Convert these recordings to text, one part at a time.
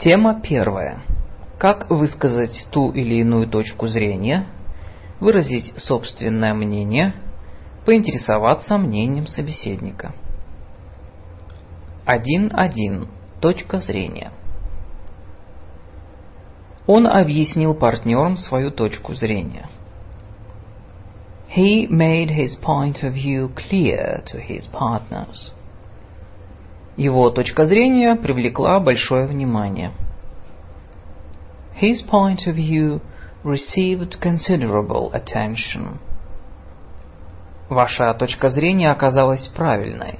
Тема первая. Как высказать ту или иную точку зрения, выразить собственное мнение, поинтересоваться мнением собеседника. 1.1. Точка зрения. Он объяснил партнерам свою точку зрения. He made his point of view clear to his partners. Его точка зрения привлекла большое внимание. His point of view received considerable attention. Ваша точка зрения оказалась правильной.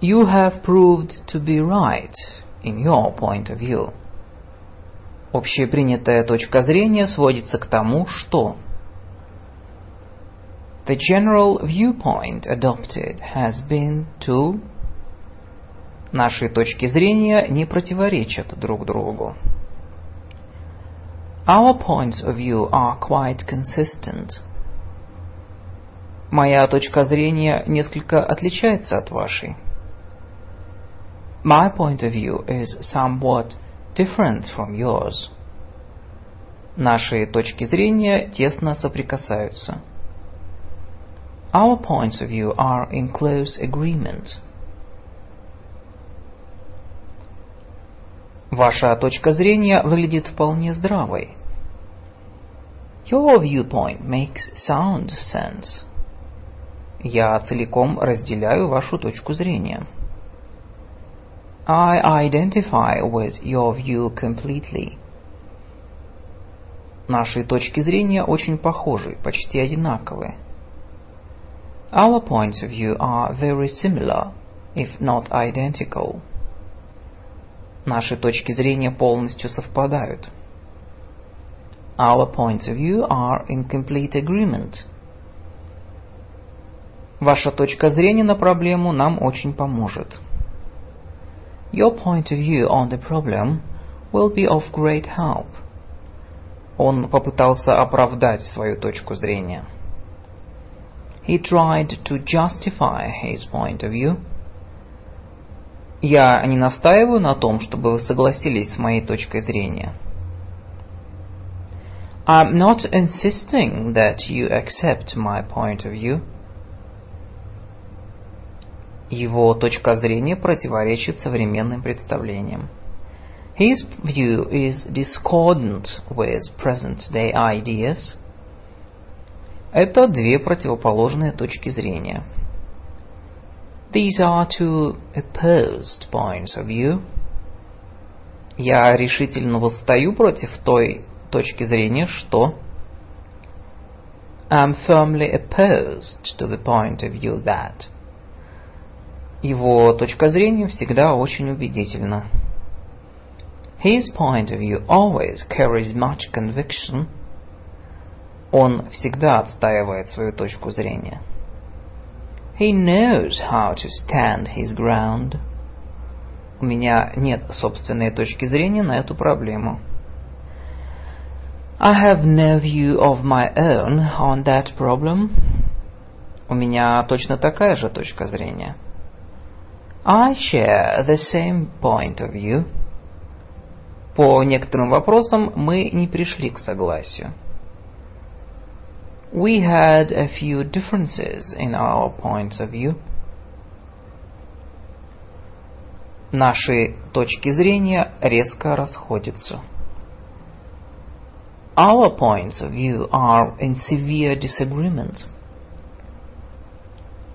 You have proved to be right in your point of view. Общепринятая точка зрения сводится к тому, что The general viewpoint adopted has been to Наши точки зрения не противоречат друг другу. Our points of view are quite consistent. Моя точка зрения несколько отличается от вашей. My point of view is somewhat different from yours. Наши точки зрения тесно соприкасаются. Our points of view are in close agreement. Ваша точка зрения выглядит вполне здравой. Your viewpoint makes sound sense. Я целиком разделяю вашу точку зрения. I identify with your view completely. Наши точки зрения очень похожи, почти одинаковые. Our points of view are very similar, if not identical. Наши точки зрения полностью совпадают. Our points of view are in complete agreement. Ваша точка зрения на проблему нам очень поможет. Your point of view on the problem will be of great help. Он попытался оправдать свою точку зрения. He tried to justify his point of view. Я не настаиваю на том, чтобы вы согласились с моей точкой зрения. I'm not insisting that you accept my point of view. Его точка зрения противоречит современным представлениям. His view is discordant with present-day ideas. Это две противоположные точки зрения. These are two opposed points of view. Я решительно восстаю против той точки зрения, что I'm firmly opposed to the point of view that его точка зрения всегда очень убедительна. His point of view always carries much conviction. Он всегда отстаивает свою точку зрения. He knows how to stand his ground. У меня нет собственной точки зрения на эту проблему. I have no view of my own on that problem. У меня точно такая же точка зрения. I share the same point of view. По некоторым вопросам мы не пришли к согласию. We had a few differences in our points of view. Наши точки зрения резко расходятся. Our points of view are in severe disagreement.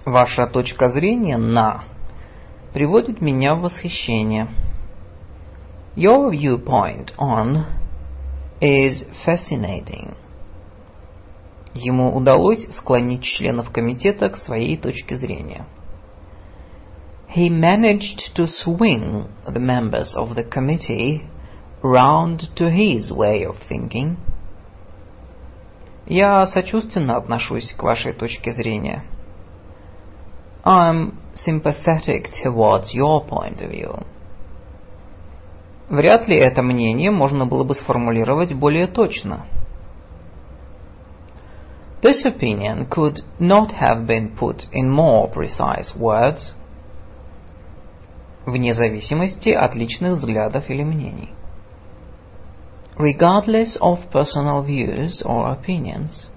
Ваша точка зрения на приводит меня в восхищение. Your viewpoint on is fascinating. Ему удалось склонить членов комитета к своей точке зрения. He managed to swing the members of the committee round to his way of thinking. Я сочувственно отношусь к вашей точке зрения. I'm sympathetic towards your point of view. Вряд ли это мнение можно было бы сформулировать более точно. This opinion could not have been put in more precise words. вне зависимости от личных взглядов или мнений. Regardless of personal views or opinions.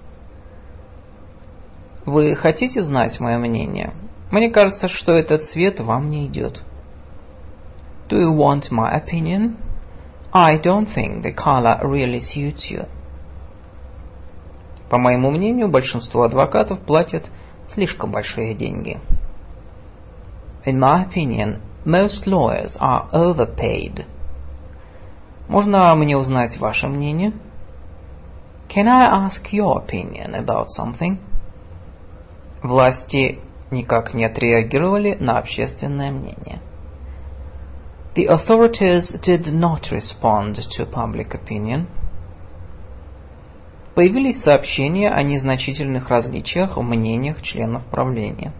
Вы хотите знать мое мнение? Мне кажется, что этот цвет вам не идет. Do you want my opinion? I don't think the color really suits you. По моему мнению, большинство адвокатов платят слишком большие деньги. In my opinion, most lawyers are overpaid. Можно мне узнать ваше мнение? Can I ask your opinion about something? Власти никак не отреагировали на общественное мнение. The authorities did not respond to public opinion. Появились сообщения о незначительных различиях в мнениях членов правления.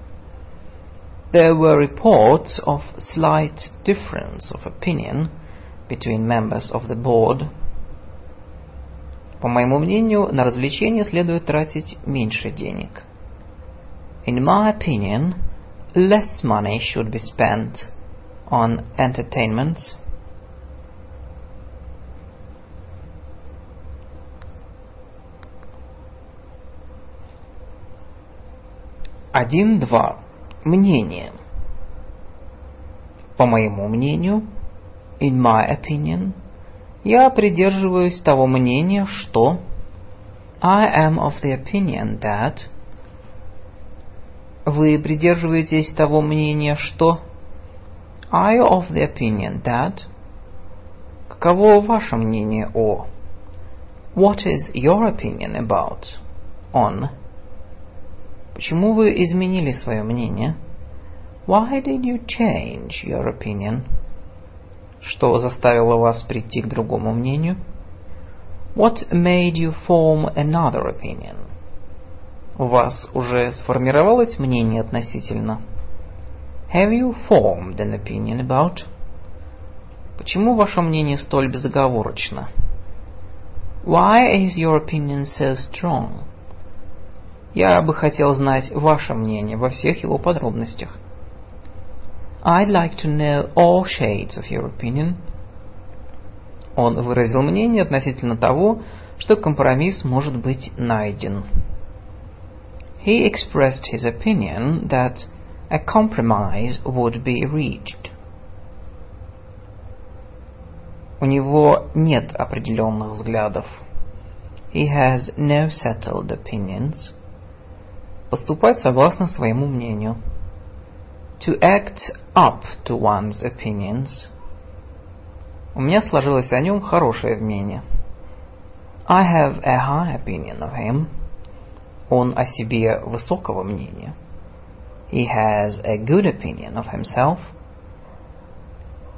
There were reports of slight difference of opinion between members of the board. По моему мнению, на развлечения следует тратить меньше денег. In my opinion, less money should be spent on entertainments. Один-два. Мнение. По моему мнению, in my opinion, я придерживаюсь того мнения, что I am of the opinion that Вы придерживаетесь того мнения, что you of the opinion that Каково ваше мнение о What is your opinion about on Почему вы изменили свое мнение? Why did you change your opinion? Что заставило вас прийти к другому мнению? What made you form another opinion? У вас уже сформировалось мнение относительно? Have you formed an opinion about? Почему ваше мнение столь безоговорочно? Why is your opinion so strong? Я бы хотел знать ваше мнение во всех его подробностях. I'd like to know all shades of your opinion. Он выразил мнение относительно того, что компромисс может быть найден. He expressed his opinion that a compromise would be reached. У него нет определенных взглядов. He has no settled opinions. Поступать согласно своему мнению. To act up to one's opinions. У меня сложилось о нем хорошее мнение. I have a high opinion of him. Он о себе высокого мнения. He has a good opinion of himself.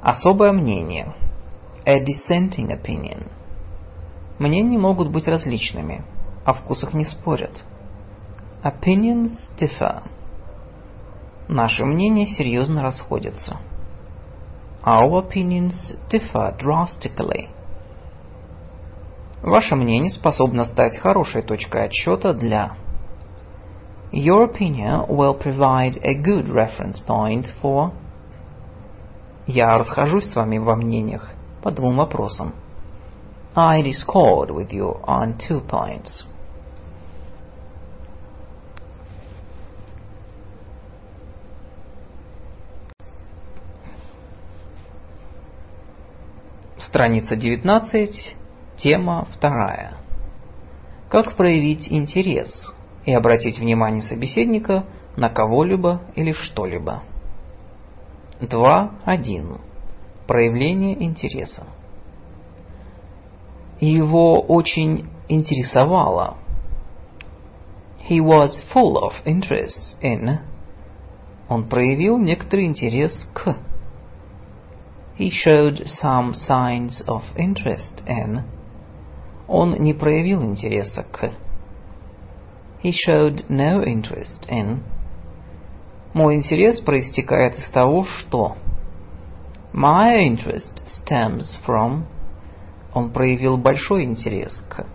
Особое мнение. A dissenting opinion. Мнения могут быть различными, о вкусах не спорят. Opinions differ. Наши мнения серьезно расходятся. Our opinions differ drastically. Ваше мнение способно стать хорошей точкой отсчета для Your opinion will provide a good reference point for Я расхожусь с вами во мнениях по двум вопросам. I discord with you on two points. Страница 19, тема 2. Как проявить интерес и обратить внимание собеседника на кого-либо или что-либо. 2.1. Проявление интереса. Его очень интересовало. He was full of interest in. Он проявил некоторый интерес к. He showed some signs of interest in. Он не проявил интереса к. He showed no interest in. Мой интерес проистекает из того, что. My interest stems from. Он проявил большой интерес к.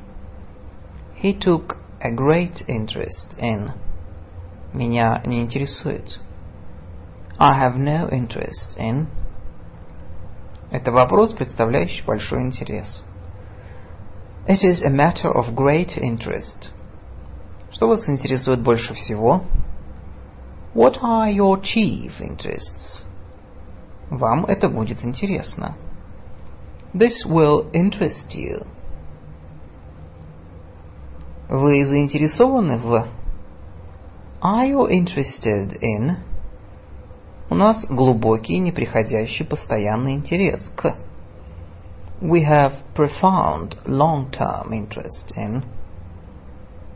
He took a great interest in. Меня не интересует. I have no interest in. Это вопрос, представляющий большой интерес. It is a matter of great interest. Что вас интересует больше всего? What are your chief interests? Вам это будет интересно. This will interest you. Вы заинтересованы в... Are you interested in... У нас глубокий, неприходящий постоянный интерес к... We have profound long-term interest in...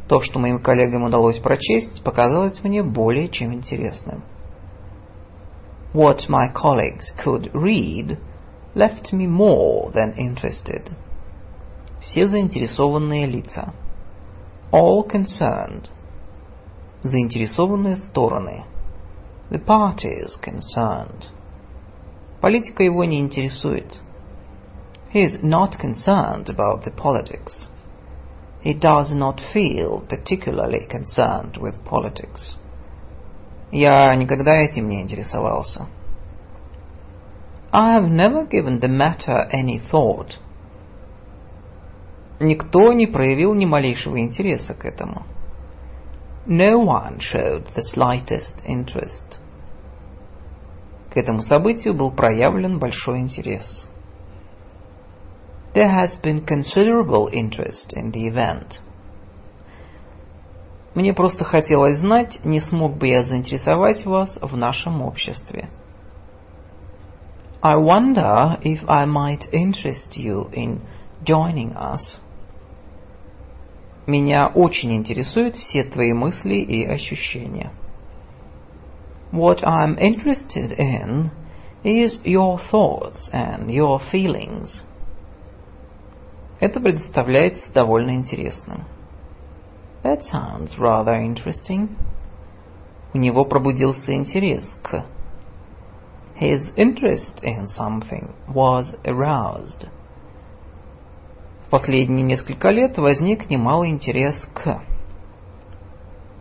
То, что моим коллегам удалось прочесть, показалось мне более чем интересным. What my colleagues could read left me more than interested. Все заинтересованные лица. All concerned. Заинтересованные стороны. The parties concerned. Политика его не интересует. He is not concerned about the politics. He does not feel particularly concerned with politics. Я никогда этим не интересовался. I have never given the matter any thought. Никто не проявил ни малейшего интереса к этому. No one showed the slightest interest. К этому событию был проявлен большой интерес. There has been considerable interest in the event. Мне просто хотелось знать, не смог бы я заинтересовать вас в нашем обществе. I wonder if I might interest you in joining us. Меня очень интересуют все твои мысли и ощущения. What I'm interested in is your thoughts and your feelings. Это представляется довольно интересным. That sounds rather interesting. У него пробудился интерес к... His interest in something was aroused. В последние несколько лет возник немалый интерес к...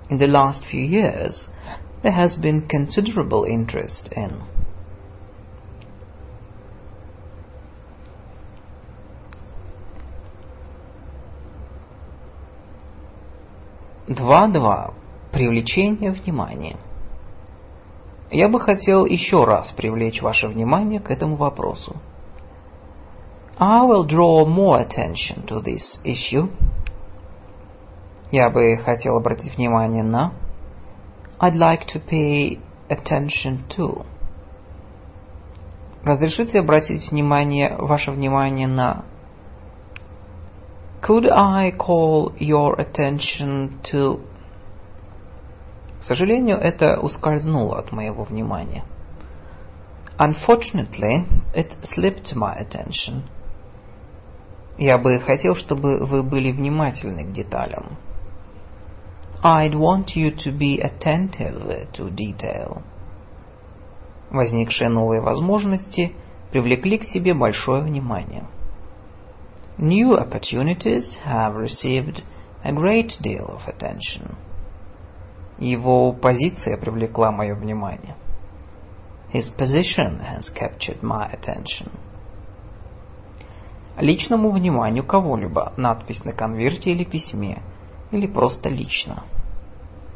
In the last few years, there has been considerable interest in... Два-два. Привлечение внимания. Я бы хотел еще раз привлечь ваше внимание к этому вопросу. I will draw more attention to this issue. Я бы хотел обратить внимание на... I'd like to pay attention to. Разрешите обратить внимание, ваше внимание на... Could I call your attention to... К сожалению, это ускользнуло от моего внимания. Unfortunately, it slipped my attention. Я бы хотел, чтобы вы были внимательны к деталям. I'd want you to be attentive to detail. Возникшие новые возможности привлекли к себе большое внимание. New opportunities have received a great deal of attention. Его позиция привлекла мое внимание. His position has captured my attention. Личному вниманию кого-либо надпись на конверте или письме, или просто лично.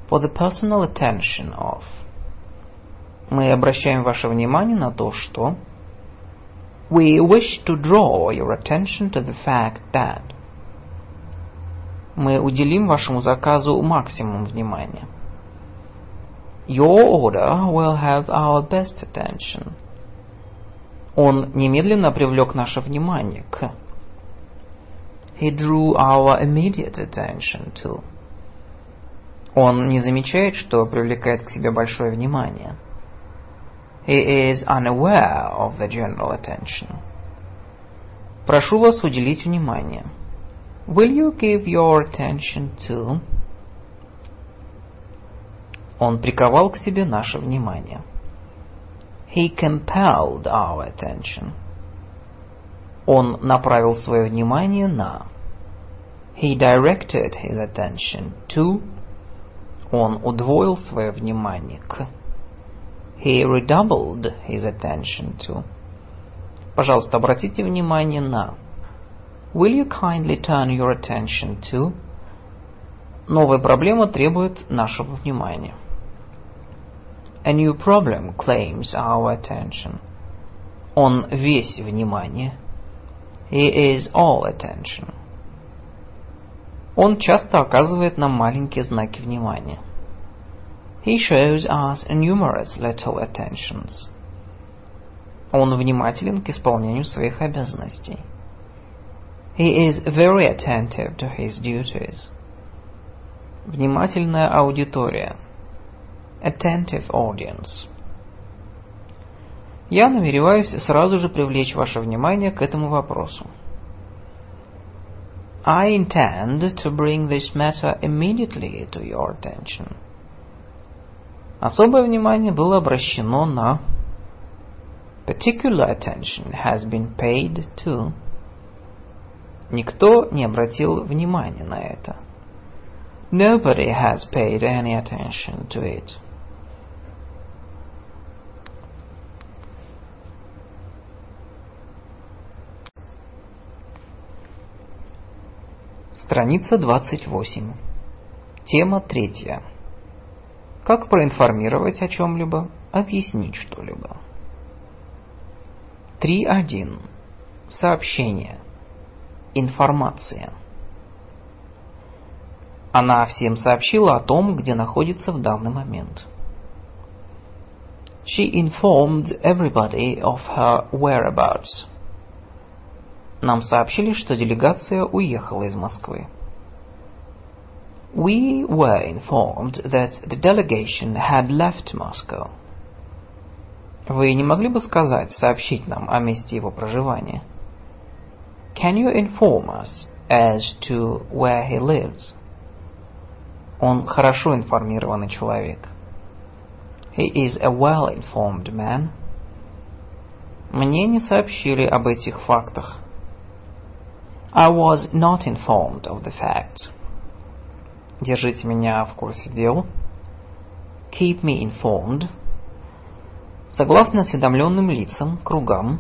For the personal attention of. Мы обращаем ваше внимание на то, что We wish to draw your attention to the fact that мы уделим вашему заказу максимум внимания. Your order will have our best attention. Он немедленно привлек наше внимание к. He drew our immediate attention to. Он не замечает, что привлекает к себе большое внимание. He is unaware of the general attention. Прошу вас уделить внимание. Will you give your attention to? Он приковал к себе наше внимание. He compelled our attention. Он направил свое внимание на. He directed his attention to. Он удвоил свое внимание к. He redoubled his attention to. Пожалуйста, обратите внимание на Will you kindly turn your attention to Новая проблема требует нашего внимания. A new problem claims our attention. Он весь внимание. He is all attention. Он часто оказывает нам маленькие знаки внимания. He shows us numerous little attentions. Он внимателен к исполнению своих обязанностей. He is very attentive to his duties. Внимательная аудитория. Attentive audience. Я намереваюсь сразу же привлечь ваше внимание к этому вопросу. I intend to bring this matter immediately to your attention. Особое внимание было обращено на Particular attention has been paid to Никто не обратил внимания на это. Nobody has paid any attention to it. Страница 28. Тема третья. Как проинформировать о чем-либо, объяснить что-либо. 3.1. Сообщение. Информация. Она всем сообщила о том, где находится в данный момент. She informed everybody of her whereabouts. Нам сообщили, что делегация уехала из Москвы. We were informed that the delegation had left Moscow. Вы не могли бы сказать, сообщить нам о месте его проживания? Can you inform us as to where he lives? Он хорошо информированный человек. He is a well-informed man. Мне не сообщили об этих фактах. I was not informed of the facts. Держите меня в курсе дел. Keep me informed. Согласно осведомленным лицам, кругам,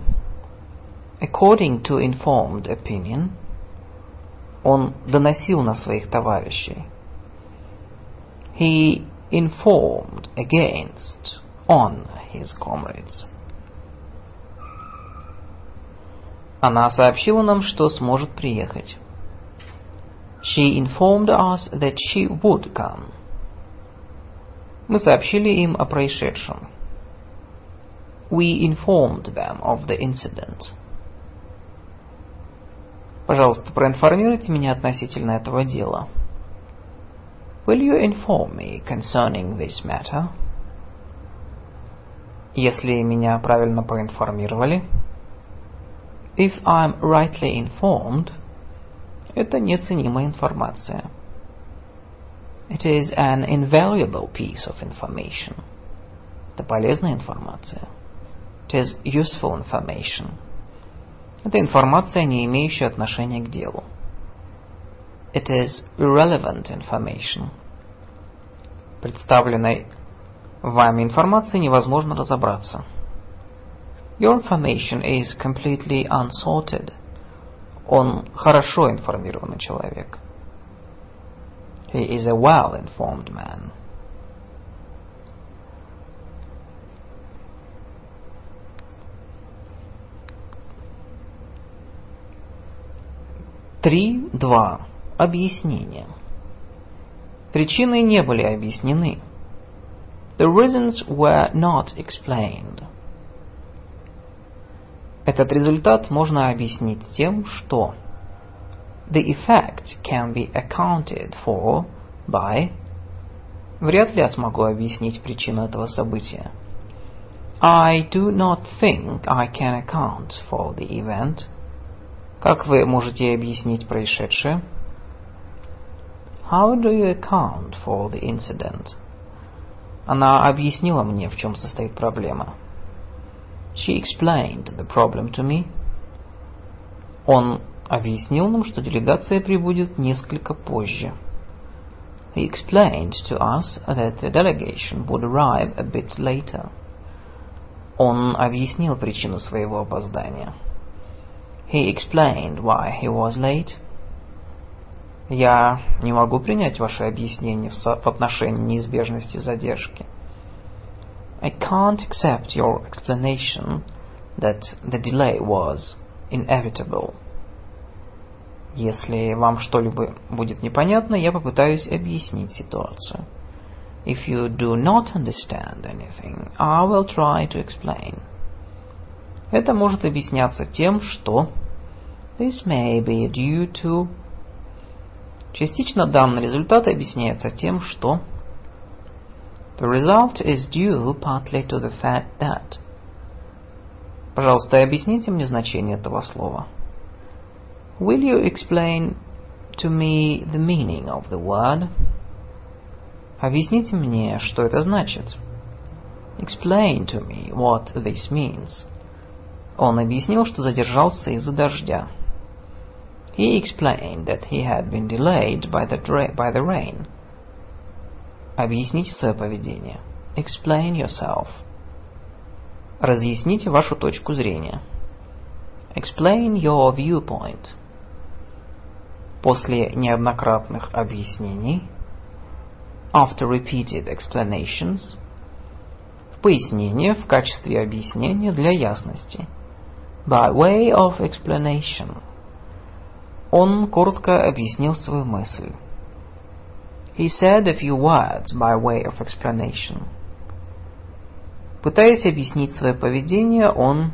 according to informed opinion, он доносил на своих товарищей. He informed against on his comrades. Она сообщила нам, что сможет приехать. She informed us that she would come. Мы сообщили им о происшедшем. We informed them of the incident. Пожалуйста, проинформируйте меня относительно этого дела. Will you inform me concerning this matter? Если меня правильно проинформировали, If I'm rightly informed, это неоценимая информация. It is an invaluable piece of information. Это полезная информация. It is useful information. Это информация, не имеющая отношения к делу. It is irrelevant information. Представленной вами информацией невозможно разобраться. Your information is completely unsorted. Он хорошо информированный человек. He is a well-informed man. Три, два. Объяснение. Причины не были объяснены. The reasons were not explained. Этот результат можно объяснить тем, что The effect can be accounted for by Вряд ли я смогу объяснить причину этого события. I do not think I can account for the event. Как вы можете объяснить происшедшее? How do you account for the incident? Она объяснила мне, в чем состоит проблема. She explained the problem to me. Он объяснил нам, что делегация прибудет несколько позже. He explained to us that the delegation would arrive a bit later. Он объяснил причину своего опоздания. He explained why he was late. Я не могу принять ваше объяснение в, в отношении неизбежности задержки. I can't accept your explanation that the delay was inevitable. Если вам что-либо будет непонятно, я попытаюсь объяснить ситуацию. If you do not understand anything, I will try to explain. Это может объясняться тем, что This may be due to Частично данный результат объясняется тем, что The result is due partly to the fact that Пожалуйста, объясните мне значение этого слова. Will you explain to me the meaning of the word? Объясните мне, что это значит. Explain to me what this means. Он объяснил, что задержался из-за дождя. He explained that he had been delayed by the, by the rain. Объясните свое поведение. Explain yourself. Разъясните вашу точку зрения. Explain your viewpoint. После неоднократных объяснений after repeated explanations, в пояснение в качестве объяснения для ясности. By way of explanation. Он коротко объяснил свою мысль. He said a few words by way of explanation. Пытаясь объяснить свое поведение, он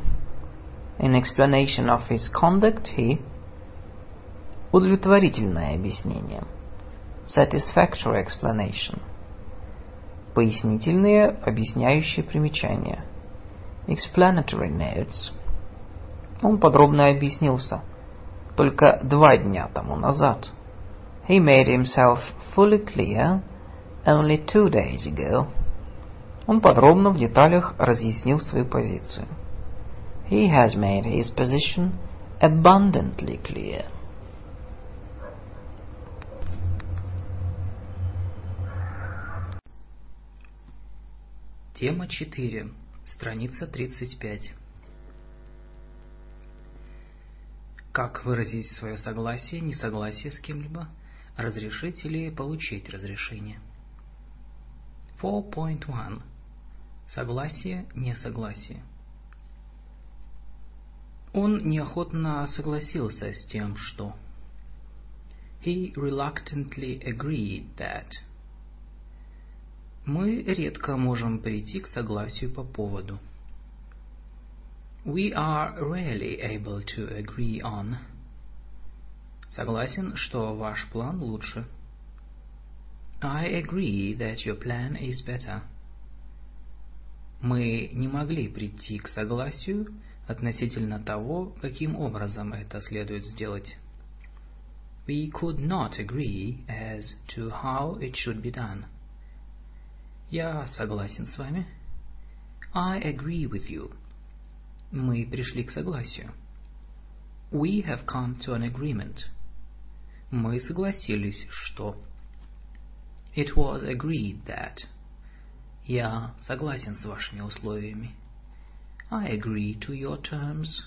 in explanation of his conduct he удовлетворительное объяснение – Satisfactory explanation. Пояснительные, объясняющие примечания. Explanatory notes. Он подробно объяснился. Только два дня тому назад. He made himself fully clear only two days ago. Он подробно в деталях разъяснил свою позицию. He has made his position abundantly clear. Тема 4. Страница 35. Как выразить свое согласие, несогласие с кем-либо, разрешить или получить разрешение. 4.1. Согласие, несогласие. Он неохотно согласился с тем, что He reluctantly agreed that мы редко можем прийти к согласию по поводу. We are rarely able to agree on. Согласен, что ваш план лучше. I agree that your plan is better. Мы не могли прийти к согласию относительно того, каким образом это следует сделать. We could not agree as to how it should be done. Я согласен с вами. I agree with you. Мы пришли к согласию. We have come to an agreement. Мы согласились, что... It was agreed that... Я согласен с вашими условиями. I agree to your terms.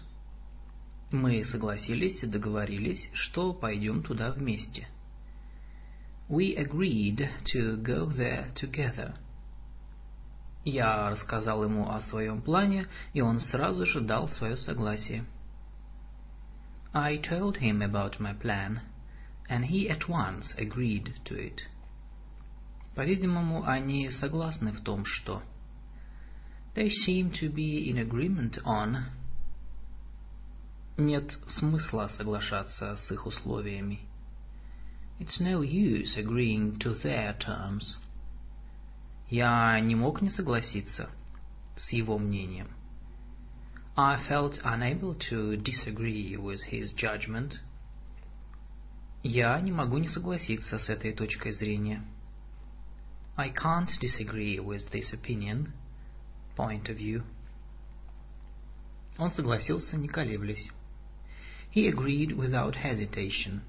Мы согласились и договорились, что пойдем туда вместе. We agreed to go there together. Я рассказал ему о своем плане, и он сразу же дал свое согласие. I told him about my plan, and he at once agreed to it. По-видимому, они согласны в том, что... They seem to be in agreement on... Нет смысла соглашаться с их условиями. It's no use agreeing to their terms. Я не мог не согласиться с его мнением. I felt unable to disagree with his judgment. Я не могу не согласиться с этой точкой зрения. I can't disagree with this opinion, point of view. Он согласился, не колеблясь. He agreed without hesitation.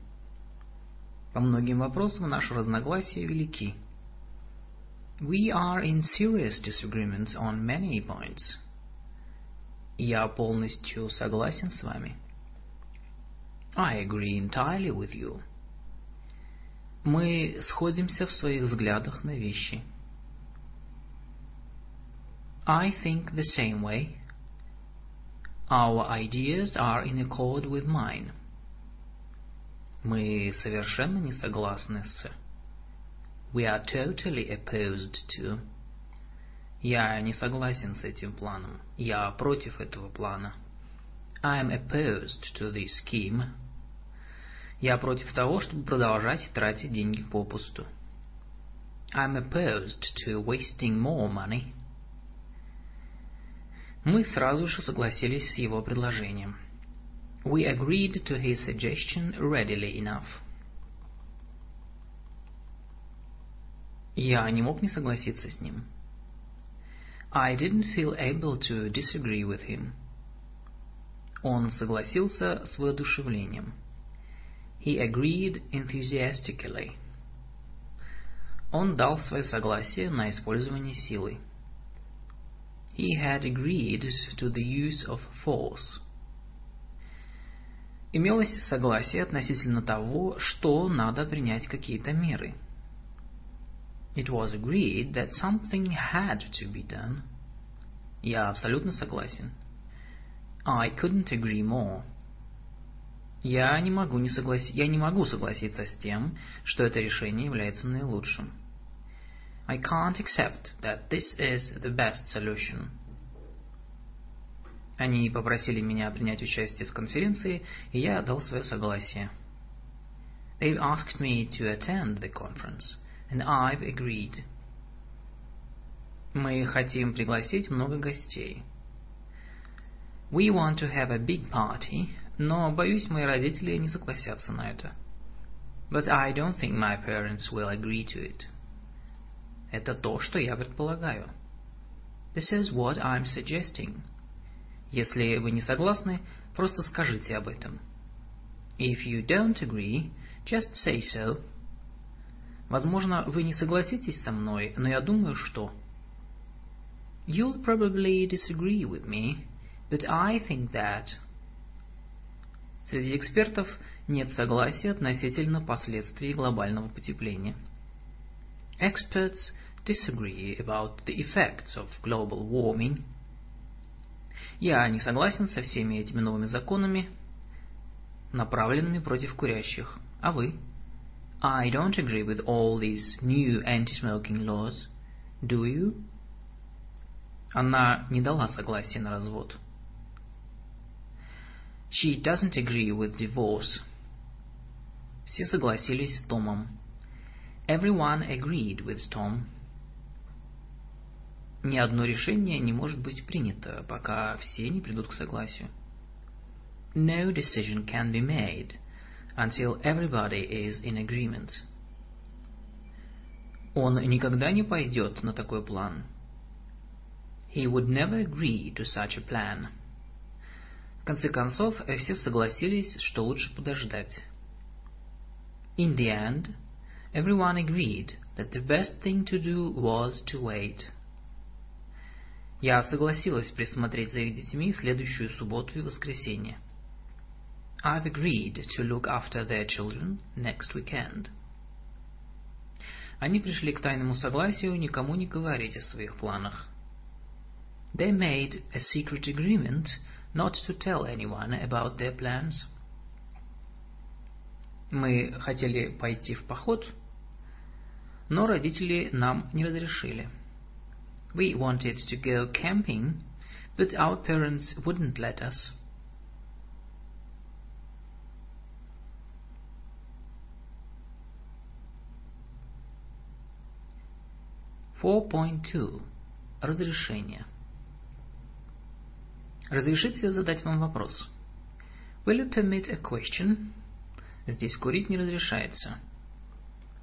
По многим вопросам наши разногласия велики. We are in serious disagreements on many points. Я полностью согласен с вами. I agree entirely with you. Мы сходимся в своих взглядах на вещи. I think the same way. Our ideas are in accord with mine. Мы совершенно не согласны с. We are totally opposed to. Я не согласен с этим планом. Я против этого плана. I am opposed to this scheme. Я против того, чтобы продолжать тратить деньги попусту. I'm opposed to wasting more money. Мы сразу же согласились с его предложением. We agreed to his suggestion readily enough. Я не мог не согласиться с ним. I didn't feel able to disagree with him. Он согласился с воодушевлением. He agreed enthusiastically. Он дал свое согласие на использование силы. He had agreed to the use of force. Имелось согласие относительно того, что надо принять какие-то меры. It was agreed that something had to be done. Я абсолютно согласен. I couldn't agree more. Я не могу не согласиться, я не могу согласиться с тем, что это решение является наилучшим. I can't accept that this is the best solution. Они попросили меня принять участие в конференции, и я дал свое согласие. They've asked me to attend the conference, and I've agreed. Мы хотим пригласить много гостей. We want to have a big party, но, боюсь, мои родители не согласятся на это. But I don't think my parents will agree to it. Это то, что я предполагаю. This is what I'm suggesting. Если вы не согласны, просто скажите об этом. If you don't agree, just say so. Возможно, вы не согласитесь со мной, но я думаю, что... You'll probably disagree with me, but I think that... Среди экспертов нет согласия относительно последствий глобального потепления. Experts disagree about the effects of global warming. Я не согласен со всеми этими новыми законами, направленными против курящих. А вы? I don't agree with all these new anti-smoking laws. Do you? Она не дала согласия на развод. She doesn't agree with divorce. Все согласились с Томом. Everyone agreed with Tom. Ни одно решение не может быть принято, пока все не придут к согласию. No decision can be made until everybody is in agreement. Он никогда не пойдет на такой план. He would never agree to such a plan. В конце концов, все согласились, что лучше подождать. In the end, everyone agreed that the best thing to do was to wait. Я согласилась присмотреть за их детьми следующую субботу и воскресенье. I've agreed to look after their children next weekend. Они пришли к тайному согласию никому не говорить о своих планах. They made a secret agreement not to tell anyone about their plans. Мы хотели пойти в поход, но родители нам не разрешили. We wanted to go camping, but our parents wouldn't let us. Four point two. Разрешение. Разрешите задать вам вопрос? Will you permit a question? Здесь курить не разрешается.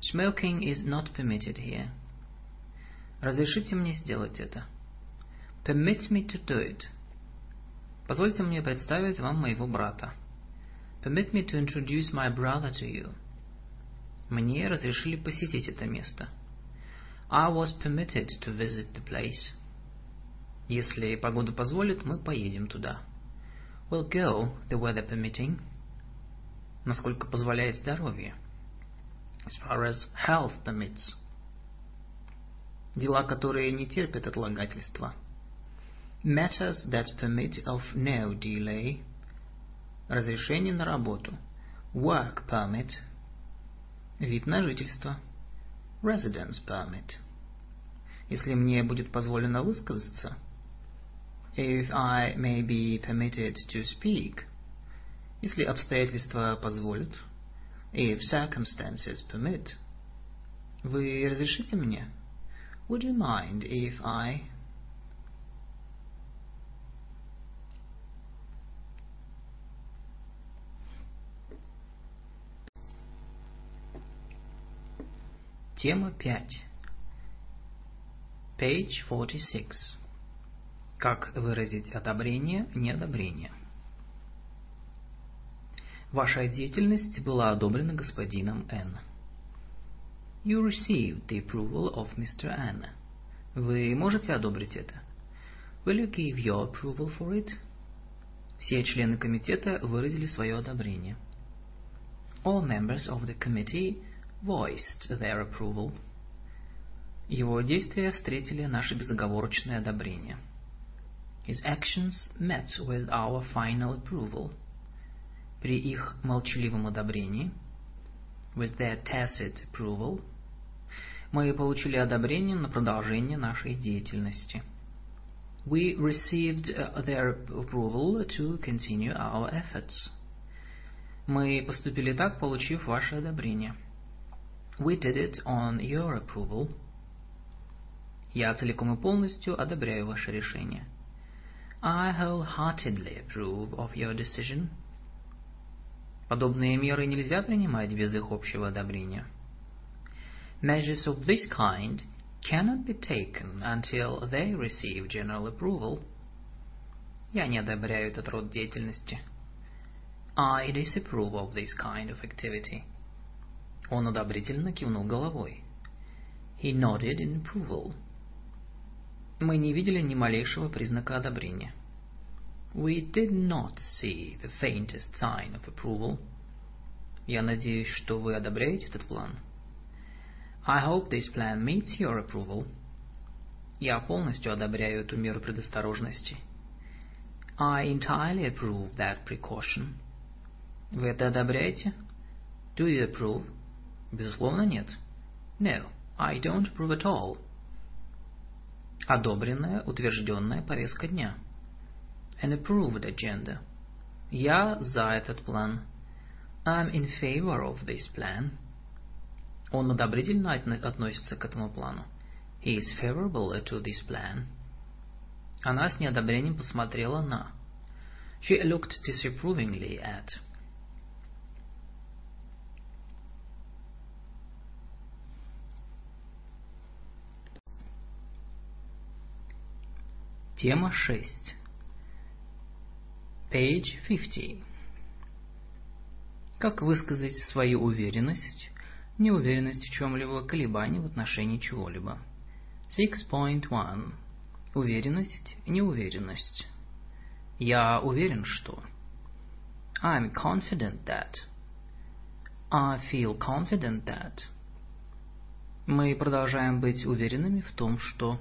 Smoking is not permitted here. Разрешите мне сделать это. Permit me to do it. Позвольте мне представить вам моего брата. Permit me to introduce my brother to you. Мне разрешили посетить это место. I was permitted to visit the place. Если погода позволит, мы поедем туда. We'll go, the weather permitting. Насколько позволяет здоровье. As far as health permits. Дела, которые не терпят отлагательства. Matters that permit of no delay. Разрешение на работу. Work permit. Вид на жительство. Residence permit. Если мне будет позволено высказаться. If I may be permitted to speak. Если обстоятельства позволят. If circumstances permit. Вы разрешите мне? Would you mind if I... Тема 5. Page 46. Как выразить одобрение, неодобрение? Ваша деятельность была одобрена господином Н. You received the approval of Mr. N. Вы можете одобрить это? Will you give your approval for it? Все члены комитета выразили свое одобрение. All members of the committee voiced their approval. Его действия встретили наше безоговорочное одобрение. His actions met with our final approval. При их молчаливом одобрении, with their tacit approval, мы получили одобрение на продолжение нашей деятельности. We received their approval to continue our efforts. Мы поступили так, получив ваше одобрение. We did it on your approval. Я целиком и полностью одобряю ваше решение. I wholeheartedly approve of your decision. Подобные меры нельзя принимать без их общего одобрения. Measures of this kind cannot be taken until they receive general approval. Я не одобряю этот род деятельности. I disapprove of this kind of activity. Он одобрительно кивнул головой. He nodded in approval. Мы не видели ни малейшего признака одобрения. We did not see the faintest sign of approval. Я надеюсь, что вы одобряете этот план. I hope this plan meets your approval. Я полностью одобряю эту меру предосторожности. I entirely approve that precaution. Вы это одобряете? Do you approve? Безусловно, нет. No, I don't approve at all. Одобренная, утвержденная повестка дня. An approved agenda. Я за этот план. I'm in favor of this plan. Он одобрительно относится к этому плану. He is favorable to this plan. Она с неодобрением посмотрела на. She looked disapprovingly at. Тема 6. Page 50. Как высказать свою уверенность, неуверенность в чем-либо, колебание в отношении чего-либо. 6.1. Уверенность, неуверенность. Я уверен, что. I'm confident that. I feel confident that. Мы продолжаем быть уверенными в том, что.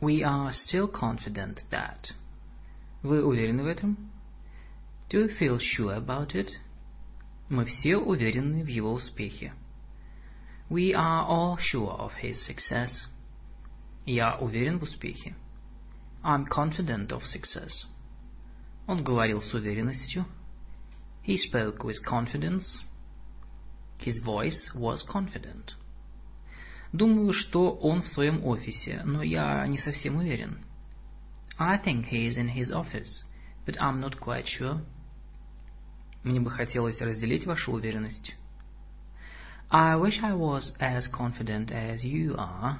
We are still confident that. Вы уверены в этом? Do you feel sure about it? Мы все уверены в его успехе. We are all sure of his success. Я уверен в успехе. I'm confident of success. Он говорил с уверенностью. He spoke with confidence. His voice was confident. Думаю, что он в своем офисе, но я не совсем уверен. I think he is in his office, but I'm not quite sure. Мне бы хотелось разделить вашу уверенность. I wish I was as confident as you are.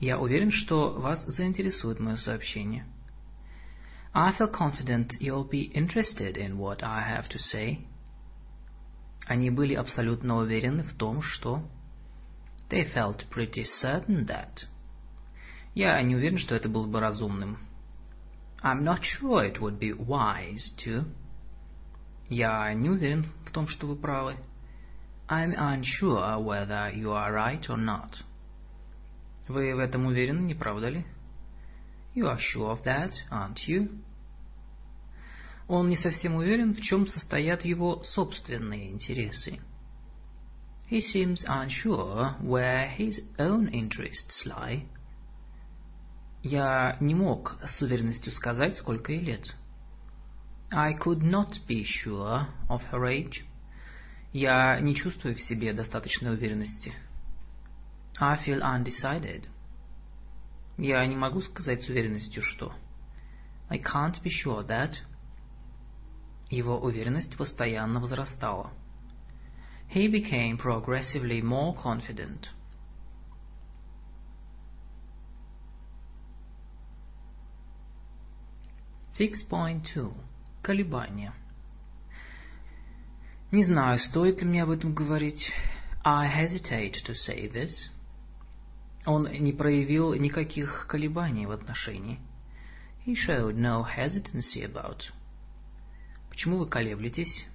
Я уверен, что вас заинтересует мое сообщение. I feel confident you'll be interested in what I have to say. Они были абсолютно уверены в том, что... They felt pretty certain that... Я не уверен, что это было бы разумным. I'm not sure it would be wise to. Я не уверен в том, что вы правы. I'm unsure whether you are right or not. Вы в этом уверены, не правда ли? You are sure of that, aren't you? Он не совсем уверен, в чем состоят его собственные интересы. He seems unsure where his own interests lie. Я не мог с уверенностью сказать, сколько ей лет. I could not be sure of her age. Я не чувствую в себе достаточной уверенности. I feel undecided. Я не могу сказать с уверенностью, что. I can't be sure that. Его уверенность постоянно возрастала. He became progressively more confident. Six point two. Колебания. Не знаю, стоит ли мне об этом говорить. I hesitate to say this. Он не проявил никаких колебаний в отношении. He showed no hesitancy about. Почему вы колеблетесь?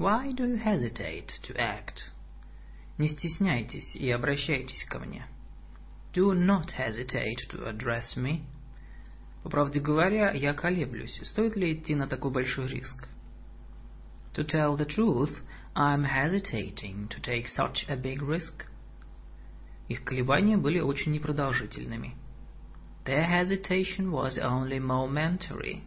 Why do you hesitate to act? Не стесняйтесь и обращайтесь ко мне. Do not hesitate to address me. По правде говоря, я колеблюсь. Стоит ли идти на такой большой риск? To tell the truth, I'm hesitating to take such a big risk. Их колебания были очень непродолжительными. Their hesitation was only momentary.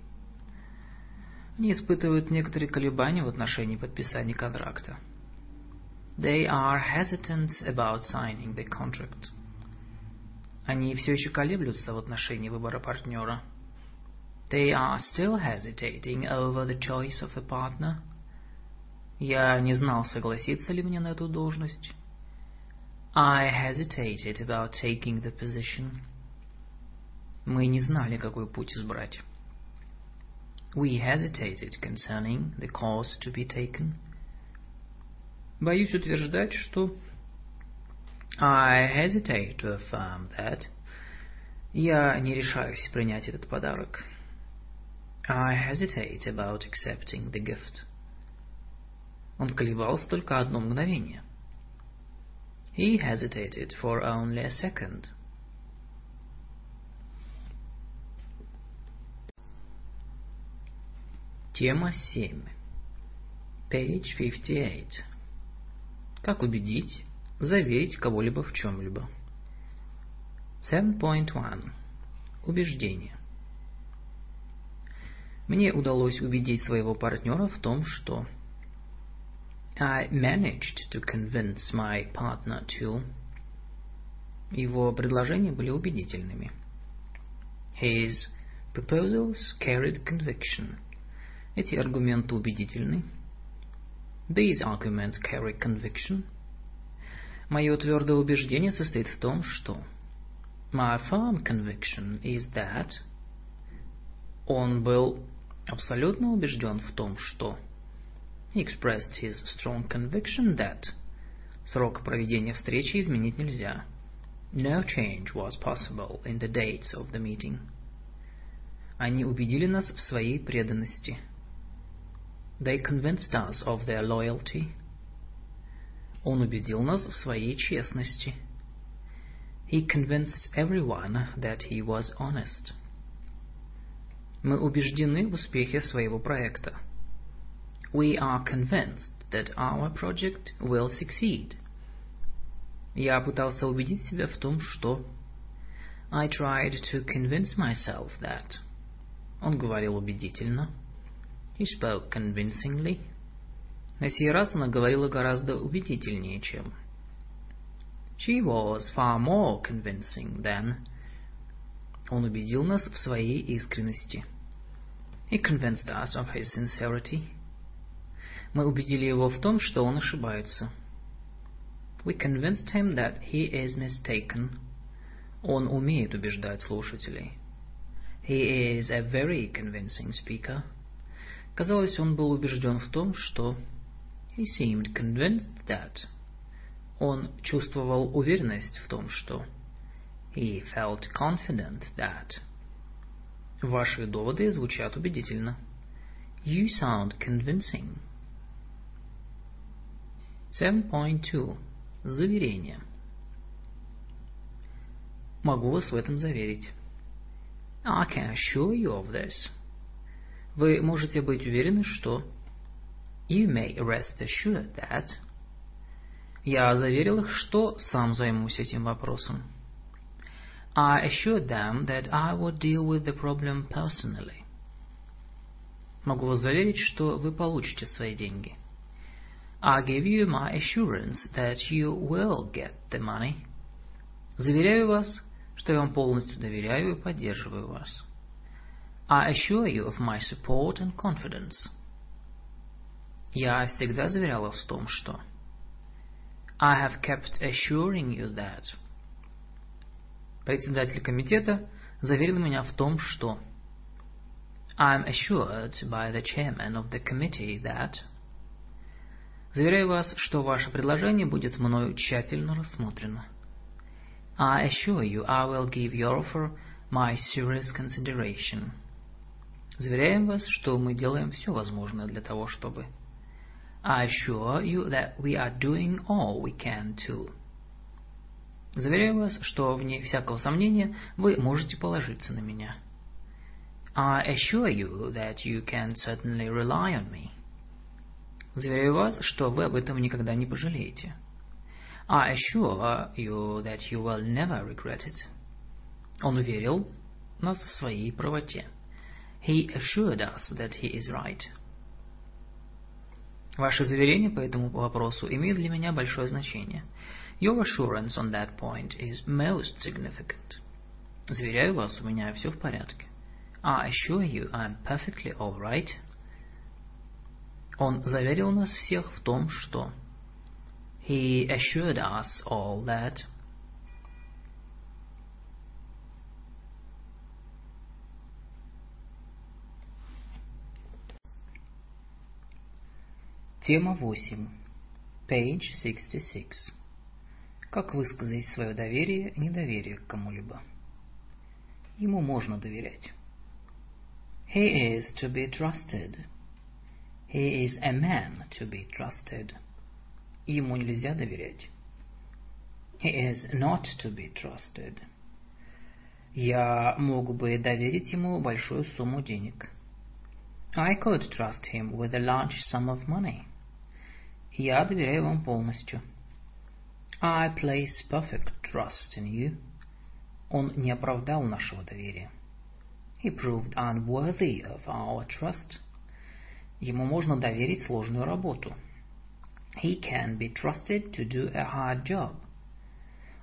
Они испытывают некоторые колебания в отношении подписания контракта. They are hesitant about signing the contract. Они все еще колеблются в отношении выбора партнера. They are still hesitating over the choice of a partner. Я не знал, согласиться ли мне на эту должность. I hesitated about taking the position. Мы не знали, какой путь избрать. We hesitated concerning the course to be taken. Боюсь утверждать, что I hesitate to affirm that. Я не решаюсь принять этот подарок. I hesitate about accepting the gift. Он колебался только одно мгновение. He hesitated for only a second. Тема 7. Page 58. Как убедить, заверить кого-либо в чем-либо. 7.1. Убеждение. Мне удалось убедить своего партнера в том, что I managed to convince my partner to Его предложения были убедительными. His proposals carried conviction. Эти аргументы убедительны. These arguments carry conviction. Мое твердое убеждение состоит в том, что My firm conviction is that он был абсолютно убежден в том, что He expressed his strong conviction that срок проведения встречи изменить нельзя. No change was possible in the dates of the meeting. Они убедили нас в своей преданности. They convinced us of their loyalty. Он убедил нас в своей честности. He convinced everyone that he was honest. Мы убеждены в успехе своего проекта. We are convinced that our project will succeed. Я пытался убедить себя в том, что... I tried to convince myself that... Он говорил убедительно. He spoke convincingly. На сей раз она говорила гораздо убедительнее, чем... She was far more convincing than... Он убедил нас в своей искренности. He convinced us of his sincerity. Мы убедили его в том, что он ошибается. We convinced him that he is mistaken. Он умеет убеждать слушателей. He is a very convincing speaker. Казалось, он был убежден в том, что... He seemed convinced that... Он чувствовал уверенность в том, что... He felt confident that. Ваши доводы звучат убедительно. You sound convincing. 7.2. Заверение. Могу вас в этом заверить. I can assure you of this. Вы можете быть уверены, что... You may rest assured that... Я заверил их, что сам займусь этим вопросом. I assured them that I would deal with the problem personally. Могу вас заверить, что вы получите свои деньги. I give you my assurance that you will get the money. Заверяю вас, что я вам полностью доверяю и поддерживаю вас. I assure you of my support and confidence. Я всегда заверял вас в том, что... I have kept assuring you that. Председатель комитета заверил меня в том, что... I am assured by the chairman of the committee that... Заверяю вас, что ваше предложение будет мною тщательно рассмотрено. I assure you I will give your offer my serious consideration. Заверяем вас, что мы делаем все возможное для того, чтобы... I assure you that we are doing all we can to. Заверяю вас, что вне всякого сомнения вы можете положиться на меня. I assure you that you can certainly rely on me. Заверяю вас, что вы об этом никогда не пожалеете. I assure you that you will never regret it. Он уверил нас в своей правоте. He assured us that he is right. Ваши заверения по этому вопросу имеют для меня большое значение. Your assurance on that point is most significant. Заверяю вас, у меня все в порядке. I assure you I'm perfectly all right. Он заверил нас всех в том, что He assured us all that Тема 8. Page 66. Как высказать свое доверие, недоверие к кому-либо? Ему можно доверять. He is to be trusted. He is a man to be trusted. Ему нельзя доверять. He is not to be trusted. Я мог бы доверить ему большую сумму денег. I could trust him with a large sum of money. Я доверяю вам полностью. I place perfect trust in you. Он не оправдал нашего доверия. He proved unworthy of our trust. Ему можно доверить сложную работу. He can be trusted to do a hard job.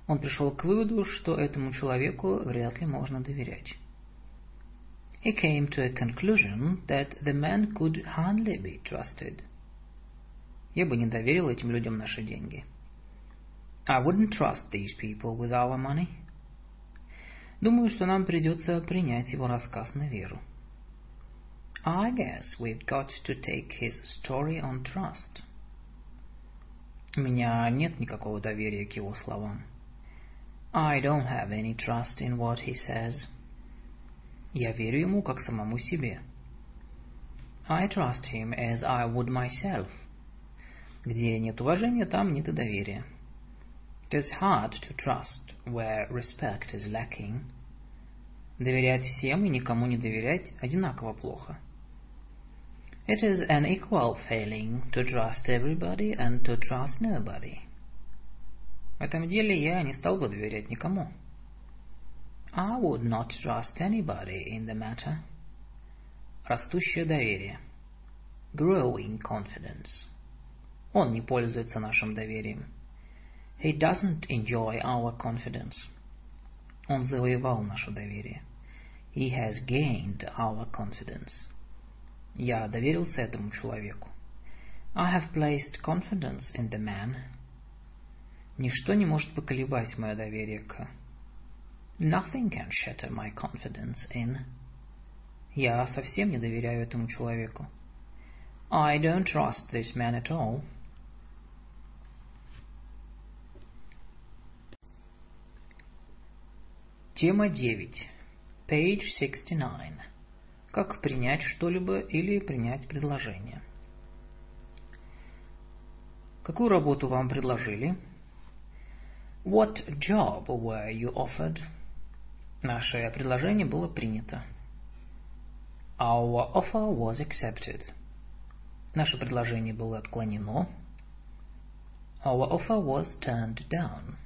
Он пришел к выводу, что этому человеку вряд ли можно доверять. He came to a conclusion that the man could hardly be trusted. Я бы не доверил этим людям наши деньги. I wouldn't trust these people with our money. Думаю, что нам придется принять его рассказ на веру. I guess we've got to take his story on trust. У меня нет никакого доверия к его словам. I don't have any trust in what he says. Я верю ему как самому себе. I trust him as I would myself. Где нет уважения, там нет и доверия. It is hard to trust where respect is lacking. Доверять всем и никому не доверять одинаково плохо. It is an equal failing to trust everybody and to trust nobody. В этом деле я не стал бы доверять никому. I would not trust anybody in the matter. Растущее доверие. Growing confidence. Он не пользуется нашим доверием. He doesn't enjoy our confidence. Он завоевал наше доверие. He has gained our confidence. Я доверился этому человеку. I have placed confidence in the man. Ничто не может поколебать мое доверие к... Nothing can shatter my confidence in... Я совсем не доверяю этому человеку. I don't trust this man at all. Тема 9. Page 69. Как принять что-либо или принять предложение. Какую работу вам предложили? What job were you offered? Наше предложение было принято. Our offer was accepted. Наше предложение было отклонено. Our offer was turned down.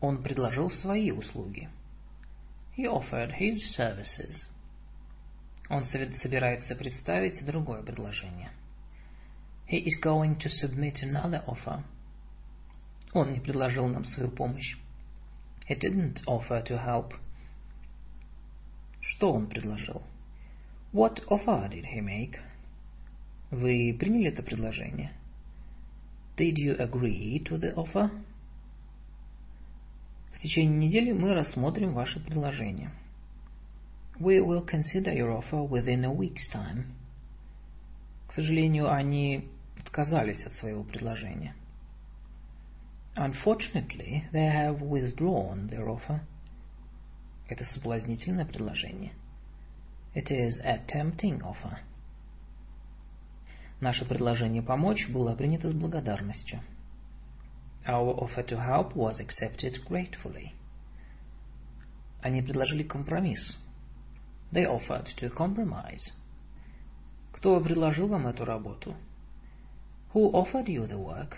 Он предложил свои услуги. He offered his services. Он собирается представить другое предложение. He is going to submit another offer. Он не предложил нам свою помощь. He didn't offer to help. Что он предложил? What offer did he make? Вы приняли это предложение? Did you agree to the offer? В течение недели мы рассмотрим ваше предложение. We will consider your offer within a week's time. К сожалению, они отказались от своего предложения. Unfortunately, they have withdrawn their offer. Это соблазнительное предложение. It is a tempting offer. Наше предложение помочь было принято с благодарностью. Our offer to help was accepted gratefully. Они предложили компромисс. They offered to compromise. Кто предложил вам эту работу? Who offered you the work?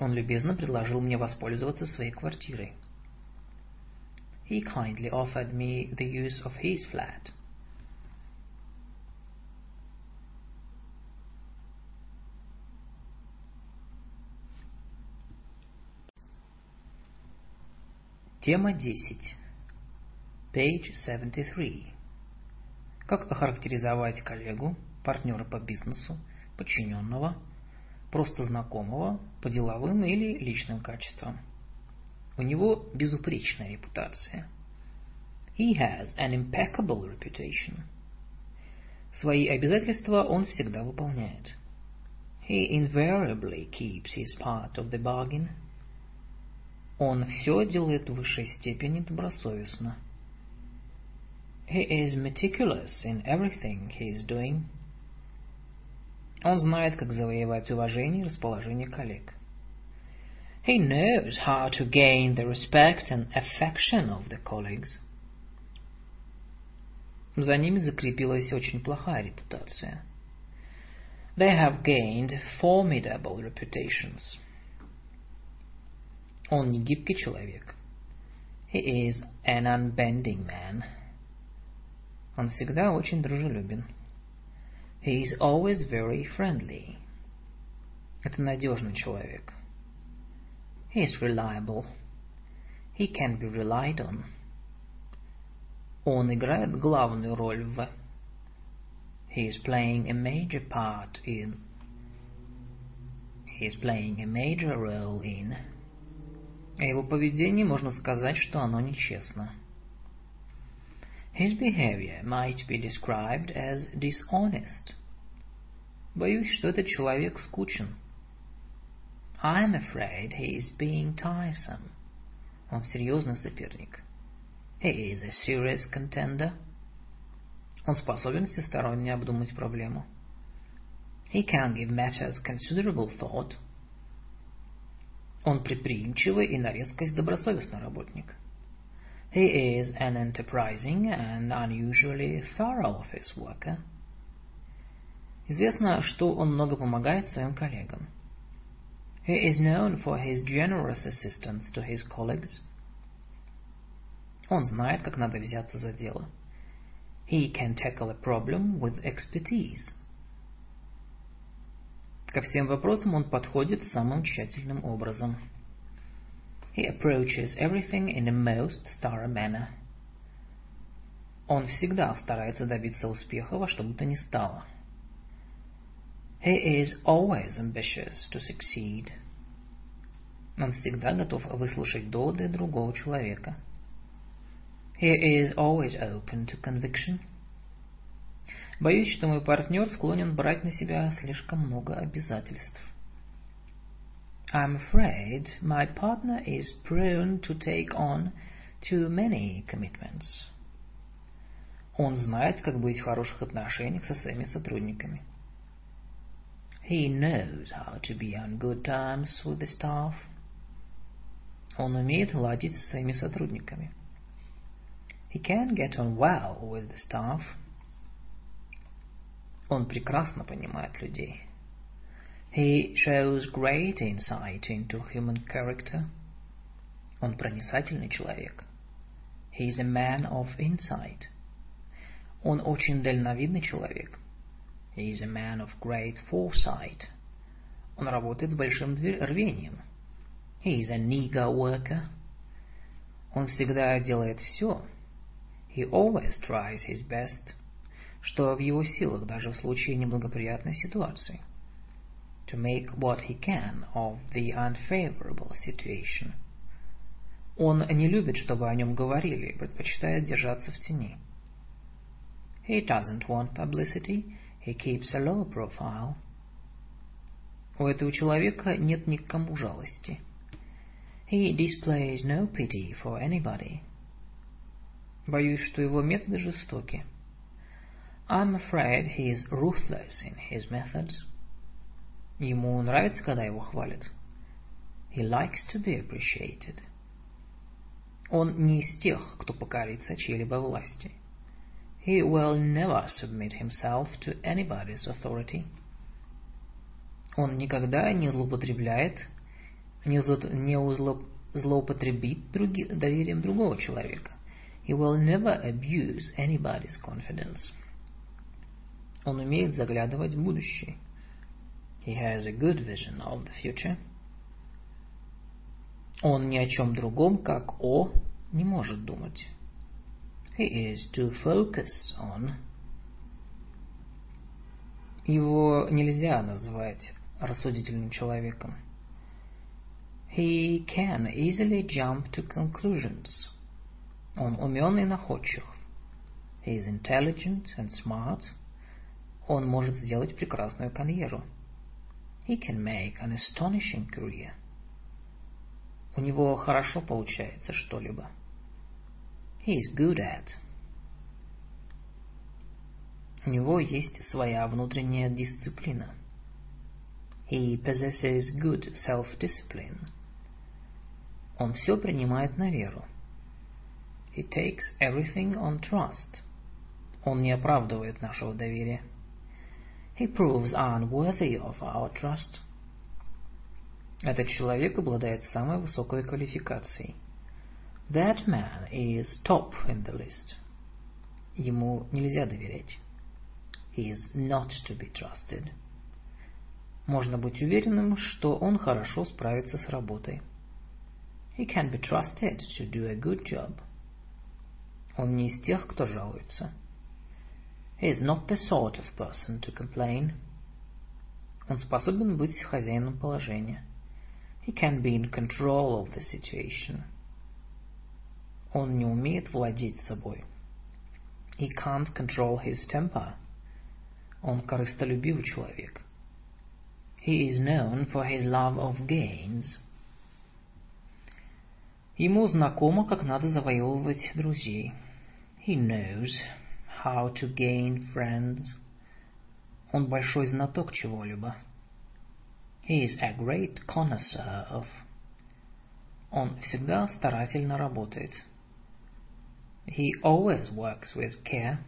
Он любезно предложил мне воспользоваться своей квартирой. He kindly offered me the use of his flat. Тема 10. Page 73. Как охарактеризовать коллегу, партнера по бизнесу, подчиненного, просто знакомого, по деловым или личным качествам? У него безупречная репутация. He has an impeccable reputation. Свои обязательства он всегда выполняет. He invariably keeps his part of the bargain – он все делает в высшей степени добросовестно. He is meticulous in everything he is doing. Он знает, как завоевать уважение и расположение коллег. He knows how to gain the respect and affection of the colleagues. За ними закрепилась очень плохая репутация. They have gained formidable reputations. Он не гибкий человек. He is an unbending man. Он всегда очень дружелюбен. He is always very friendly. Это надежный человек. He is reliable. He can be relied on. Он играет главную роль в... He is playing a major part in... He is playing a major role in... О его поведении можно сказать, что оно нечестно. His behavior might be described as dishonest. Боюсь, что этот человек скучен. I'm afraid he is being tiresome. Он серьезный соперник. He is a serious contender. Он способен всесторонне обдумать проблему. He can give matters considerable thought. Он предприимчивый и на редкость добросовестный работник. He is an enterprising and unusually thorough office worker. Известно, что он много помогает своим коллегам. He is known for his generous assistance to his colleagues. Он знает, как надо взяться за дело. He can tackle a problem with expertise. Ко всем вопросам он подходит самым тщательным образом. He approaches everything in the most thorough manner. Он всегда старается добиться успеха во что бы то ни стало. He is always ambitious to succeed. Он всегда готов выслушать доводы другого человека. He is always open to conviction. Боюсь, что мой партнер склонен брать на себя слишком много обязательств. I'm afraid my partner is prone to take on too many commitments. Он знает, как быть в хороших отношениях со своими сотрудниками. He knows how to be on good terms with the staff. Он умеет ладить со своими сотрудниками. He can get on well with the staff. Он прекрасно понимает людей. He shows great insight into human character. Он проницательный человек. He is a man of insight. Он очень дальновидный человек. He is a man of great foresight. Он работает с большим рвением. He is an eager worker. Он всегда делает все. He always tries his best. Что в его силах даже в случае неблагоприятной ситуации. To make what he can of the unfavorable situation. Он не любит, чтобы о нем говорили, и предпочитает держаться в тени. He doesn't want publicity, he keeps a low profile. У этого человека нет ни к кому жалости. He displays no pity for anybody. Боюсь, что его методы жестоки. I'm afraid he is ruthless in his methods. Ему нравится, когда его хвалят. He likes to be appreciated. Он не из тех, кто покорится чьей-либо власти. He will never submit himself to anybody's authority. Он никогда не злоупотребляет, не, зло, не узло, злоупотребит други, доверием другого человека. He will never abuse anybody's confidence. Он умеет заглядывать в будущее. He has a good vision of the future. Он ни о чем другом, как о, не может думать. He is to focus on. Его нельзя назвать рассудительным человеком. He can easily jump to conclusions. Он умен и находчив. He is intelligent and smart. Он может сделать прекрасную карьеру. He can make an astonishing career. У него хорошо получается что-либо. He is good at. У него есть своя внутренняя дисциплина. He possesses good self-discipline. Он все принимает на веру. He takes everything on trust. Он не оправдывает нашего доверия. He proves unworthy of our trust. Этот человек обладает самой высокой квалификацией. That man is top in the list. Ему нельзя доверять. He is not to be trusted. Можно быть уверенным, что он хорошо справится с работой. He can be trusted to do a good job. Он не из тех, кто жалуется. He is not the sort of person to complain. Он способен быть хозяином положения. He can be in control of the situation. Он не умеет владеть собой. He can't control his temper. Он корыстолюбивый человек. He is known for his love of gains. Ему знакомо, как надо завоевывать друзей. He knows how to gain friends. Он большой знаток чего-либо. He is a great connoisseur of. Он всегда старательно работает. He always works with care.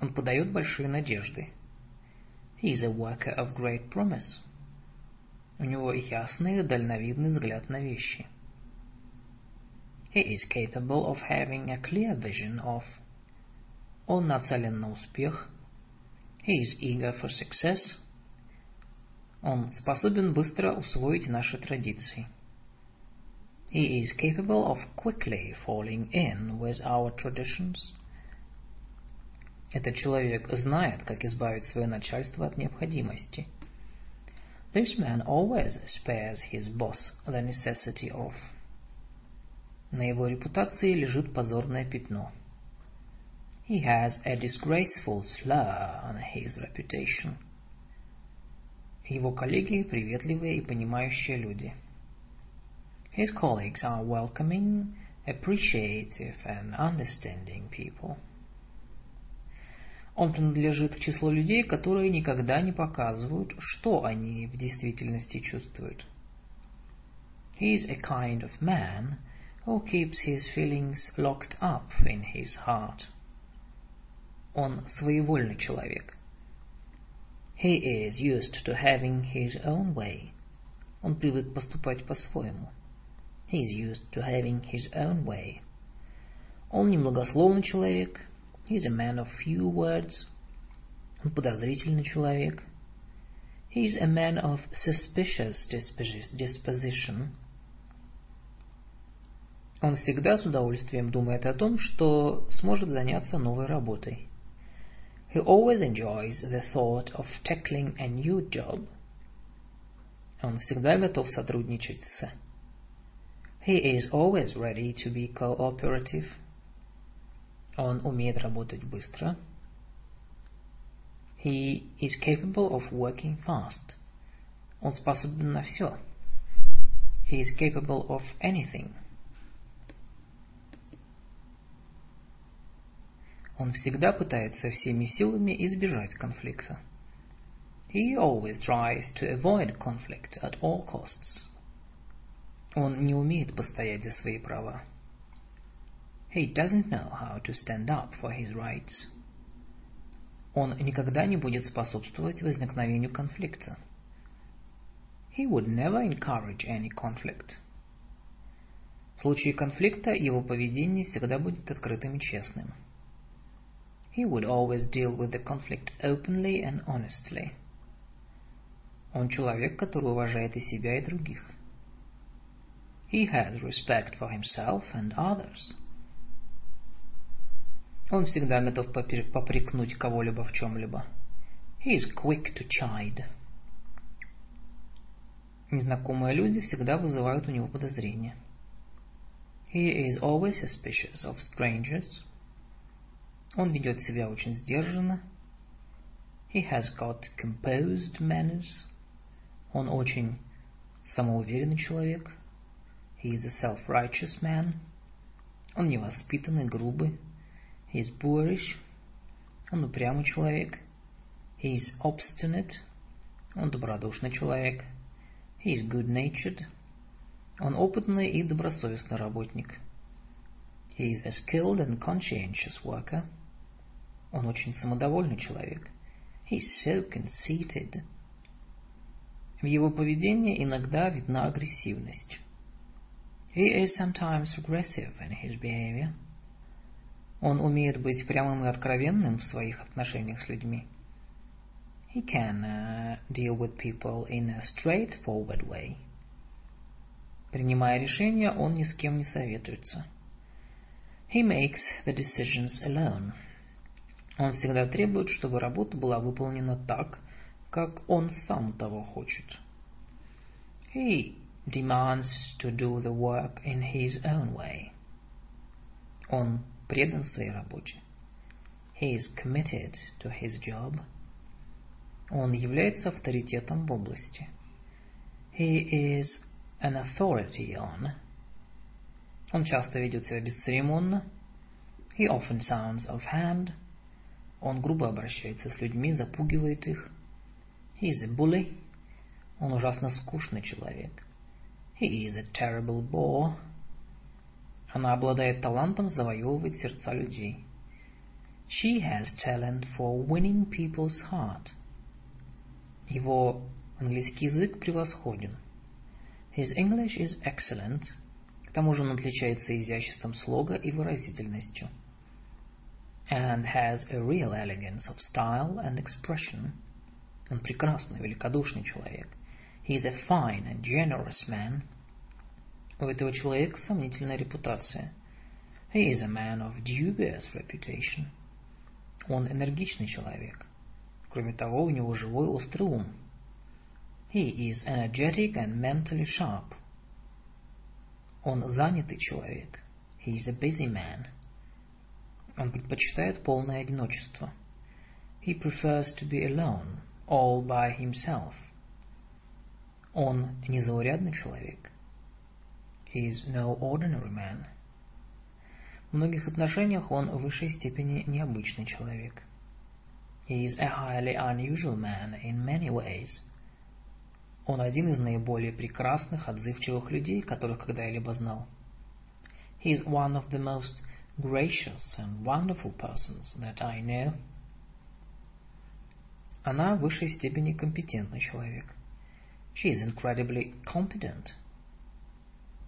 Он подает большие надежды. He is a worker of great promise. У него ясный и дальновидный взгляд на вещи. He is capable of having a clear vision of. Он нацелен на успех. He is eager for success. Он способен быстро усвоить наши традиции. He is capable of quickly falling in with our traditions. Этот человек знает, как избавить свое начальство от необходимости. This man always spares his boss the necessity of. На его репутации лежит позорное пятно. He has a disgraceful slur on his reputation. Его коллеги приветливые и понимающие люди. His colleagues are welcoming, appreciative and understanding people. Он принадлежит к числу людей, которые никогда не показывают, что они в действительности чувствуют. He is a kind of man who keeps his feelings locked up in his heart. Он своевольный человек. He is used to having his own way. Он привык поступать по-своему. He is used to having his own way. Он немногословный человек. He is a man of few words. Он подозрительный человек. He is a man of suspicious disposition. Он всегда с удовольствием думает о том, что сможет заняться новой работой. He always enjoys the thought of tackling a new job. Он всегда готов сотрудничать с. He is always ready to be cooperative. Он умеет работать быстро. He is capable of working fast. Он способен на все. He is capable of anything. Он всегда пытается всеми силами избежать конфликта. He always tries to avoid conflict at all costs. Он не умеет постоять за свои права. He doesn't know how to stand up for his rights. Он никогда не будет способствовать возникновению конфликта. He would never encourage any conflict. В случае конфликта его поведение всегда будет открытым и честным. He would always deal with the conflict openly and honestly. Он человек, который уважает и себя, и других. He has respect for himself and others. Он всегда готов попрекнуть кого-либо в чем-либо. He is quick to chide. Незнакомые люди всегда вызывают у него подозрения. He is always suspicious of strangers. Он ведет себя очень сдержанно. He has got composed manners. Он очень самоуверенный человек. He is a self-righteous man. Он невоспитанный, грубый. He is boorish. Он упрямый человек. He is obstinate. Он добродушный человек. He is good-natured. Он опытный и добросовестный работник. He is a skilled and conscientious worker. Он очень самодовольный человек. He's so conceited. В его поведении иногда видна агрессивность. He is sometimes aggressive in his behavior. Он умеет быть прямым и откровенным в своих отношениях с людьми. He can uh, deal with people in a straightforward way. Принимая решения, он ни с кем не советуется. He makes the decisions alone. Он всегда требует, чтобы работа была выполнена так, как он сам того хочет. He demands to do the work in his own way. Он предан своей работе. He is committed to his job. Он является авторитетом в области. He is an authority on. Он часто ведет себя бесцеремонно. He often sounds offhand. Он грубо обращается с людьми, запугивает их. He is a bully. Он ужасно скучный человек. He is a terrible bore. Она обладает талантом завоевывать сердца людей. She has talent for winning people's heart. Его английский язык превосходен. His English is excellent. К тому же он отличается изяществом слога и выразительностью and has a real elegance of style and expression. Он прекрасный, великодушный человек. He is a fine and generous man. У этого человека сомнительная репутация. He is a man of dubious reputation. Он энергичный человек. Кроме того, у него живой острый ум. He is energetic and mentally sharp. Он занятый человек. He is a busy man. Он предпочитает полное одиночество. He prefers to be alone, all by himself. Он незаурядный человек. He is no ordinary man. В многих отношениях он в высшей степени необычный человек. He is a highly unusual man in many ways. Он один из наиболее прекрасных, отзывчивых людей, которых когда-либо знал. He is one of the most gracious and wonderful persons that I know. Она в высшей степени компетентный человек. She is incredibly competent.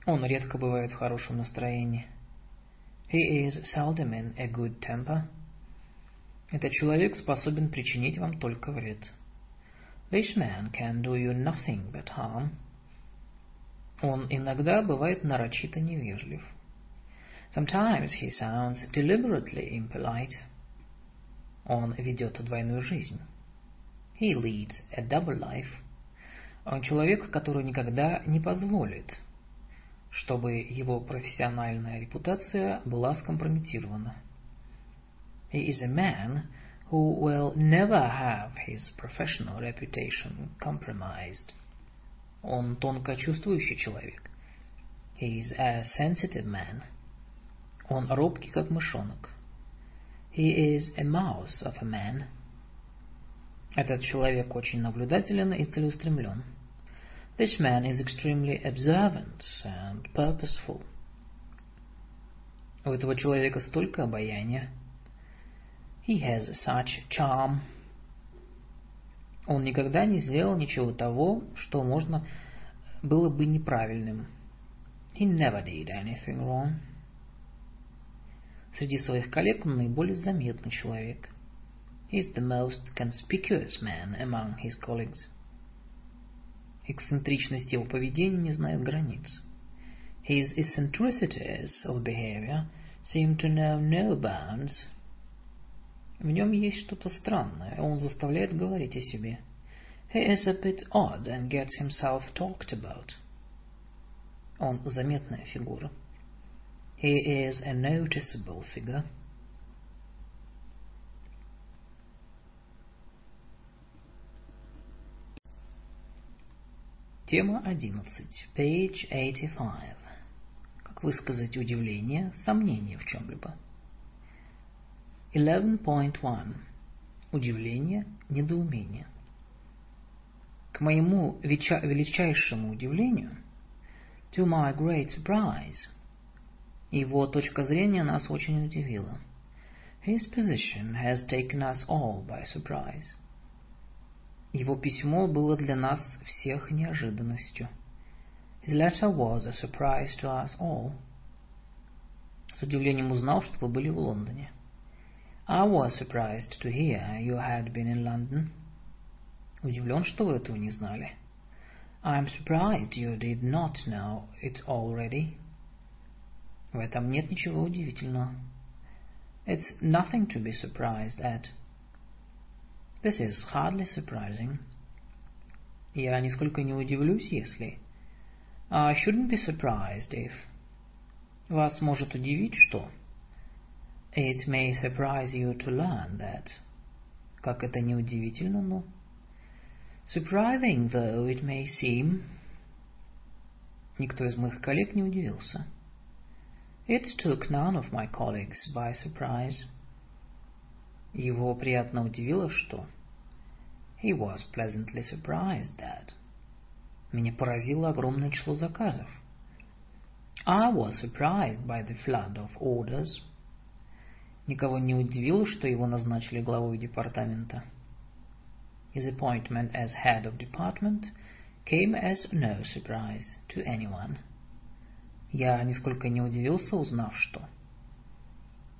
Он редко бывает в хорошем настроении. He is seldom in a good temper. Этот человек способен причинить вам только вред. This man can do you nothing but harm. Он иногда бывает нарочито невежлив. Sometimes he sounds deliberately impolite. Он ведет двойную жизнь. He leads a double life. Он человек, который никогда не позволит, чтобы его профессиональная репутация была скомпрометирована. He is a man who will never have his professional reputation compromised. Он тонко чувствующий человек. He is a sensitive man. Он робкий, как мышонок. He is a mouse of a man. Этот человек очень наблюдателен и целеустремлен. This man is extremely observant and purposeful. У этого человека столько обаяния. He has such charm. Он никогда не сделал ничего того, что можно было бы неправильным. He never did anything wrong. Среди своих коллег он наиболее заметный человек. He is the most conspicuous man among his colleagues. Эксцентричность его поведения не знает границ. His eccentricities of behavior seem to know no bounds. В нем есть что-то странное, он заставляет говорить о себе. He is a bit odd and gets himself talked about. Он заметная фигура. He is a noticeable figure. Тема 11. Page 85. Как высказать удивление, сомнение в чем-либо. 11.1. Удивление, недоумение. К моему величайшему удивлению, to my great surprise, его точка зрения нас очень удивила. His position has taken us all by surprise. Его письмо было для нас всех неожиданностью. His letter was a surprise to us all. С удивлением узнал, что вы были в Лондоне. I was surprised to hear you had been in London. Удивлен, что вы этого не знали. I am surprised you did not know it already. В этом нет ничего удивительного. It's nothing to be surprised at. This is hardly surprising. Я нисколько не удивлюсь, если... I shouldn't be surprised if... Вас может удивить, что... It may surprise you to learn that... Как это не удивительно, но... Surprising though it may seem... Никто из моих коллег не удивился. It took none of my colleagues by surprise. Его приятно удивило, что... He was pleasantly surprised that... Меня поразило огромное число заказов. I was surprised by the flood of orders. Никого не удивило, что его назначили главой департамента. His appointment as head of department came as no surprise to anyone. Я нисколько не удивился, узнав, что...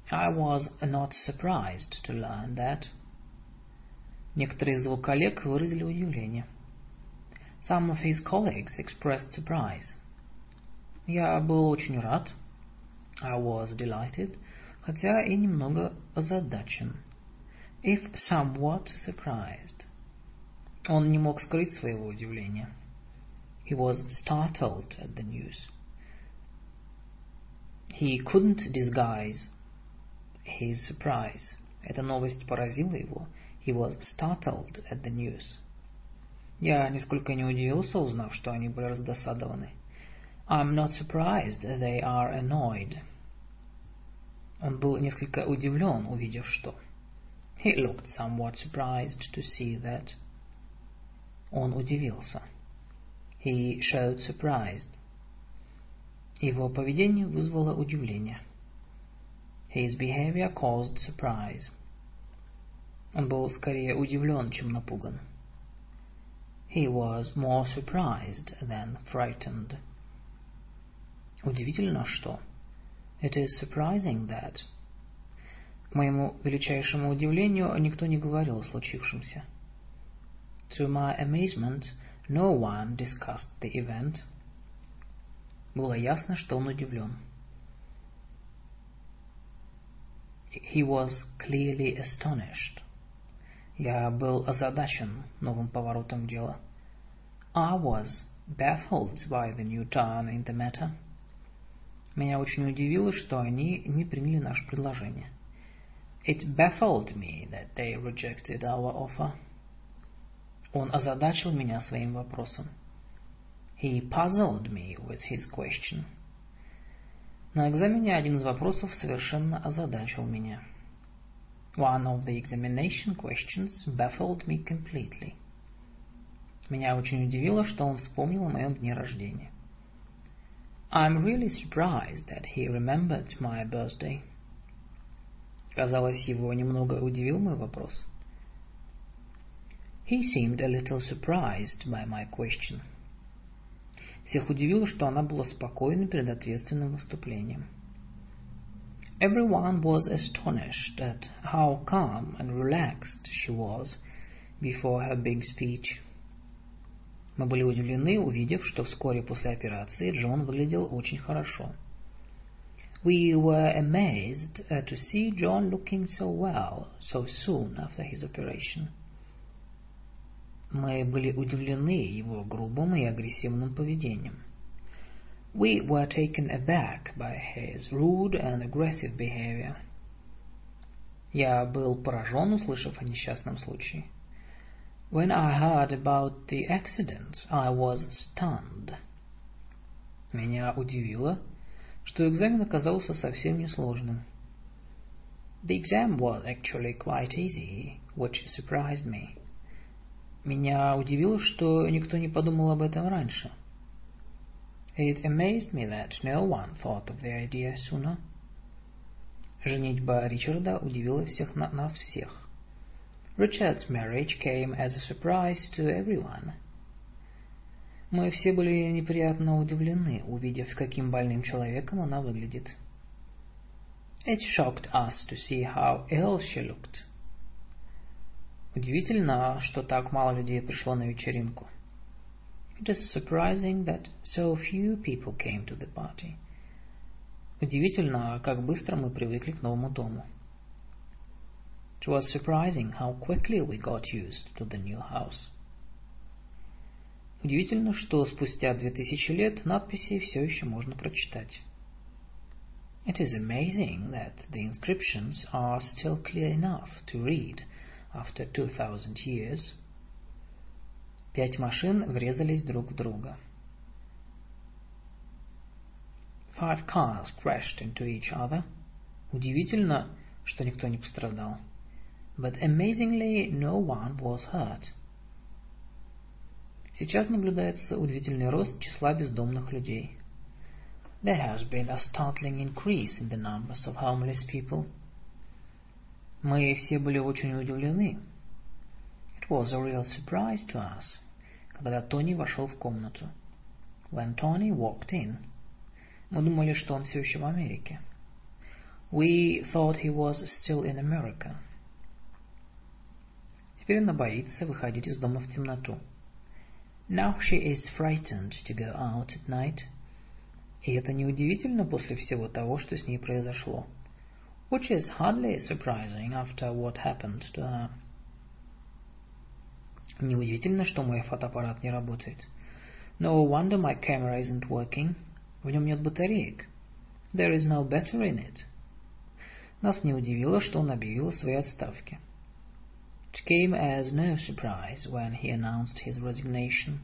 I was not surprised to learn that. Некоторые из его коллег выразили удивление. Some of his colleagues expressed surprise. Я был очень рад. I was delighted, хотя и немного озадачен. If somewhat surprised. Он не мог скрыть своего удивления. He was startled at the news. He couldn't disguise his surprise. Эта новость поразила его. He was startled at the news. Я нисколько не удивился, узнав, что они были раздосадованы. I'm not surprised they are annoyed. Он был несколько удивлен, увидев что. He looked somewhat surprised to see that. Он удивился. He showed surprise. Его поведение вызвало удивление. His behavior caused surprise. Он был скорее удивлен, чем напуган. He was more surprised than frightened. Удивительно, что... It is surprising that... К моему величайшему удивлению, никто не говорил о случившемся. To my amazement, no one discussed the event. Было ясно, что он удивлен. He was clearly astonished. Я был озадачен новым поворотом дела. I was baffled by the new turn in the matter. Меня очень удивило, что они не приняли наше предложение. It baffled me that they rejected our offer. Он озадачил меня своим вопросом. He puzzled me with his question. На экзамене один из вопросов совершенно озадачил меня. One of the examination questions baffled me completely. Меня очень удивило, что он вспомнил о моем дне рождения. I'm really surprised that he remembered my birthday. Казалось, его немного удивил мой вопрос. He seemed a little surprised by my question. Всех удивило, что она была спокойна перед ответственным выступлением. Everyone was astonished at how calm and relaxed she was before her big speech. Мы были удивлены, увидев, что вскоре после операции Джон выглядел очень хорошо. We were amazed uh, to see John looking so well so soon after his operation. Мы были удивлены его грубым и агрессивным поведением. We were taken aback by his rude and aggressive behavior. Я был поражен, услышав о несчастном случае. When I heard about the accident, I was stunned. Меня удивило, что экзамен оказался совсем несложным. The exam was actually quite easy, which surprised me. Меня удивило, что никто не подумал об этом раньше. It amazed me that no one thought of the idea sooner. Женитьба Ричарда удивила всех на нас всех. Richard's marriage came as a surprise to everyone. Мы все были неприятно удивлены, увидев, каким больным человеком она выглядит. It shocked us to see how ill she looked. Удивительно, что так мало людей пришло на вечеринку. It is surprising that so few people came to the party. Удивительно, как быстро мы привыкли к новому дому. It was surprising how quickly we got used to the new house. Удивительно, что спустя две тысячи лет надписи все еще можно прочитать. It is amazing that the inscriptions are still clear enough to read after two thousand years. Пять машин врезались друг в друга. Five cars crashed into each other. Удивительно, что никто не пострадал. But amazingly, no one was hurt. Сейчас наблюдается удивительный рост числа бездомных людей. There has been a startling increase in the numbers of homeless people. Мы все были очень удивлены. It was a real surprise to us когда Тони вошел в комнату. When Tony walked in, мы думали, что он все еще в Америке. We thought he was still in America. Теперь она боится выходить из дома в темноту. Now she is frightened to go out at night. И это неудивительно после всего того, что с ней произошло. Which is hardly surprising after what happened to her. Неудивительно, что мой фотоаппарат не работает. No wonder my camera isn't working. В нем нет батареек. There is no battery in it. Нас не удивило, что он объявил о своей отставке. It came as no surprise when he announced his resignation.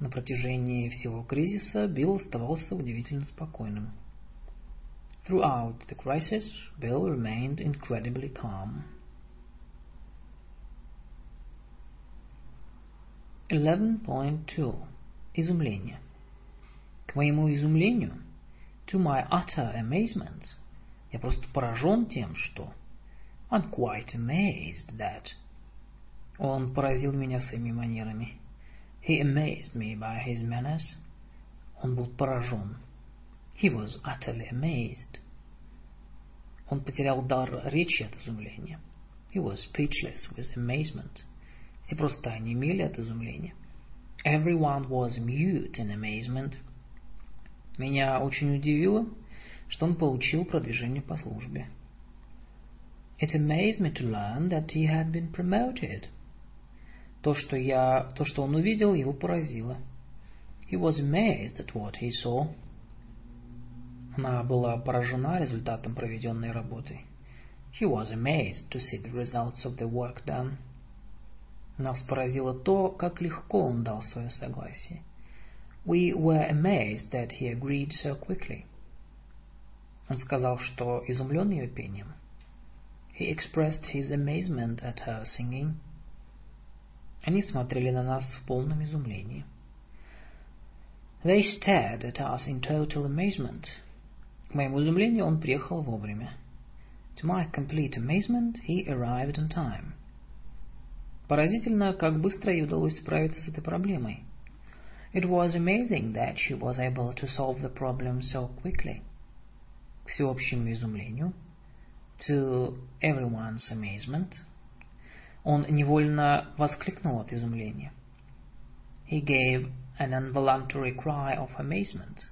На протяжении всего кризиса Билл оставался удивительно спокойным. Throughout the crisis, Bill remained incredibly calm. 11.2. Изумление. К моему изумлению, to my utter amazement, я просто поражен тем, что I'm quite amazed that он поразил меня своими манерами. He amazed me by his manners. Он был поражен. He was utterly amazed. Он потерял дар речи от изумления. He was speechless with amazement. Все просто онемели от изумления. Everyone was mute in amazement. Меня очень удивило, что он получил продвижение по службе. It amazed me to learn that he had been promoted. То, что я, то, что он увидел, его поразило. He was amazed at what he saw. Она была поражена результатом проведенной работы. He was amazed to see the results of the work done. Нас поразило то, как легко он дал свое согласие. We were amazed that he agreed so quickly. Он сказал, что изумлен ее пением. He expressed his amazement at her singing. Они смотрели на нас в полном изумлении. They stared at us in total amazement. К моему изумлению, он приехал вовремя. To my complete amazement, he arrived on time. Поразительно, как быстро ей удалось справиться с этой проблемой. It was amazing that she was able to solve the problem so quickly. К всеобщему изумлению, To everyone's amazement, он невольно воскликнул от изумления. He gave an involuntary cry of amazement.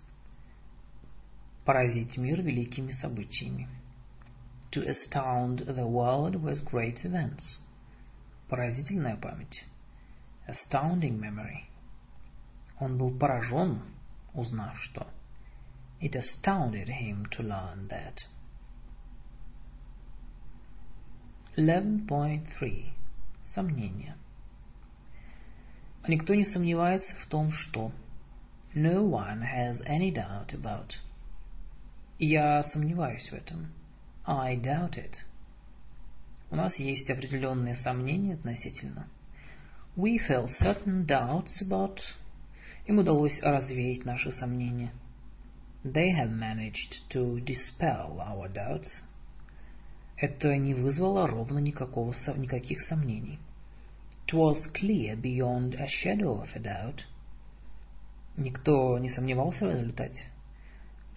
Поразить мир великими событиями. To astound the world with great events. Поразительная память. Astounding memory. Он был поражен, узнав что. It astounded him to learn that. 11.3. Сомнения. Никто не сомневается в том, что No one has any doubt about. Я сомневаюсь в этом. I doubt it. У нас есть определенные сомнения относительно. We feel certain doubts about. Им удалось развеять наши сомнения. They have managed to dispel our doubts. Это не вызвало ровно никакого, никаких сомнений. It was clear beyond a shadow of a doubt. Никто не сомневался в результате.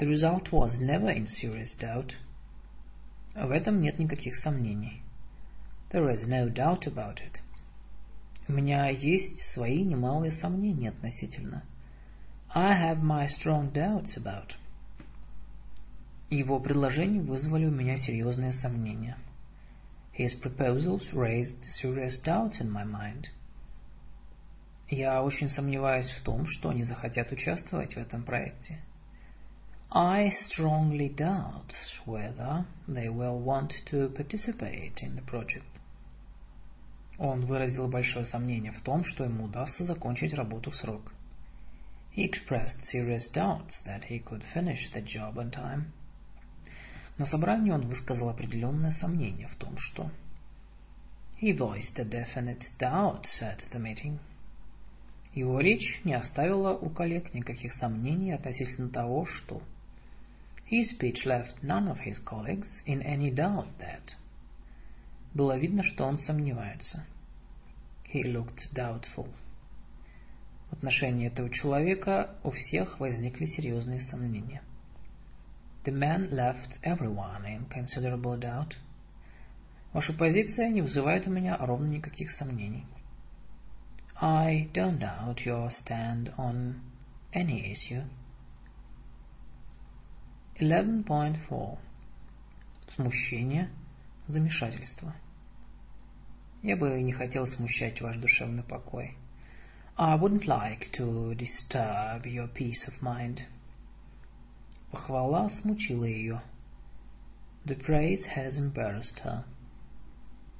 The result was never in serious doubt. В этом нет никаких сомнений. There is no doubt about it. У меня есть свои немалые сомнения относительно. I have my strong doubts about. Его предложения вызвали у меня серьезные сомнения. His proposals raised serious doubts in my mind. Я очень сомневаюсь в том, что они захотят участвовать в этом проекте. I strongly doubt whether they will want to participate in the project. Он выразил большое сомнение в том, что ему удастся закончить работу в срок. He expressed serious doubts that he could finish the job on time. На собрании он высказал определенное сомнение в том, что He voiced a definite doubt at the meeting. Его речь не оставила у коллег никаких сомнений относительно того, что His speech left none of his colleagues in any doubt that. Было видно, что он сомневается. He looked doubtful. В отношении этого человека у всех возникли серьезные сомнения. The man left everyone in considerable doubt. Ваша позиция не вызывает у меня ровно никаких сомнений. I don't doubt your stand on any issue. 11.4. Смущение, замешательство. Я бы не хотел смущать ваш душевный покой. I wouldn't like to disturb your peace of mind. Похвала смутила ее. The praise has embarrassed her.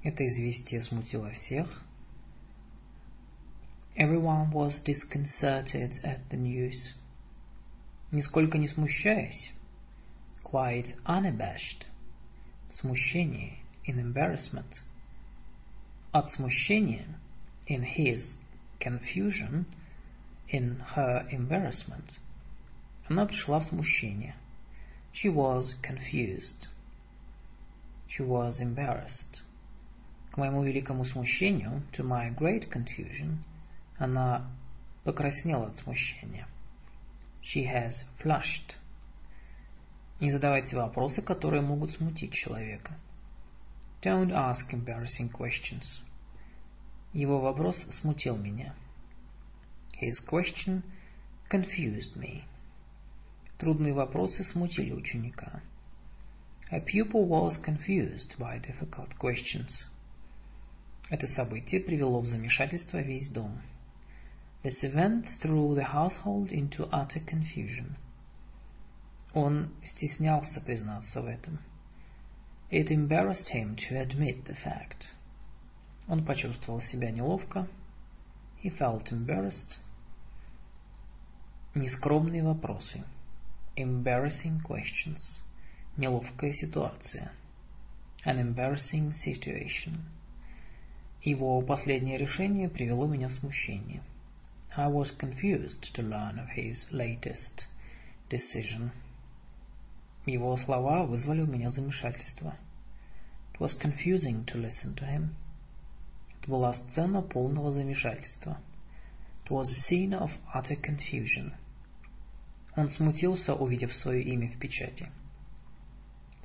Это известие смутило всех. Everyone was disconcerted at the news. Нисколько не смущаясь, quite unabashed, в смущении, in embarrassment. От смущения, in his confusion, in her embarrassment. Она пришла в смущение. She was confused. She was embarrassed. К моему великому смущению, to my great confusion, она покраснела от смущения. She has flushed. Не задавайте вопросы, которые могут смутить человека. Don't ask embarrassing questions. Его вопрос смутил меня. His question confused me. Трудные вопросы смутили ученика. A pupil was confused by difficult questions. Это событие привело в замешательство весь дом. This event threw the household into utter confusion. Он стеснялся признаться в этом. It embarrassed him to admit the fact. Он почувствовал себя неловко. He felt embarrassed. Нескромные вопросы. Embarrassing questions. Неловкая ситуация. An embarrassing situation. Его последнее решение привело меня в смущение. I was confused to learn of his latest decision. Его слова вызвали у меня замешательство. It was confusing to listen to him. Это была сцена полного замешательства. It was a scene of utter confusion. Он смутился, увидев свое имя в печати.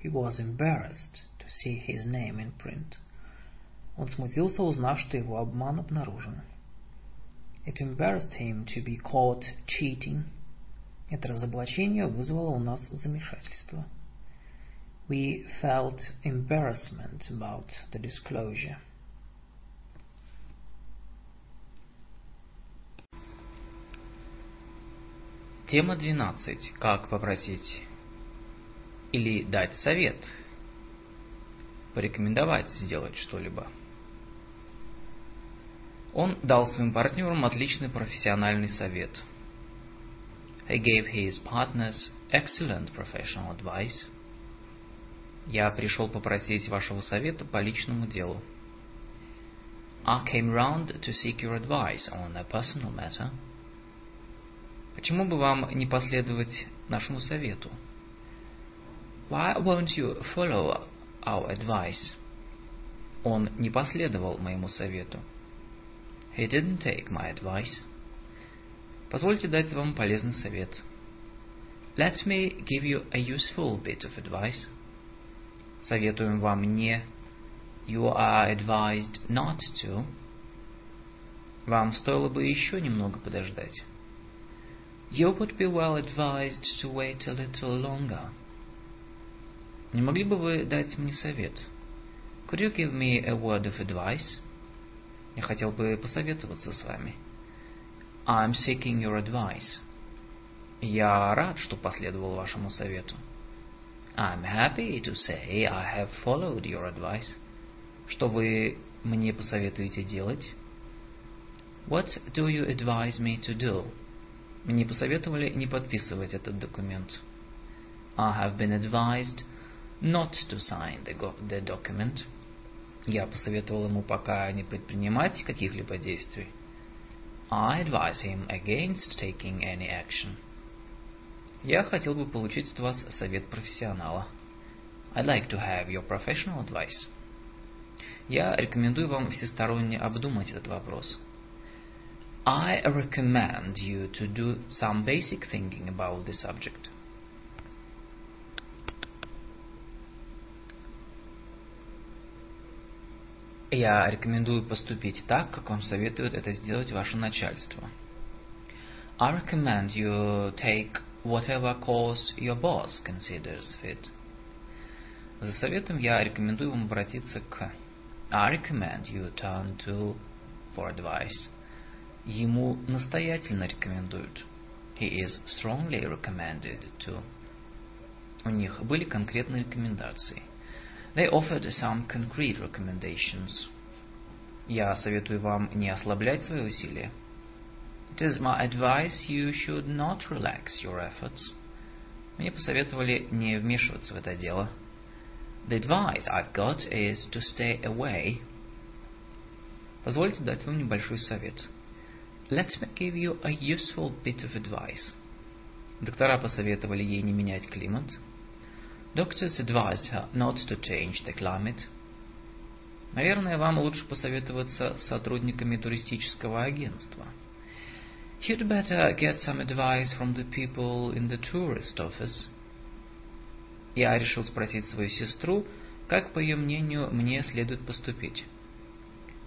He was embarrassed to see his name in print. Он смутился, узнав, что его обман обнаружен. It embarrassed him to be caught cheating. Это разоблачение вызвало у нас замешательство. We felt embarrassment about the disclosure. Тема 12. Как попросить или дать совет, порекомендовать сделать что-либо. Он дал своим партнерам отличный профессиональный совет. He gave his partners excellent professional advice. Я пришел попросить вашего совета по личному делу. I came round to seek your advice on a personal matter. Почему бы вам не последовать нашему совету? Why won't you follow our advice? Он не последовал моему совету. He didn't take my advice. Позвольте дать вам полезный совет. Let me give you a useful bit of advice. Советуем вам не. You are advised not to. Вам стоило бы еще немного подождать. You would be well advised to wait a little longer. Не могли бы вы дать мне совет? Could you give me a word of advice? Я хотел бы посоветоваться с вами. I'm seeking your advice. Я рад, что последовал вашему совету. I'm happy to say I have followed your advice. Что вы мне посоветуете делать? What do you advise me to do? Мне посоветовали не подписывать этот документ. I have been advised not to sign the, the document. Я посоветовал ему пока не предпринимать каких-либо действий. I advise him against taking any action. Я хотел бы получить от вас совет профессионала. I'd like to have your professional advice. Я рекомендую вам всесторонне обдумать этот вопрос. I recommend you to do some basic thinking about the subject. Я рекомендую поступить так, как вам советует это сделать ваше начальство. I recommend you take whatever course your boss considers fit. За советом я рекомендую вам обратиться к I recommend you turn to for advice. Ему настоятельно рекомендуют. He is strongly recommended to. У них были конкретные рекомендации. They offered some concrete recommendations. Я советую вам не ослаблять свои усилия. It is my advice you should not relax your efforts. Мне посоветовали не вмешиваться в это дело. The advice I've got is to stay away. Позвольте дать вам небольшой совет. Let me give you a useful bit of advice. Доктора посоветовали ей не менять климат. Doctors advised her not to change the climate. Наверное, вам лучше посоветоваться с сотрудниками туристического агентства. You'd better get some advice from the people in the tourist office. Я решил спросить свою сестру, как, по ее мнению, мне следует поступить.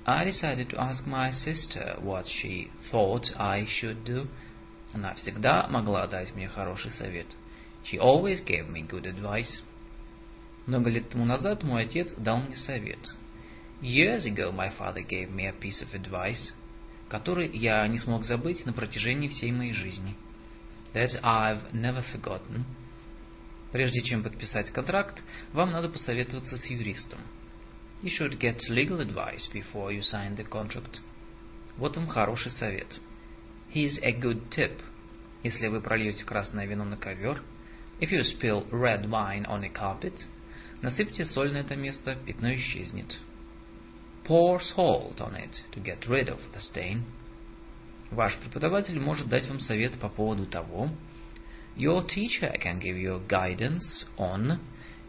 I decided to ask my sister what she thought I should do. Она всегда могла дать мне хороший совет. She always gave me good advice. Много лет тому назад мой отец дал мне совет. Years ago my father gave me a piece of advice, который я не смог забыть на протяжении всей моей жизни. That I've never forgotten. Прежде чем подписать контракт, вам надо посоветоваться с юристом. You should get legal advice before you sign the contract. Вот вам хороший совет. Here's a good tip. Если вы прольете красное вино на ковер, if you spill red wine on a carpet, насыпьте соль на это место, пятно исчезнет. Pour salt on it to get rid of the stain. Ваш преподаватель может дать вам совет по поводу того, Your teacher can give you guidance on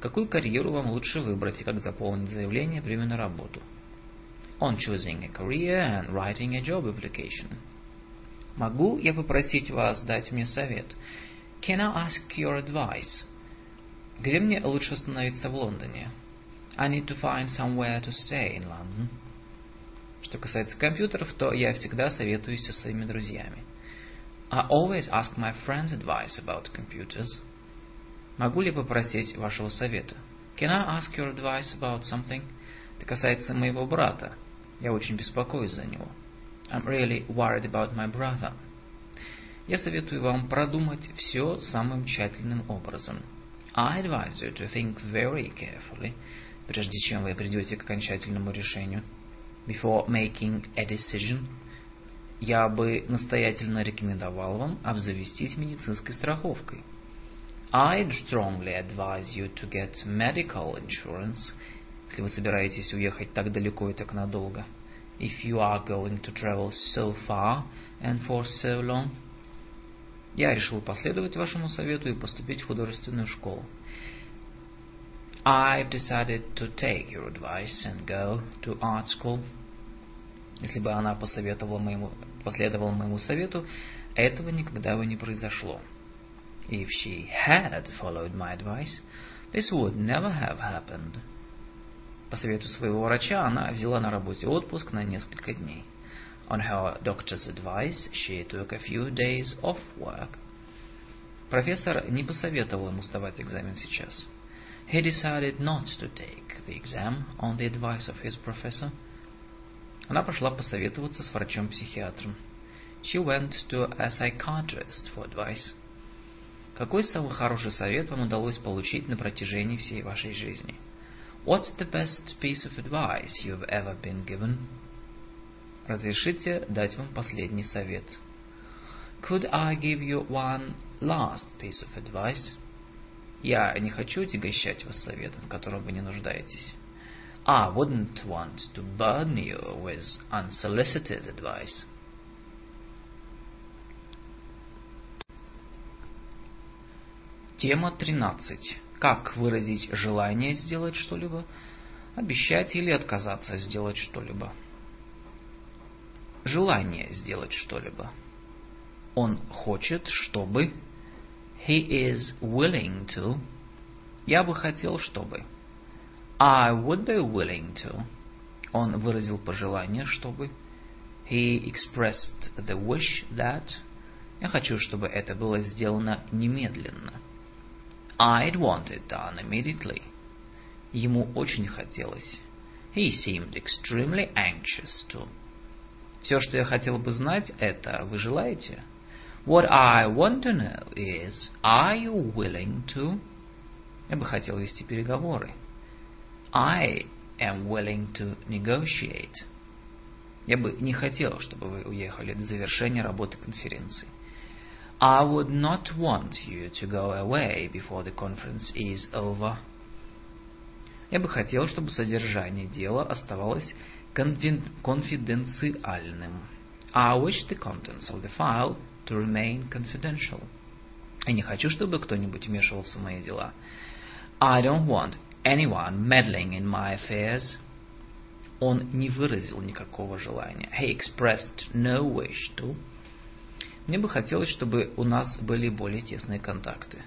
какую карьеру вам лучше выбрать и как заполнить заявление прямо на работу. On choosing a career and writing a job application. Могу я попросить вас дать мне совет? Can I ask your advice? Где мне лучше остановиться в Лондоне? I need to find somewhere to stay in London. Что касается компьютеров, то я всегда советуюсь со своими друзьями. I always ask my friends advice about computers. Могу ли попросить вашего совета? Can I ask your advice about something? Это касается моего брата. Я очень беспокоюсь за него. I'm really worried about my brother. Я советую вам продумать все самым тщательным образом. I advise you to think very carefully, прежде чем вы придете к окончательному решению. Before making a decision, я бы настоятельно рекомендовал вам обзавестись медицинской страховкой. I'd strongly advise you to get medical insurance, если вы собираетесь уехать так далеко и так надолго. If you are going to travel so far and for so long. Я решил последовать вашему совету и поступить в художественную школу. I've decided to take your advice and go to art school. Если бы она посоветовала моему, последовала моему совету, этого никогда бы не произошло. If she had followed my advice, this would never have happened. По совету своего врача она взяла на работе отпуск на несколько дней. On her doctor's advice, she took a few days off work. Профессор не посоветовал ему сдавать экзамен сейчас. He decided not to take the exam on the advice of his professor. Она пошла посоветоваться с врачом-психиатром. She went to a psychiatrist for advice. Какой самый хороший совет вам удалось получить на протяжении всей вашей жизни? What's the best piece of advice you've ever been given? Разрешите дать вам последний совет. Could I give you one last piece of advice? Я не хочу отягощать вас советом, в котором вы не нуждаетесь. I wouldn't want to burden you with unsolicited advice. Тема 13. Как выразить желание сделать что-либо, обещать или отказаться сделать что-либо. Желание сделать что-либо. Он хочет, чтобы... He is willing to. Я бы хотел, чтобы. I would be willing to. Он выразил пожелание, чтобы. He expressed the wish that. Я хочу, чтобы это было сделано немедленно. I'd want it done immediately. Ему очень хотелось. He seemed extremely anxious to. Все, что я хотел бы знать, это вы желаете? What I want to know is, are you willing to? Я бы хотел вести переговоры. I am willing to negotiate. Я бы не хотел, чтобы вы уехали до завершения работы конференции. I would not want you to go away before the conference is over. Я бы хотел, чтобы содержание дела оставалось конфиденциальным. I wish the contents of the file to remain confidential. Я не хочу, чтобы кто-нибудь вмешивался в мои дела. I don't want anyone meddling in my affairs. Он не выразил никакого желания. He expressed no wish to. Мне бы хотелось, чтобы у нас были более тесные контакты.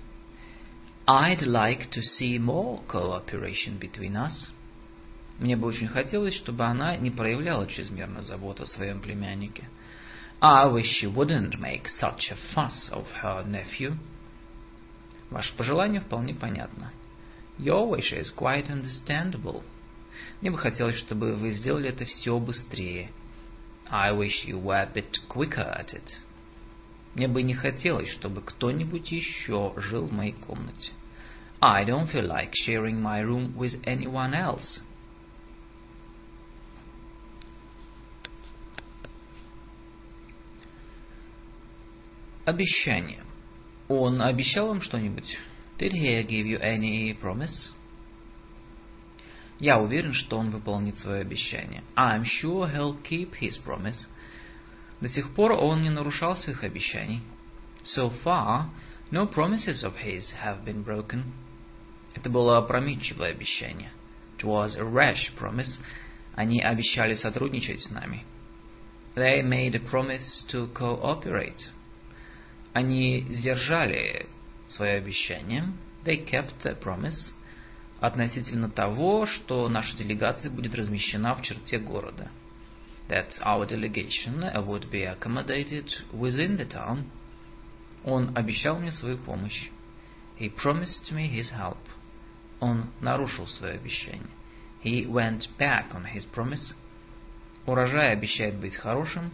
I'd like to see more cooperation between us. Мне бы очень хотелось, чтобы она не проявляла чрезмерную заботу о своем племяннике. I wish she wouldn't make such a fuss of her nephew. Ваше пожелание вполне понятно. Your wish is quite understandable. Мне бы хотелось, чтобы вы сделали это все быстрее. I wish you were a bit quicker at it. Мне бы не хотелось, чтобы кто-нибудь еще жил в моей комнате. I don't feel like sharing my room with anyone else. Обещание. Он обещал вам что-нибудь? Did he give you any promise? Я уверен, что он выполнит свое обещание. I'm sure he'll keep his promise. До сих пор он не нарушал своих обещаний. So far, no promises of his have been broken. Это было опрометчивое обещание. It was a rash promise. Они обещали сотрудничать с нами. They made a promise to cooperate. Они сдержали свое обещание. They kept their promise относительно того, что наша делегация будет размещена в черте города. That our delegation would be accommodated within the town. Он обещал мне свою помощь. He promised me his help. Он нарушил свое обещание. He went back on his promise. Урожай обещает быть хорошим.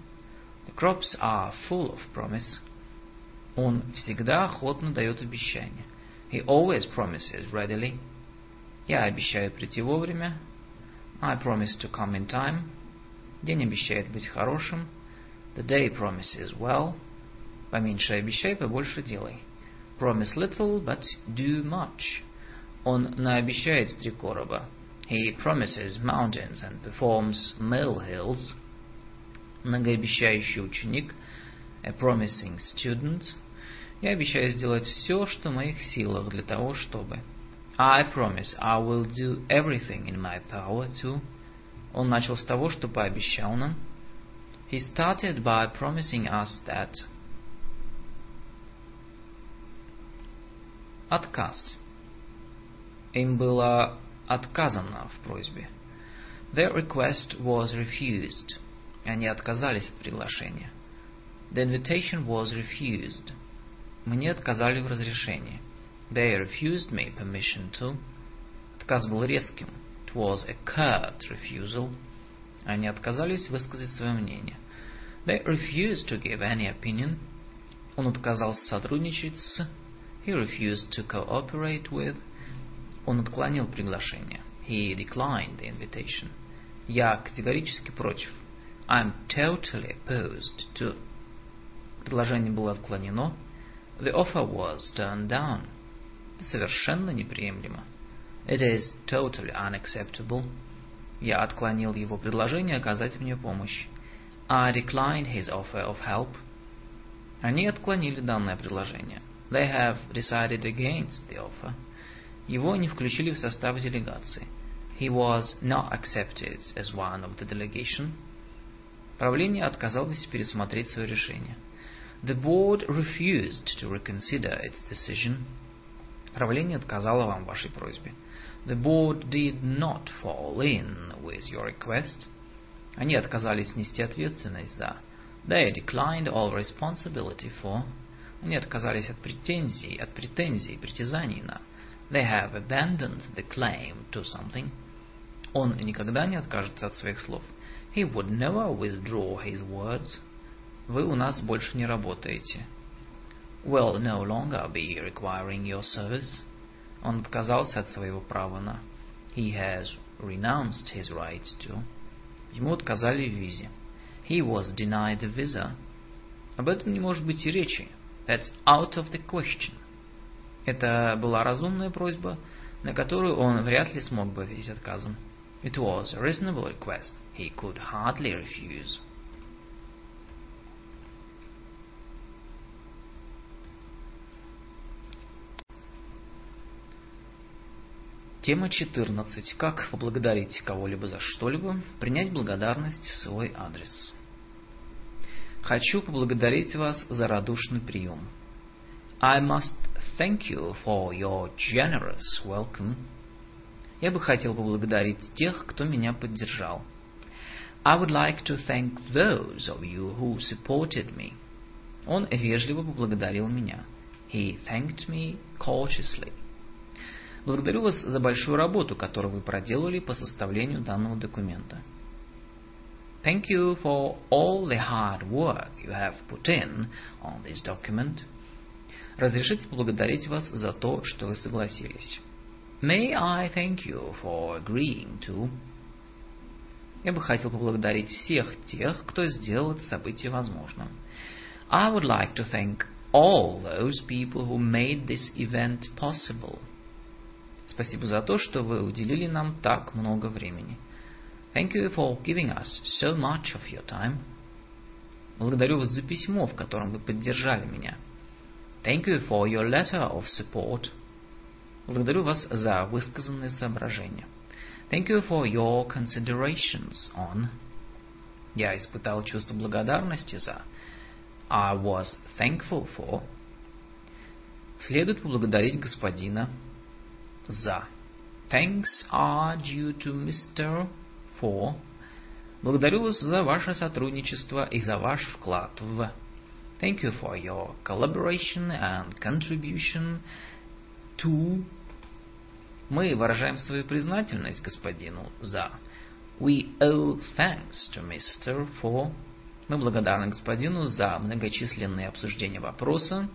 The crops are full of promise. Он всегда охотно дает обещания. He always promises readily. Я обещаю прийти вовремя. I promise to come in time. День обещает быть хорошим. The day promises well. Поменьше обещай, побольше делай. Promise little, but do much. Он наобещает три короба. He promises mountains and performs molehills. Многообещающий ученик. A promising student. Я обещаю сделать все, что в моих силах для того, чтобы... I promise I will do everything in my power to... Он начал с того, что пообещал нам. He started by promising us that... Отказ. Им было отказано в просьбе. Their request was refused. Они отказались от приглашения. The invitation was refused. Мне отказали в разрешении. They refused me permission to. Отказ был резким. It was a curt refusal. Они отказались высказать свое мнение. They refused to give any opinion. Он отказался сотрудничать с. He refused to cooperate with. Он отклонил приглашение. He declined the invitation. Я категорически против. I'm totally opposed to. Предложение было отклонено. The offer was turned down. Совершенно неприемлемо. It is totally unacceptable. Я отклонил его предложение оказать мне помощь. I declined his offer of help. Они отклонили данное предложение. They have decided against the offer. Его не включили в состав делегации. He was not accepted as one of the delegation. Правление отказалось пересмотреть свое решение. The board refused to reconsider its decision. Правление отказало вам в вашей просьбе. The board did not fall in with your request. Они отказались нести ответственность за. They declined all responsibility for. Они отказались от претензий, от претензий, притязаний на. They have abandoned the claim to something. Он никогда не откажется от своих слов. He would never withdraw his words. Вы у нас больше не работаете. Will no longer be requiring your service. Он отказался от своего права на. He has renounced his right to. Ему отказали в визе. He was denied a visa. Об этом не может быть и речи. That's out of the question. Это была разумная просьба, на которую он вряд ли смог бы ответить отказом. It was a reasonable request. He could hardly refuse. Тема 14. Как поблагодарить кого-либо за что-либо, принять благодарность в свой адрес. Хочу поблагодарить вас за радушный прием. I must thank you for your generous welcome. Я бы хотел поблагодарить тех, кто меня поддержал. I would like to thank those of you who supported me. Он вежливо поблагодарил меня. He thanked me cautiously. Благодарю вас за большую работу, которую вы проделали по составлению данного документа. Thank you for all the hard work you have put in on this document. Разрешите поблагодарить вас за то, что вы согласились. May I thank you for agreeing to? Я бы хотел поблагодарить всех тех, кто сделал это событие возможным. I would like to thank all those people who made this event possible. Спасибо за то, что вы уделили нам так много времени. Thank you for giving us so much of your time. Благодарю вас за письмо, в котором вы поддержали меня. Thank you for your letter of support. Благодарю вас за высказанные соображения. Thank you for your considerations on. Я испытал чувство благодарности за. I was thankful for. Следует поблагодарить господина за. Thanks are due to Mr. for. Благодарю вас за ваше сотрудничество и за ваш вклад в. Thank you for your collaboration and contribution to мы выражаем свою признательность господину за. We owe thanks to Mr. for. Мы благодарны господину за многочисленные обсуждения вопроса,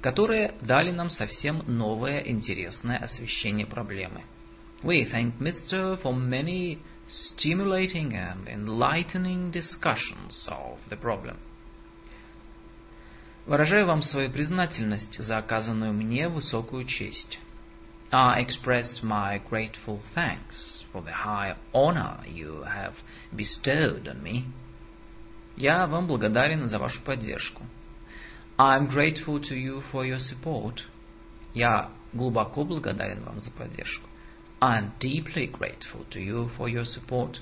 которые дали нам совсем новое интересное освещение проблемы. We thank Mr. for many stimulating and enlightening discussions of the problem. Выражаю вам свою признательность за оказанную мне высокую честь. I express my grateful thanks for the high honor you have bestowed on me. Я вам благодарен за вашу поддержку. I'm grateful to you for your support. Я глубоко благодарен вам за поддержку. I'm deeply grateful to you for your support.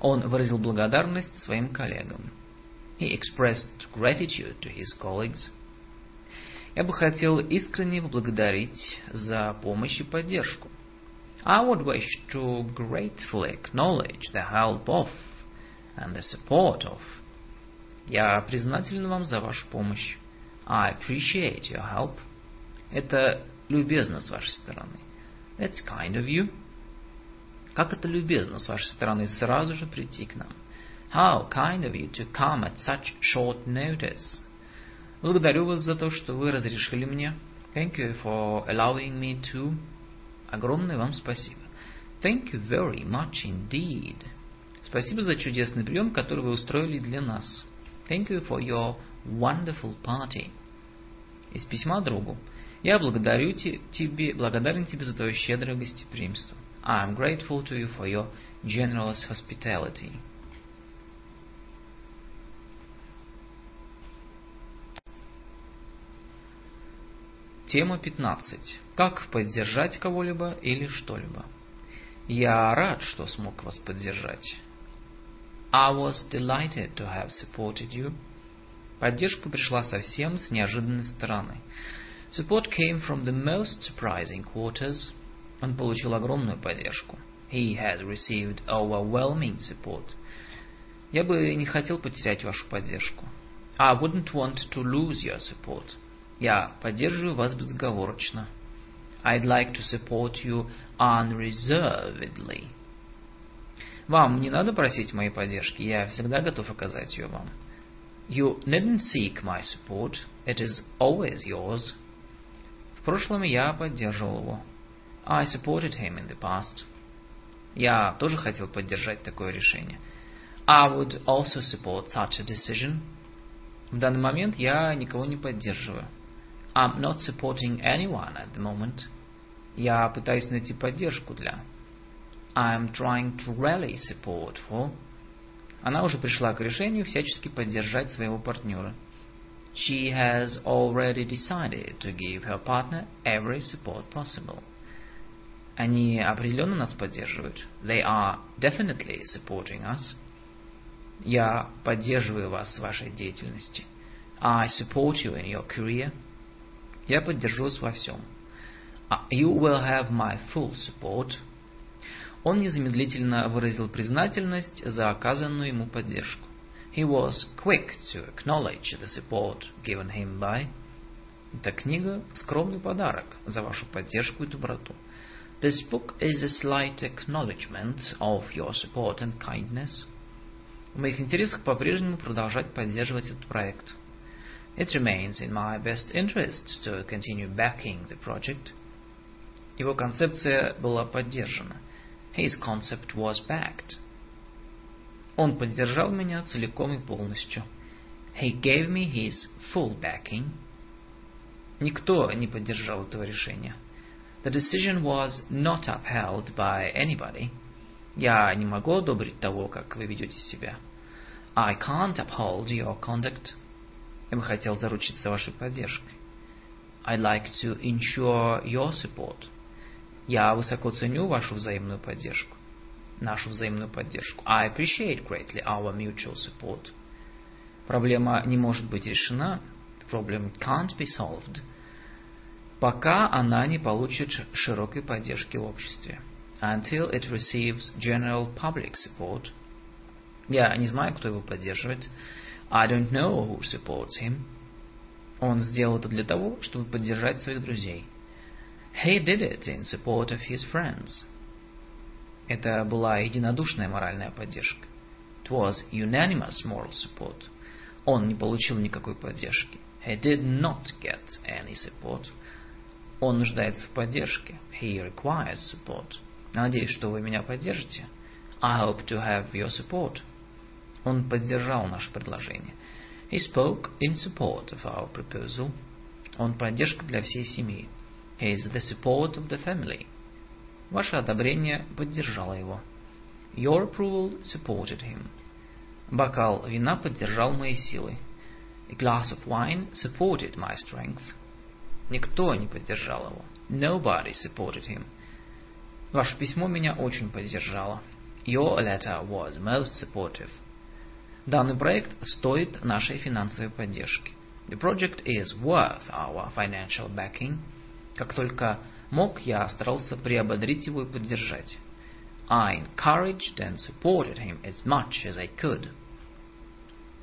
Он выразил благодарность своим коллегам. He expressed gratitude to his colleagues. Я бы хотел искренне поблагодарить за помощь и поддержку. I would wish to gratefully acknowledge the help of and the support of. Я признателен вам за вашу помощь. I appreciate your help. Это любезно с вашей стороны. That's kind of you. Как это любезно с вашей стороны сразу же прийти к нам. How kind of you to come at such short notice. Благодарю вас за то, что вы разрешили мне. Thank you for allowing me to. Огромное вам спасибо. Thank you very much indeed. Спасибо за чудесный прием, который вы устроили для нас. Thank you for your wonderful party. Из письма другу. Я благодарю тебе, благодарен тебе за твое щедрое гостеприимство. I am grateful to you for your generous hospitality. Тема 15. Как поддержать кого-либо или что-либо. Я рад, что смог вас поддержать. I was delighted to have supported you. Поддержка пришла совсем с неожиданной стороны. Support came from the most surprising quarters. Он получил огромную поддержку. He has received overwhelming support. Я бы не хотел потерять вашу поддержку. I wouldn't want to lose your support. Я поддерживаю вас безоговорочно. I'd like to support you unreservedly. Вам не надо просить моей поддержки, я всегда готов оказать ее вам. You needn't seek my support. It is always yours. В прошлом я поддерживал его. I supported him in the past. Я тоже хотел поддержать такое решение. I would also support such a decision. В данный момент я никого не поддерживаю. I'm not supporting anyone at the moment. Я пытаюсь найти поддержку для. I'm trying to rally support for. Она уже пришла к решению всячески поддержать своего партнера. She has already decided to give her partner every support possible. Они определенно нас поддерживают. They are definitely supporting us. Я поддерживаю вас в вашей деятельности. I support you in your career. Я поддержу вас во всем. You will have my full support. Он незамедлительно выразил признательность за оказанную ему поддержку. He was quick to acknowledge the support given him by. Эта книга – скромный подарок за вашу поддержку и доброту. This book is a slight acknowledgement of your support and kindness. В моих интересах по-прежнему продолжать поддерживать этот проект. It remains in my best interest to continue backing the project. Его концепция была поддержана. His concept was backed. Он поддержал меня целиком и полностью. He gave me his full backing. Никто не поддержал этого решения. The decision was not upheld by anybody. Я не могу одобрить того, как вы ведете себя. I can't uphold your conduct. Я бы хотел заручиться вашей поддержкой. I'd like to ensure your support. Я высоко ценю вашу взаимную поддержку. Нашу взаимную поддержку. I appreciate greatly our mutual support. Проблема не может быть решена. The problem can't be solved. Пока она не получит широкой поддержки в обществе. Until it receives general public support. Я не знаю, кто его поддерживает. I don't know who supports him. Он сделал это для того, чтобы поддержать своих друзей. He did it in support of his friends. Это была единодушная моральная поддержка. It was unanimous moral support. Он не получил никакой поддержки. He did not get any support. Он нуждается в поддержке. He requires support. Надеюсь, что вы меня поддержите. I hope to have your support. Он поддержал наше предложение. He spoke in support of our proposal. Он поддержка для всей семьи. Is the support of the family. Ваше одобрение поддержало его. Your approval supported him. Бокал вина поддержал мои силы. A glass of wine supported my strength. Никто не поддержал его. Nobody supported him. Ваше письмо меня очень поддержало. Your letter was most supportive. Данный проект стоит нашей финансовой поддержки. The project is worth our financial backing. Как только мог, я старался приободрить его и поддержать. I encouraged and supported him as much as I could.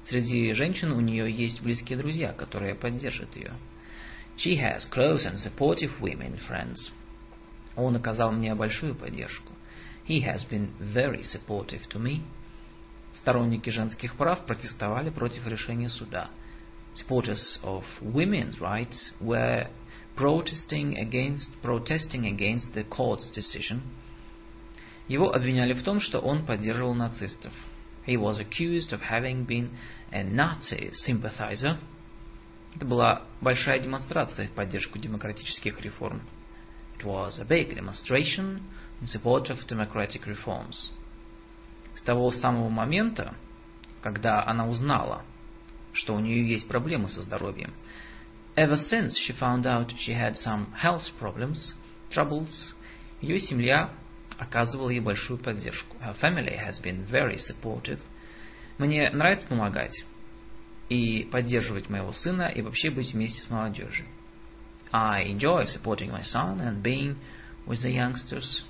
Среди женщин у нее есть близкие друзья, которые поддержат ее. She has close and supportive women friends. Он оказал мне большую поддержку. He has been very supportive to me. Сторонники женских прав протестовали против решения суда. Supporters of women's rights were protesting against, protesting against the court's decision. Его обвиняли в том, что он поддерживал нацистов. He was accused of having been a Nazi sympathizer. Это была большая демонстрация в поддержку демократических реформ. It was a big demonstration in support of democratic reforms. С того самого момента, когда она узнала, что у нее есть проблемы со здоровьем, ever since she found out she had some health problems, troubles, ее семья оказывала ей большую поддержку. Her family has been very supportive. Мне нравится помогать и поддерживать моего сына и вообще быть вместе с молодежью. I enjoy supporting my son and being with the youngsters.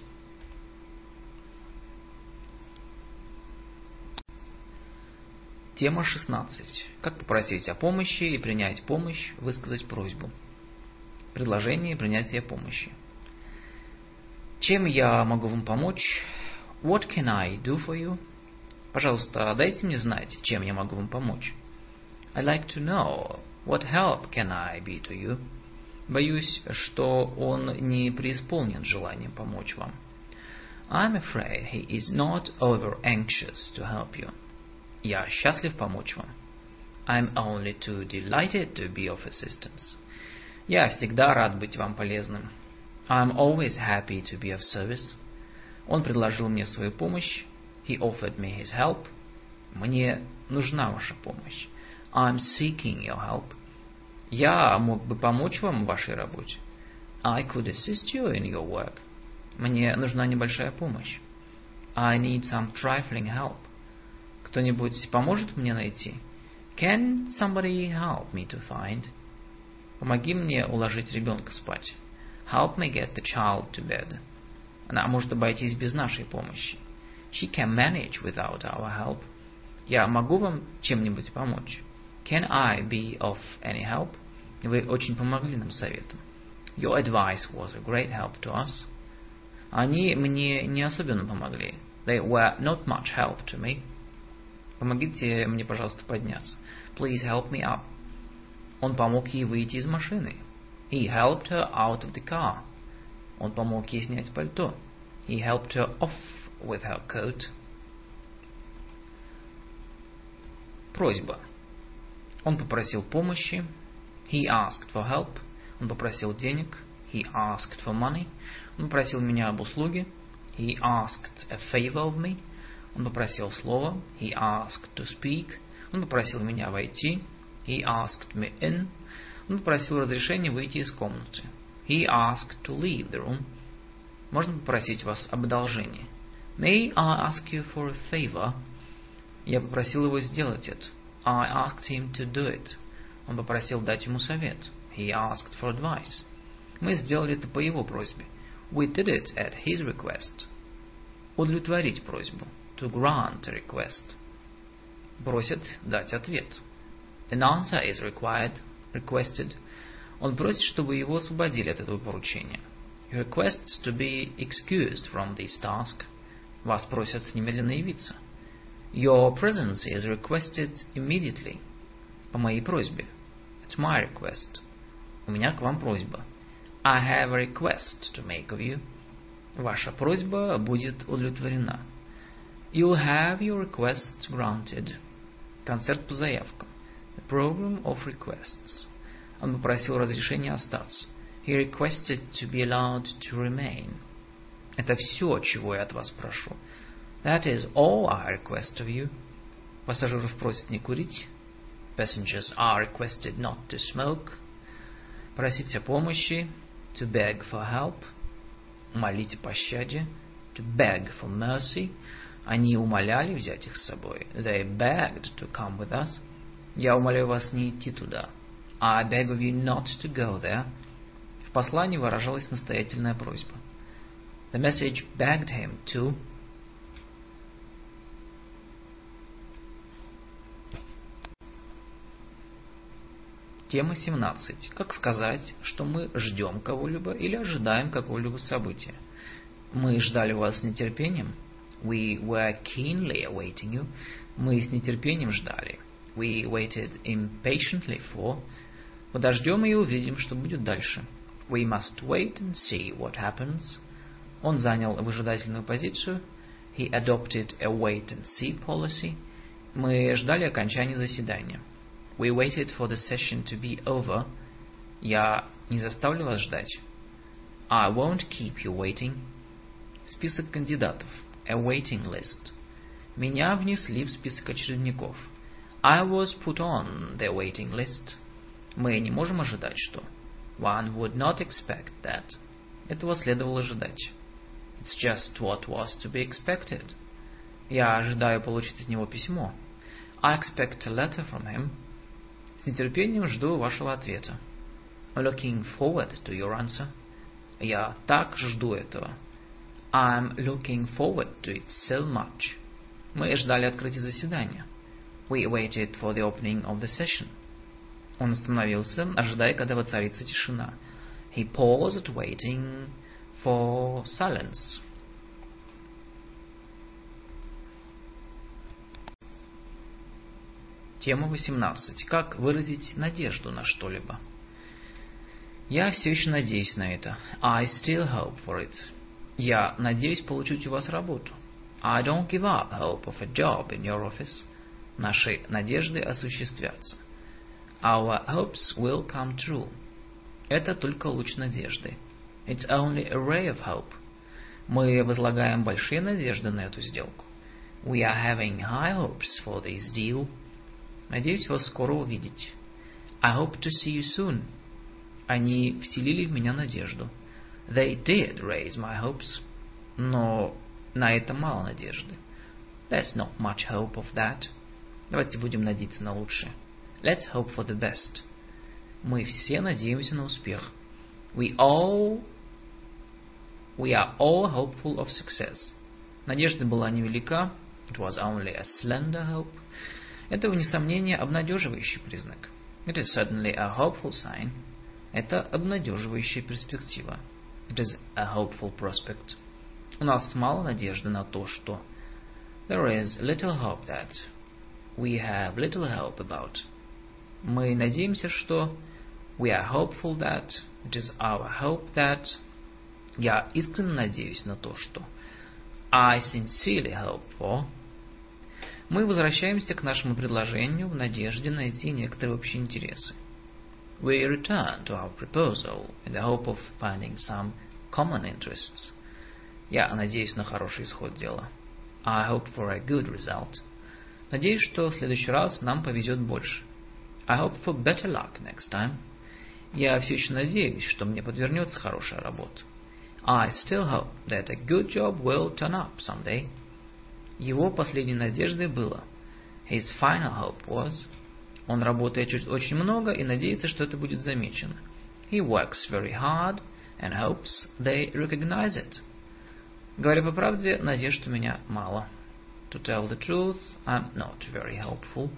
Тема 16. Как попросить о помощи и принять помощь, высказать просьбу. Предложение и принятие помощи. Чем я могу вам помочь? What can I do for you? Пожалуйста, дайте мне знать, чем я могу вам помочь. I'd like to know what help can I be to you. Боюсь, что он не преисполнен желанием помочь вам. I'm afraid he is not over anxious to help you. Я счастлив помочь вам. I'm only too delighted to be of assistance. Я всегда рад быть вам полезным. I'm always happy to be of service. Он предложил мне свою помощь. He offered me his help. Мне нужна ваша помощь. I'm seeking your help. Я мог бы помочь вам в вашей работе. I could assist you in your work. Мне нужна небольшая помощь. I need some trifling help. Кто-нибудь поможет мне найти? Can somebody help me to find? Помоги мне уложить ребенка спать. Help me get the child to bed. Она может обойтись без нашей помощи. She can manage without our help. Я могу вам чем-нибудь помочь? Can I be of any help? Вы очень помогли нам советом. Your advice was a great help to us. Они мне не особенно помогли. They were not much help to me. Помогите мне, пожалуйста, подняться. Please help me up. Он помог ей выйти из машины. He helped her out of the car. Он помог ей снять пальто. He helped her off with her coat. Просьба. Он попросил помощи. He asked for help. Он попросил денег. He asked for money. Он попросил меня об услуге. He asked a favor of me. Он попросил слова. He asked to speak. Он попросил меня войти. He asked me in. Он попросил разрешения выйти из комнаты. He asked to leave the room. Можно попросить вас об одолжении? May I ask you for a favor? Я попросил его сделать это. I asked him to do it. Он попросил дать ему совет. He asked for advice. Мы сделали это по его просьбе. We did it at his request. Удовлетворить просьбу. To grant a request. Просят дать ответ. An answer is required, requested. Он просит, чтобы его освободили от этого поручения. He requests to be excused from this task. Вас просят немедленно явиться. Your presence is requested immediately. По моей просьбе. At my request. У меня к вам просьба. I have a request to make of you. Ваша просьба будет удовлетворена. You'll have your request granted. Концерт по заявкам. The program of requests. Он попросил разрешения остаться. He requested to be allowed to remain. Это все, чего я от вас прошу. That is all I request of you. Пассажиров просят не курить. Passengers are requested not to smoke. Просить о помощи. To beg for help. Молить о пощаде. To beg for mercy. Они умоляли взять их с собой. They begged to come with us. Я умоляю вас не идти туда. I beg of you not to go there. В послании выражалась настоятельная просьба. The message begged him to Тема 17. Как сказать, что мы ждем кого-либо или ожидаем какого-либо события? Мы ждали вас с нетерпением. We were keenly awaiting you. Мы с нетерпением ждали. We waited impatiently for. Подождем и увидим, что будет дальше. We must wait and see what happens. Он занял выжидательную позицию. He adopted a wait and see policy. Мы ждали окончания заседания. We waited for the session to be over. Я не заставлю вас ждать. I won't keep you waiting. Список кандидатов. A waiting list. Меня внесли в список очередников. I was put on the waiting list. Мы не можем ожидать, что... One would not expect that. Этого следовало ожидать. It's just what was to be expected. Я ожидаю получить от него письмо. I expect a letter from him. С нетерпением жду вашего ответа. Looking forward to your answer. Я так жду этого. I'm looking forward to it so much. Мы ждали открытия заседания. We waited for the opening of the session. Он остановился, ожидая, когда воцарится тишина. He paused, waiting for silence. Тема 18. Как выразить надежду на что-либо? Я все еще надеюсь на это. I still hope for it. Я надеюсь получить у вас работу. I don't give up hope of a job in your office. Наши надежды осуществятся. Our hopes will come true. Это только луч надежды. It's only a ray of hope. Мы возлагаем большие надежды на эту сделку. We are having high hopes for this deal. Надеюсь вас скоро увидеть. I hope to see you soon. Они вселили в меня надежду. They did raise my hopes. Но на это мало надежды. There's not much hope of that. Давайте будем надеяться на лучшее. Let's hope for the best. Мы все надеемся на успех. We all We are all hopeful of success. Надежда была невелика. It was only a slender hope. Это, вне сомнения, обнадеживающий признак. It is certainly a hopeful sign. Это обнадеживающая перспектива. It is a hopeful prospect. У нас мало надежды на то, что There is little hope that we have little hope about. Мы надеемся, что We are hopeful that It is our hope that Я искренне надеюсь на то, что I sincerely hope for мы возвращаемся к нашему предложению в надежде найти некоторые общие интересы. We return to our proposal in the hope of finding some common interests. Я надеюсь на хороший исход дела. I hope for a good result. Надеюсь, что в следующий раз нам повезет больше. I hope for better luck next time. Я все еще надеюсь, что мне подвернется хорошая работа. I still hope that a good job will turn up someday. Его последней надеждой было. His final hope was. Он работает очень много и надеется, что это будет замечено. He works very hard and hopes they recognize it. Говоря по правде, надежд у меня мало. To tell the truth, I'm not very hopeful.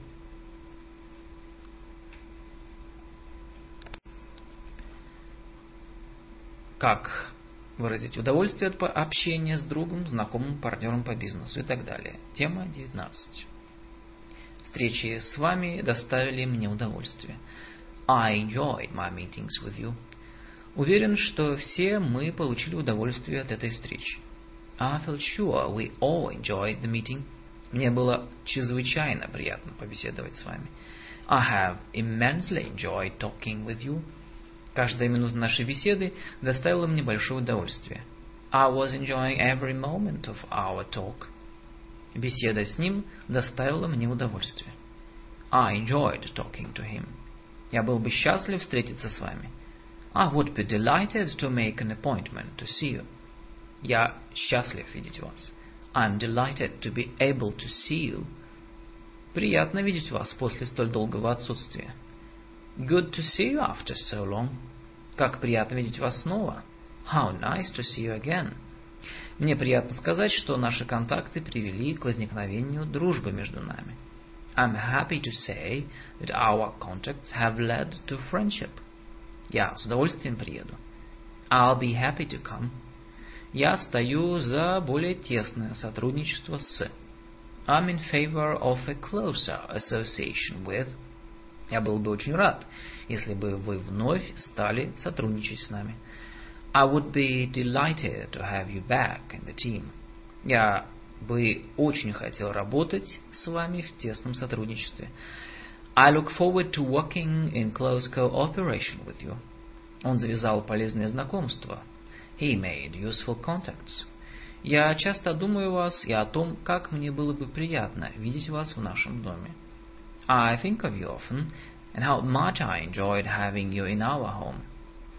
Как выразить удовольствие от общения с другом, знакомым, партнером по бизнесу и так далее. Тема 19. Встречи с вами доставили мне удовольствие. I enjoyed my meetings with you. Уверен, что все мы получили удовольствие от этой встречи. I feel sure we all enjoyed the meeting. Мне было чрезвычайно приятно побеседовать с вами. I have immensely enjoyed talking with you. Каждая минута нашей беседы доставила мне большое удовольствие. I was enjoying every moment of our talk. Беседа с ним доставила мне удовольствие. I enjoyed talking to him. Я был бы счастлив встретиться с вами. I would be delighted to make an appointment to see you. Я счастлив видеть вас. I'm delighted to be able to see you. Приятно видеть вас после столь долгого отсутствия. Good to see you after so long. Как приятно видеть вас снова. How nice to see you again. Мне приятно сказать, что наши контакты привели к возникновению дружбы между нами. I'm happy to say that our contacts have led to friendship. Я с удовольствием приеду. I'll be happy to come. Я стою за более тесное сотрудничество с. I'm in favor of a closer association with. Я был бы очень рад, если бы вы вновь стали сотрудничать с нами. I would be delighted to have you back in the team. Я бы очень хотел работать с вами в тесном сотрудничестве. I look forward to working in close cooperation with you. Он завязал полезные знакомства. He made useful contacts. Я часто думаю о вас и о том, как мне было бы приятно видеть вас в нашем доме. I think of you often and how much I enjoyed having you in our home.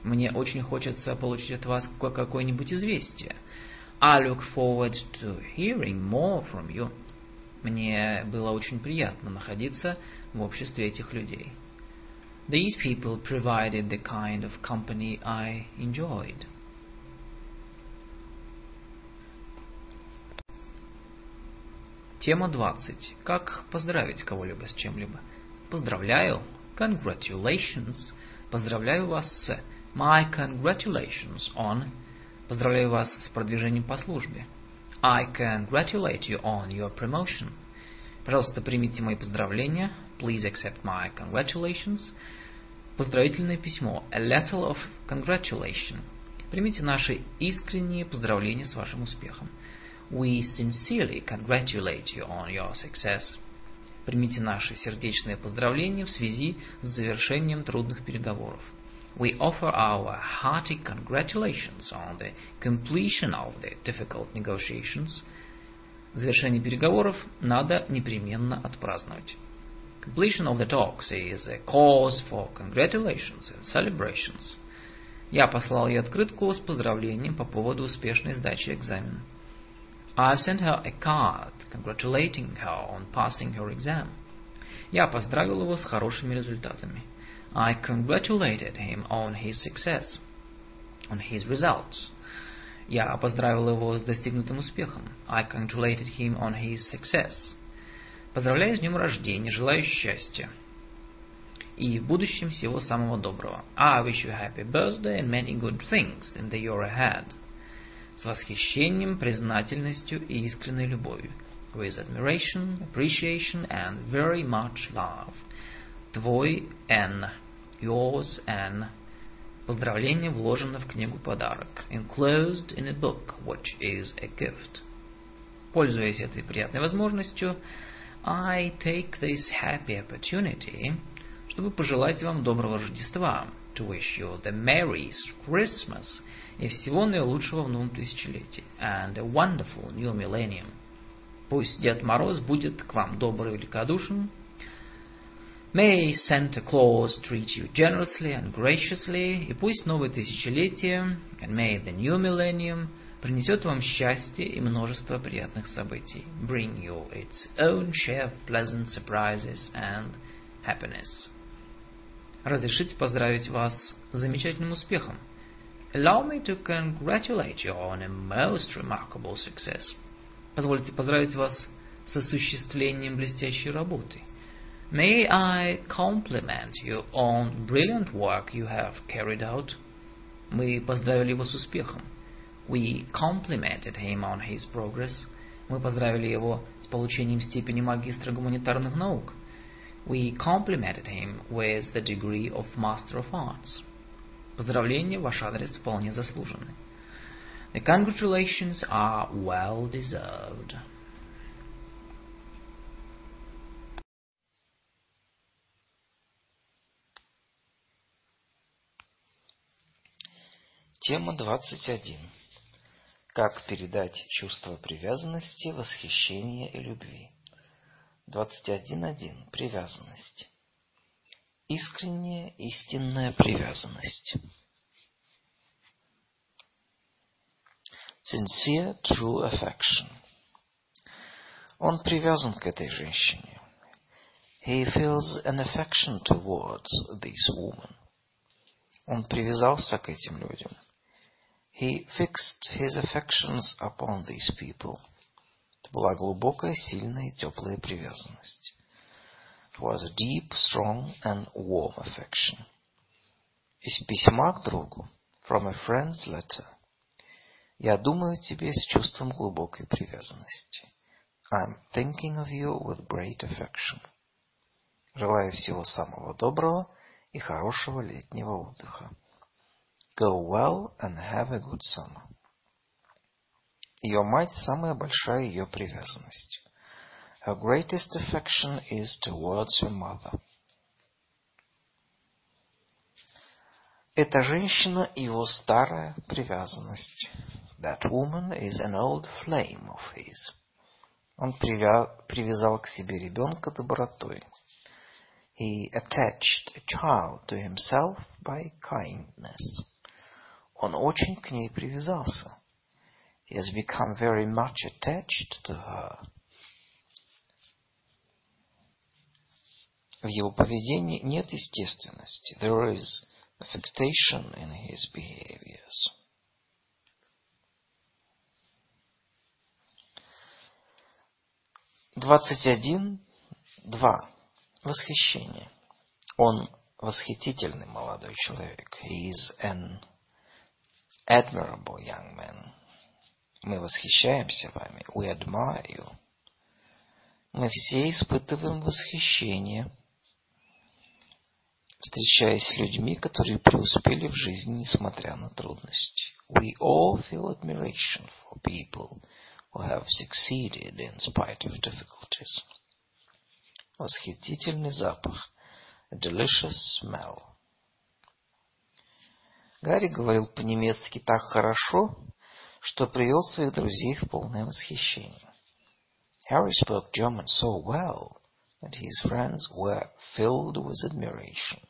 Мне очень хочется получить от вас какое-нибудь известие. I look forward to hearing more from you. Мне было очень приятно находиться в обществе этих людей. These people provided the kind of company I enjoyed. Тема 20. Как поздравить кого-либо с чем-либо? Поздравляю. Congratulations. Поздравляю вас с. My congratulations on. Поздравляю вас с продвижением по службе. I congratulate you on your promotion. Пожалуйста, примите мои поздравления. Please accept my congratulations. Поздравительное письмо. A letter of congratulation. Примите наши искренние поздравления с вашим успехом. We sincerely congratulate you on your success. Примите наши сердечные поздравления в связи с завершением трудных переговоров. We offer our hearty congratulations on the completion of the difficult negotiations. Завершение переговоров надо непременно отпраздновать. Completion of the talks is a cause for congratulations and celebrations. Я послал ей открытку с поздравлением по поводу успешной сдачи экзамена. I've sent her a card congratulating her on passing her exam. Я поздравил его с хорошими результатами. I congratulated him on his success, on his results. Я поздравил его с достигнутым успехом. I congratulated him on his success. Поздравляю с днем рождения, желаю счастья. И в будущем всего самого доброго. I wish you a happy birthday and many good things in the year ahead с восхищением, признательностью и искренней любовью. With admiration, appreciation and very much love. Твой Н. Yours N. Поздравление вложено в книгу подарок. Enclosed in a book, which is a gift. Пользуясь этой приятной возможностью, I take this happy opportunity, чтобы пожелать вам доброго Рождества, to wish you the merriest Christmas и всего наилучшего в новом тысячелетии. And a wonderful new millennium. Пусть Дед Мороз будет к вам добрый и великодушен. May Santa Claus treat you generously and graciously. И пусть новое тысячелетие, and may the new millennium, принесет вам счастье и множество приятных событий. Bring you its own share of pleasant surprises and happiness. Разрешите поздравить вас с замечательным успехом. Allow me to congratulate you on a most remarkable success. Позвольте поздравить вас с осуществлением блестящей работы. May I compliment you on brilliant work you have carried out? Мы поздравили его с успехом. We complimented him on his progress. Мы поздравили его с получением степени магистра гуманитарных наук. We complimented him with the degree of Master of Arts. Поздравления в ваш адрес вполне заслужены. The congratulations are well deserved. Тема 21. Как передать чувство привязанности, восхищения и любви. 21.1. Привязанность. Искренняя, истинная привязанность. Sincere, true affection. Он привязан к этой женщине. He feels an affection towards this woman. Он привязался к этим людям. He fixed his affections upon these people. Это была глубокая, сильная и теплая привязанность was a deep, strong and warm affection. Из письма к другу, from a friend's letter, я думаю о тебе с чувством глубокой привязанности. I'm thinking of you with great affection. Желаю всего самого доброго и хорошего летнего отдыха. Go well and have a good summer. Ее мать – самая большая ее привязанность. Her greatest affection is towards her mother. Эта женщина – его старая привязанность. That woman is an old flame of his. Он привязал к себе ребенка добротой. He attached a child to himself by kindness. Он очень к ней привязался. He has become very much attached to her. В его поведении нет естественности. There is affectation in his behaviors. Двадцать один, два. Восхищение. Он восхитительный молодой человек. He is an admirable young man. Мы восхищаемся вами. We admire you. Мы все испытываем восхищение встречаясь с людьми, которые преуспели в жизни, несмотря на трудности. We all feel admiration for people who have succeeded in spite of difficulties. Восхитительный запах. A delicious smell. Гарри говорил по-немецки так хорошо, что привел своих друзей в полное восхищение. Harry spoke German so well that his friends were filled with admiration.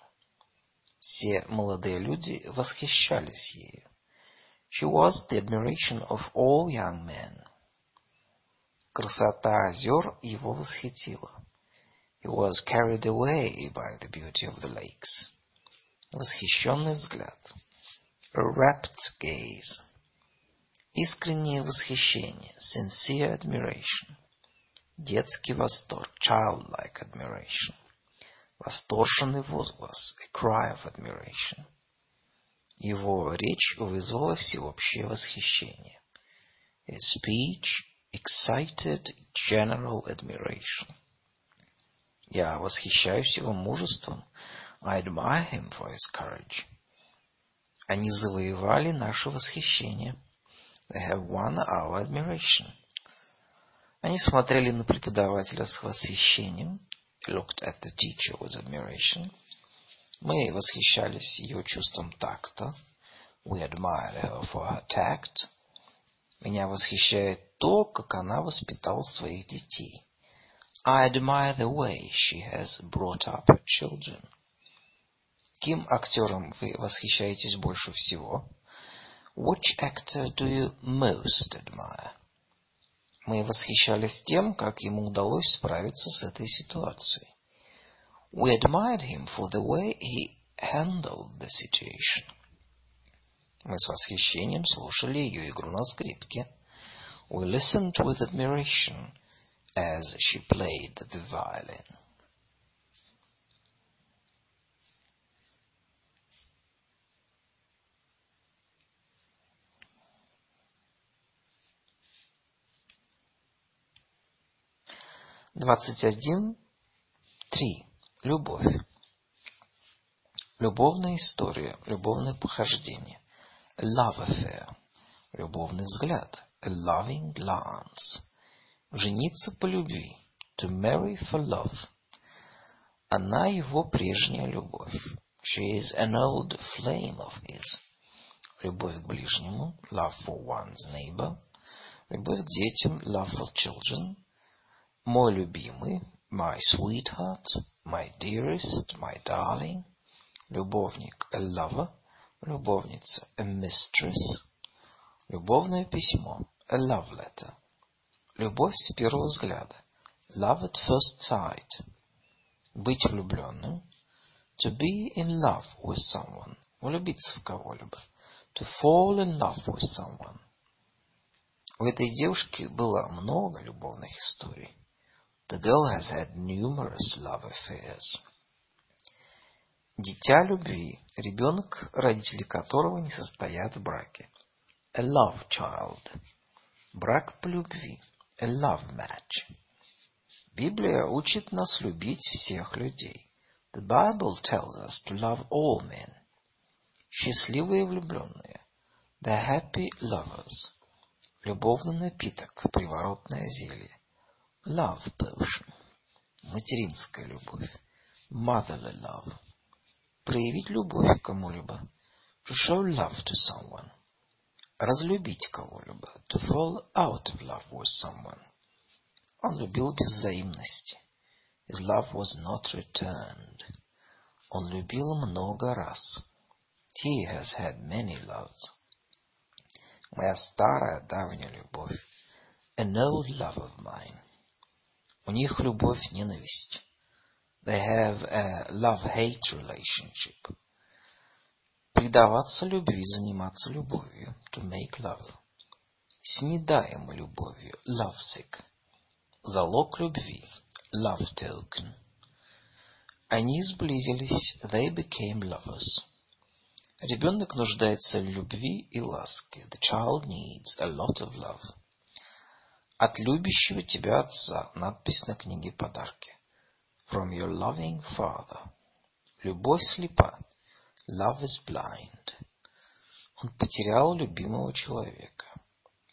Все молодые люди восхищались ею. She was the admiration of all young men. Красота озер его восхитила. He was carried away by the beauty of the lakes. Восхищенный взгляд. Rapt gaze. Искреннее восхищение. Sincere admiration. Детский восторг. Childlike admiration. Восторженный возглас. A cry of admiration. Его речь вызвала всеобщее восхищение. His speech excited general admiration. Я восхищаюсь его мужеством. I admire him for his courage. Они завоевали наше восхищение. They have won our admiration. Они смотрели на преподавателя с восхищением. Looked at the teacher with admiration. Мы восхищались ее чувством такта. We admired her for her tact. Меня восхищает то, как она воспитала своих детей. I admire the way she has brought up her children. Кем актером вы восхищаетесь больше всего? Which actor do you most admire? Мы восхищались тем, как ему удалось справиться с этой ситуацией. We admired him for the way he handled the situation. Мы с восхищением слушали ее игру на скрипке. We listened with admiration as she played the violin. Двадцать один. Три. Любовь. Любовная история, любовное похождение. Love affair. Любовный взгляд. A loving glance. Жениться по любви. To marry for love. Она его прежняя любовь. She is an old flame of his. Любовь к ближнему. Love for one's neighbor. Любовь к детям. Love for children. Мой любимый. My sweetheart. My dearest. My darling. Любовник. A lover. Любовница. A mistress. Любовное письмо. A love letter. Любовь с первого взгляда. Love at first sight. Быть влюбленным. To be in love with someone. Влюбиться в кого-либо. To fall in love with someone. У этой девушки было много любовных историй. The girl has had numerous love affairs. Дитя любви. Ребенок, родители которого не состоят в браке. A love child. Брак по любви a love match. Библия учит нас любить всех людей. The Bible tells us to love all men. Счастливые влюбленные. The happy lovers. Любовный напиток, приворотное зелье. Love potion. Материнская любовь. Motherly love. Проявить любовь к кому-либо. To show love to someone разлюбить кого-либо, to fall out of love with someone. Он любил без взаимности. His love was not returned. Он любил много раз. He has had many loves. Моя старая давняя любовь. An old love of mine. У них любовь-ненависть. They have a love-hate relationship предаваться любви, заниматься любовью, to make love. Снедаемо любовью, lovesick. Залог любви, love token. Они сблизились, they became lovers. Ребенок нуждается в любви и ласке. The child needs a lot of love. От любящего тебя отца. Надпись на книге подарки. From your loving father. Любовь слепа. Love is blind. Он потерял любимого человека.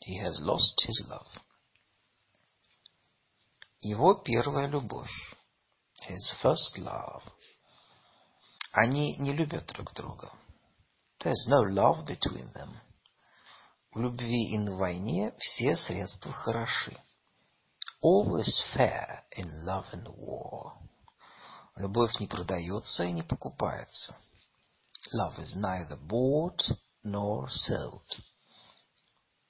He has lost his love. Его первая любовь. His first love. Они не любят друг друга. There's no love between them. В любви и на войне все средства хороши. All is fair in love and war. Любовь не продается и не покупается. Love is neither bought nor sold.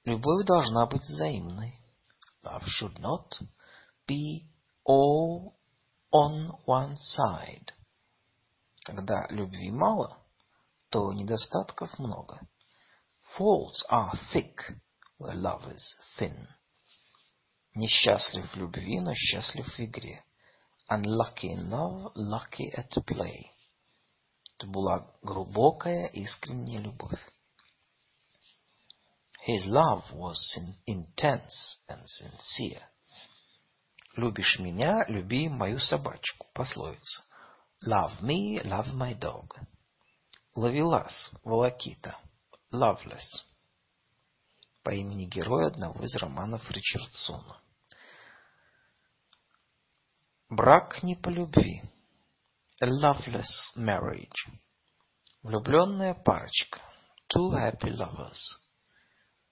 Любовь должна быть взаимной. Love should not be all on one side. Когда любви мало, то недостатков много. Faults are thick where love is thin. Несчастлив в любви, но счастлив в игре. Unlucky in love, lucky at play. Это была глубокая, искренняя любовь. His love was intense and sincere. Любишь меня, люби мою собачку. Пословица. Love me, love my dog. Ловелас, Волокита. Loveless. По имени героя одного из романов Ричардсона. Брак не по любви. A loveless marriage. Влюбленная парочка. Two happy lovers.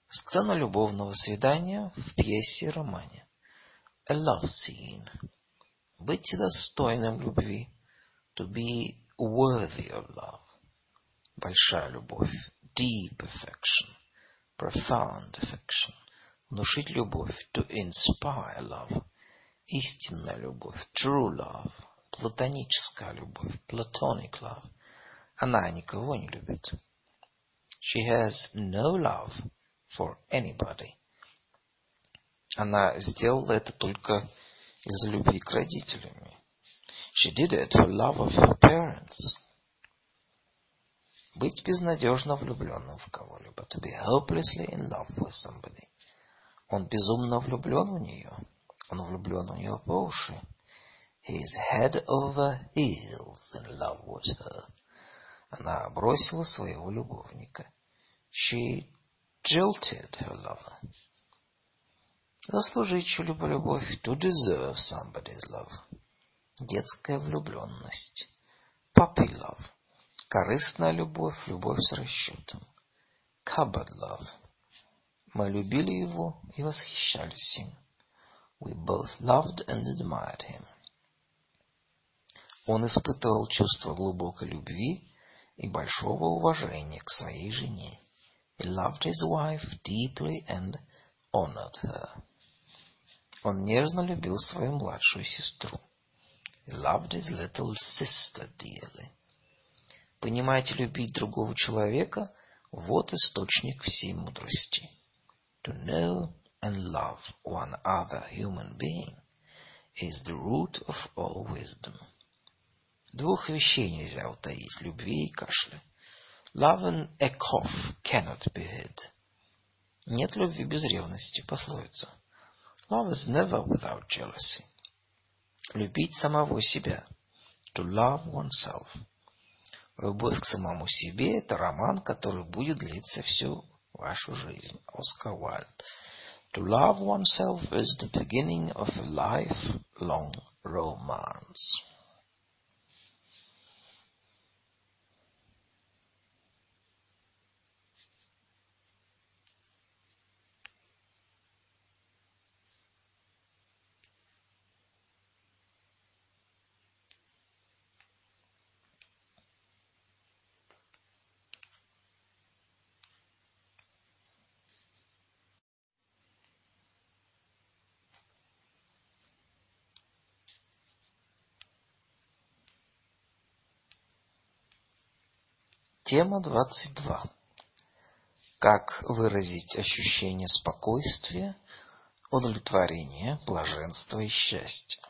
Сцена любовного свидания в пьесе-романе. A love scene. Быть достойным любви. To be worthy of love. Большая любовь. Deep affection. Profound affection. Внушить любовь. To inspire love. Истинная любовь. True love. Платоническая любовь. Platonic love. Она никого не любит. She has no love for anybody. Она сделала это только из-за любви к родителям. She did it for love of her parents. Быть безнадежно влюбленным в кого-либо. To be hopelessly in love with somebody. Он безумно влюблен в нее. Он влюблен в нее по уши. He is head over heels in love with her. Она бросила своего любовника. She jilted her lover. Заслужить чью-либо любовь. To deserve somebody's love. Детская влюбленность. Puppy love. Корыстная любовь, любовь с расчетом. Cupboard love. Мы любили его и восхищались им. We both loved and admired him. Он испытывал чувство глубокой любви и большого уважения к своей жене. He loved his wife deeply and honored her. Он нежно любил свою младшую сестру. He loved his little sister dearly. Понимать и любить другого человека – вот источник всей мудрости. To know and love one other human being is the root of all wisdom. Двух вещей нельзя утаить – любви и кашля. Love and a cough cannot be hid. Нет любви без ревности, пословица. Love is never without jealousy. Любить самого себя. To love oneself. Любовь к самому себе – это роман, который будет длиться всю вашу жизнь. Оскар Уайльд. To love oneself is the beginning of a lifelong romance. Тема 22. Как выразить ощущение спокойствия, удовлетворения, блаженства и счастья?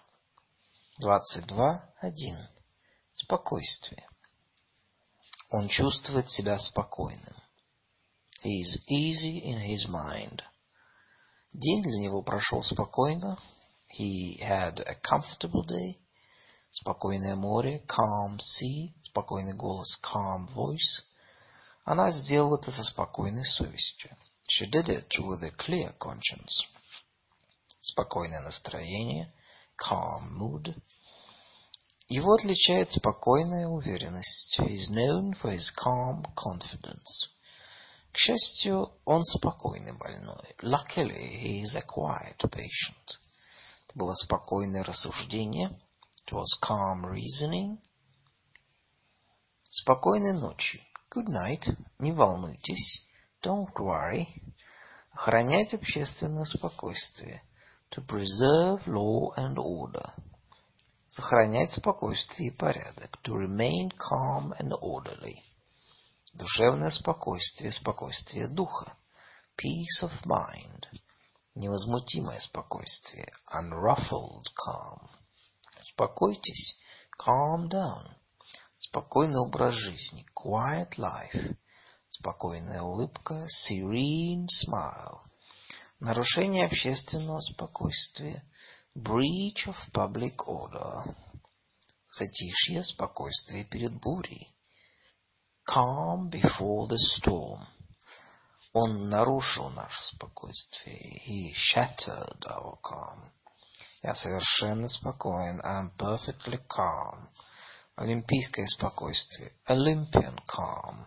22.1. Спокойствие. Он чувствует себя спокойным. He is easy in his mind. День для него прошел спокойно. He had a comfortable day. Спокойное море, calm sea, спокойный голос, calm voice. Она сделала это со спокойной совестью. She did it with a clear conscience. Спокойное настроение, calm mood. Его отличает спокойная уверенность. He is known for his calm confidence. К счастью, он спокойный больной. Luckily, he is a quiet patient. Это было спокойное рассуждение. It was calm reasoning. Спокойной ночи. Good night. Не волнуйтесь. Don't worry. Охранять общественное спокойствие. To preserve law and order. Сохранять спокойствие и порядок. To remain calm and orderly. Душевное спокойствие, спокойствие духа. Peace of mind. Невозмутимое спокойствие. Unruffled calm. Успокойтесь. Calm down. Спокойный образ жизни. Quiet life. Спокойная улыбка. Serene smile. Нарушение общественного спокойствия. Breach of public order. Затишье, спокойствие перед бурей. Calm before the storm. Он нарушил наше спокойствие. He shattered our calm. Я совершенно спокоен. I'm perfectly calm. Олимпийское спокойствие. Olympian calm.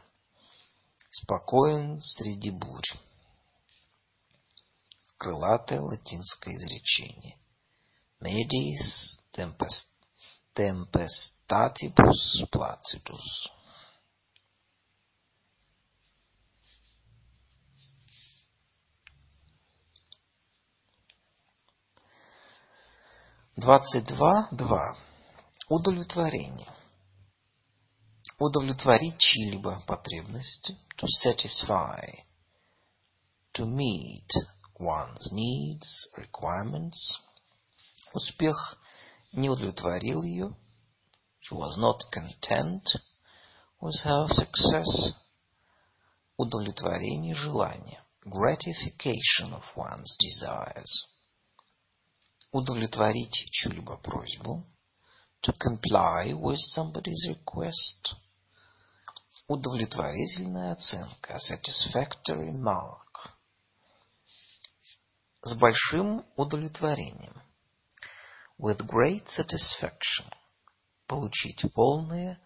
Спокоен среди бурь. Крылатое латинское изречение. Medis tempestatibus placidus. Двадцать два, два. Удовлетворение. Удовлетворить чьи-либо потребности. To satisfy. To meet one's needs, requirements. Успех не удовлетворил ее. She was not content with her success. Удовлетворение желания. Gratification of one's desires. Удовлетворить чью-либо просьбу. To comply with somebody's request. Удовлетворительная оценка. A satisfactory mark. С большим удовлетворением with great satisfaction, получить полное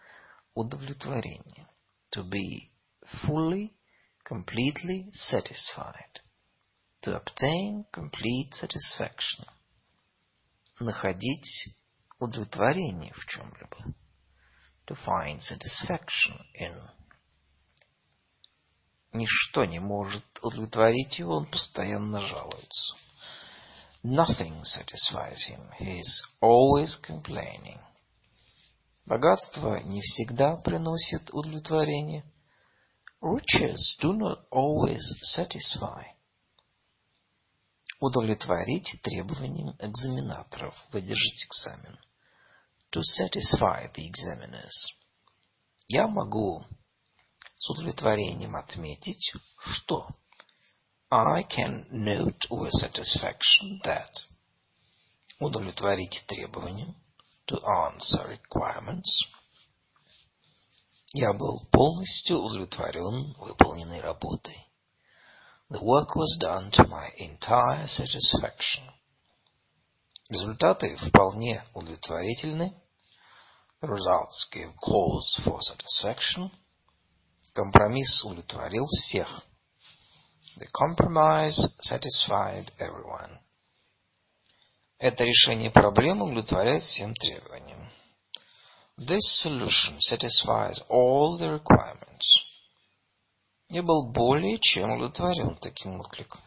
удовлетворение, to be fully, completely satisfied, to obtain complete satisfaction, Находить удовлетворение в чем-либо, to find satisfaction in. Ничто не может удовлетворить его, он постоянно жалуется. Nothing satisfies him. He is always complaining. Богатство не всегда приносит удовлетворение. Riches do not always satisfy. Удовлетворить требованиям экзаменаторов, выдержать экзамен. To satisfy the examiners. Я могу с удовлетворением отметить, что I can note with satisfaction that удовлетворить требования, to answer requirements, я был полностью удовлетворен выполненной работой. The work was done to my entire satisfaction. Результаты вполне удовлетворительны. The results give cause for satisfaction. Компромисс удовлетворил всех. The compromise satisfied everyone. Это решение проблемы удовлетворяет всем требованиям. This solution satisfies all the requirements. Я был более чем удовлетворен таким откликом.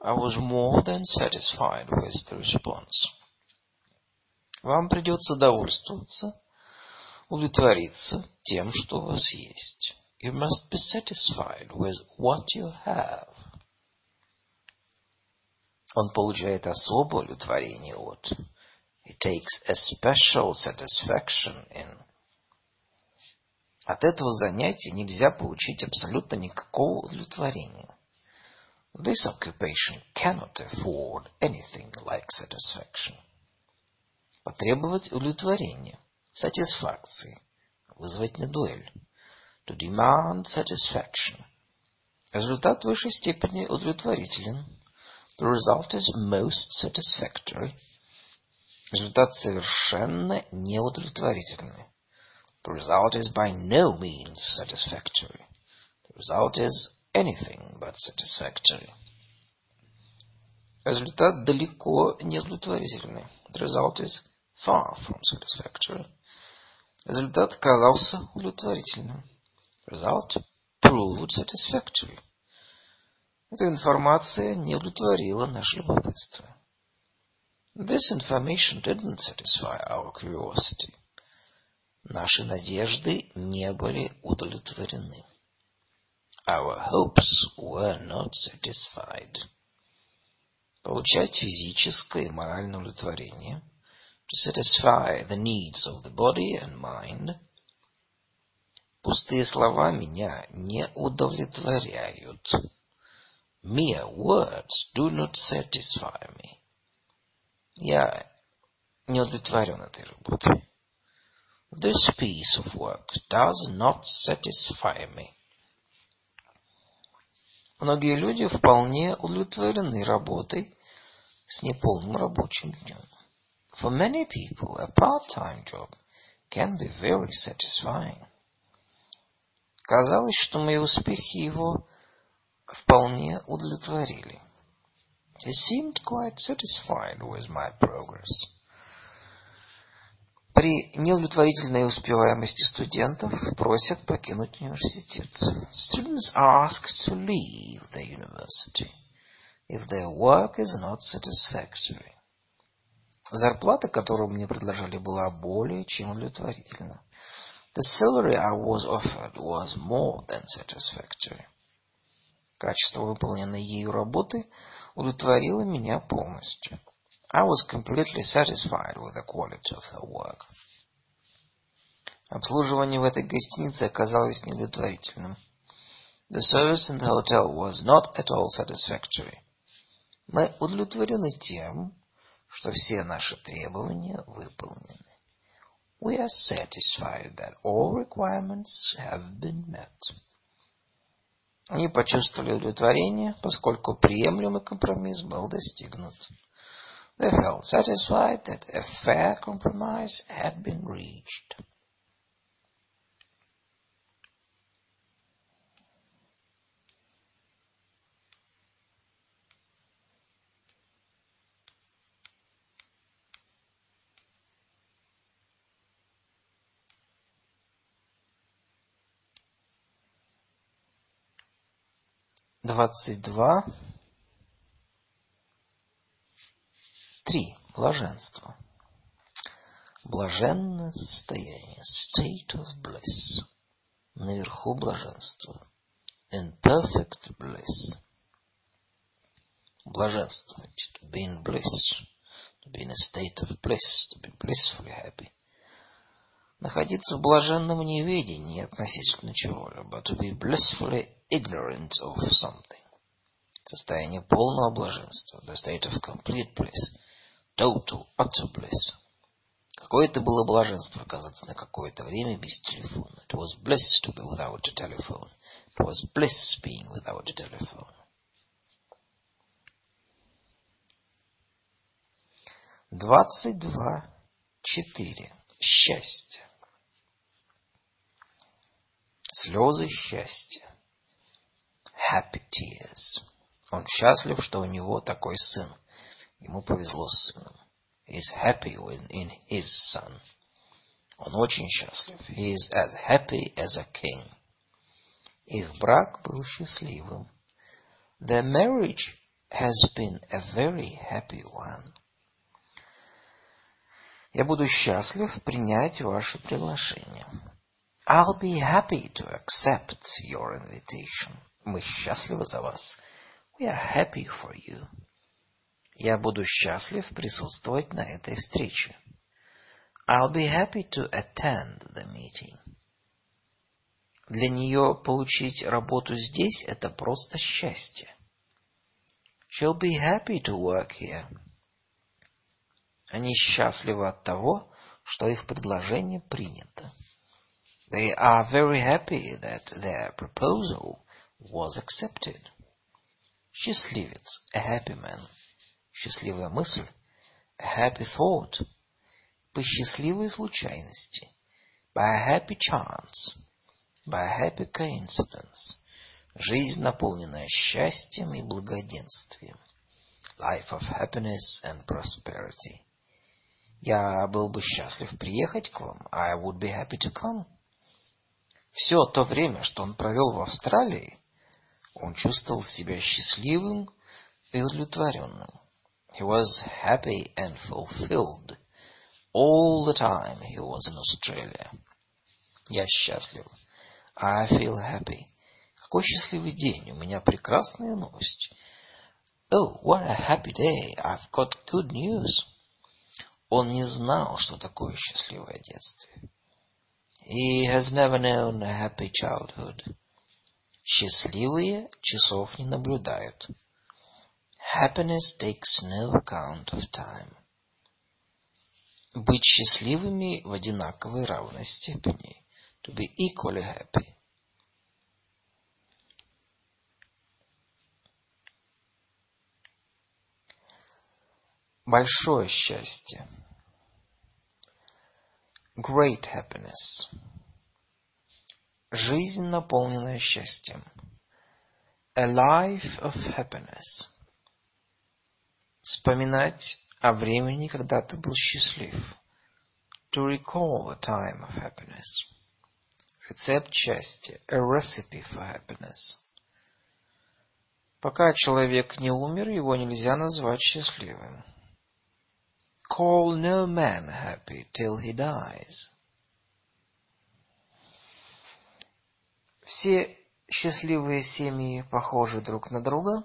I was more than satisfied with the response. Вам придется довольствоваться, удовлетвориться тем, что у вас есть. You must be satisfied with what you have. Он получает особое удовлетворение от. He takes a special satisfaction in. От этого занятия нельзя получить абсолютно никакого удовлетворения. This occupation cannot afford anything like satisfaction. Потребовать удовлетворения, satisfaction, вызвать на дуэль. To demand satisfaction. Результат в высшей степени удовлетворителен. The result is most satisfactory. Результат совершенно неудовлетворительный. The result is by no means satisfactory. The result is anything but satisfactory. Результат далеко не удовлетворительный. The result is far from satisfactory. Результат казался удовлетворительным. The result proved satisfactory. Эта информация не удовлетворила наше любопытство. This information didn't satisfy our curiosity. Наши надежды не были удовлетворены. Our hopes were not satisfied. Получать физическое и моральное удовлетворение – to satisfy the needs of the body and mind. Пустые слова меня не удовлетворяют. Mere words do not satisfy me. Я не удовлетворен этой работой. This piece of work does not satisfy me. Многие люди вполне удовлетворены работой с неполным рабочим днем. For many people, a part-time job can be very satisfying. Казалось, что мои успехи его вполне удовлетворили. He seemed quite satisfied with my progress. При неудовлетворительной успеваемости студентов просят покинуть университет. Students asked to leave the university if their work is not satisfactory. Зарплата, которую мне предложили, была более чем удовлетворительна. The salary I was offered was more than satisfactory. Качество выполненной ею работы удовлетворило меня полностью. I was completely satisfied with the quality of her work. Обслуживание в этой гостинице оказалось неудовлетворительным. The service in the hotel was not at all satisfactory. Мы удовлетворены тем, что все наши требования выполнены. We are satisfied that all requirements have been met. Они почувствовали удовлетворение, поскольку приемлемый компромисс был достигнут. They felt satisfied that a fair compromise had been reached. двадцать два, Три. Блаженство. Блаженное состояние. State of bliss. Наверху блаженство. In perfect bliss. Блаженствовать. To be in bliss. To be in a state of bliss. To be blissfully happy. Находиться в блаженном неведении относительно чего-либо. To be blissfully ignorant of something. Состояние полного блаженства. The state of complete bliss. Total, utter bliss. Какое это было блаженство оказаться на какое-то время без телефона. It was bliss to be without a telephone. It was bliss being without a telephone. Двадцать два, четыре. Счастье. Слезы счастья happy tears. Он счастлив, что у него такой сын. Ему повезло с сыном. He is happy in his son. Он очень счастлив. He is as happy as a king. Их брак был счастливым. Their marriage has been a very happy one. Я буду счастлив принять ваше приглашение. I'll be happy to accept your invitation. Мы счастливы за вас. We are happy for you. Я буду счастлив присутствовать на этой встрече. I'll be happy to attend the meeting. Для нее получить работу здесь – это просто счастье. She'll be happy to work here. Они счастливы от того, что их предложение принято. They are very happy that their proposal was accepted. Счастливец, a happy man. Счастливая мысль, a happy thought. По счастливой случайности, by a happy chance, by a happy coincidence. Жизнь, наполненная счастьем и благоденствием. Life of happiness and prosperity. Я был бы счастлив приехать к вам. I would be happy to come. Все то время, что он провел в Австралии, он чувствовал себя счастливым и удовлетворенным. He was happy and fulfilled all the time he was in Australia. Я счастлив. I feel happy. Какой счастливый день. У меня прекрасная новость. Oh, what a happy day. I've got good news. Он не знал, что такое счастливое детство. He has never known a happy childhood. Счастливые часов не наблюдают. Happiness takes no account of time. Быть счастливыми в одинаковой равной степени. To be equally happy. Большое счастье. Great happiness. Жизнь, наполненная счастьем. A life of happiness. Вспоминать о времени, когда ты был счастлив. To recall a time of happiness. Рецепт счастья. A recipe for happiness. Пока человек не умер, его нельзя назвать счастливым. Call no man happy till he dies. Все счастливые семьи похожи друг на друга.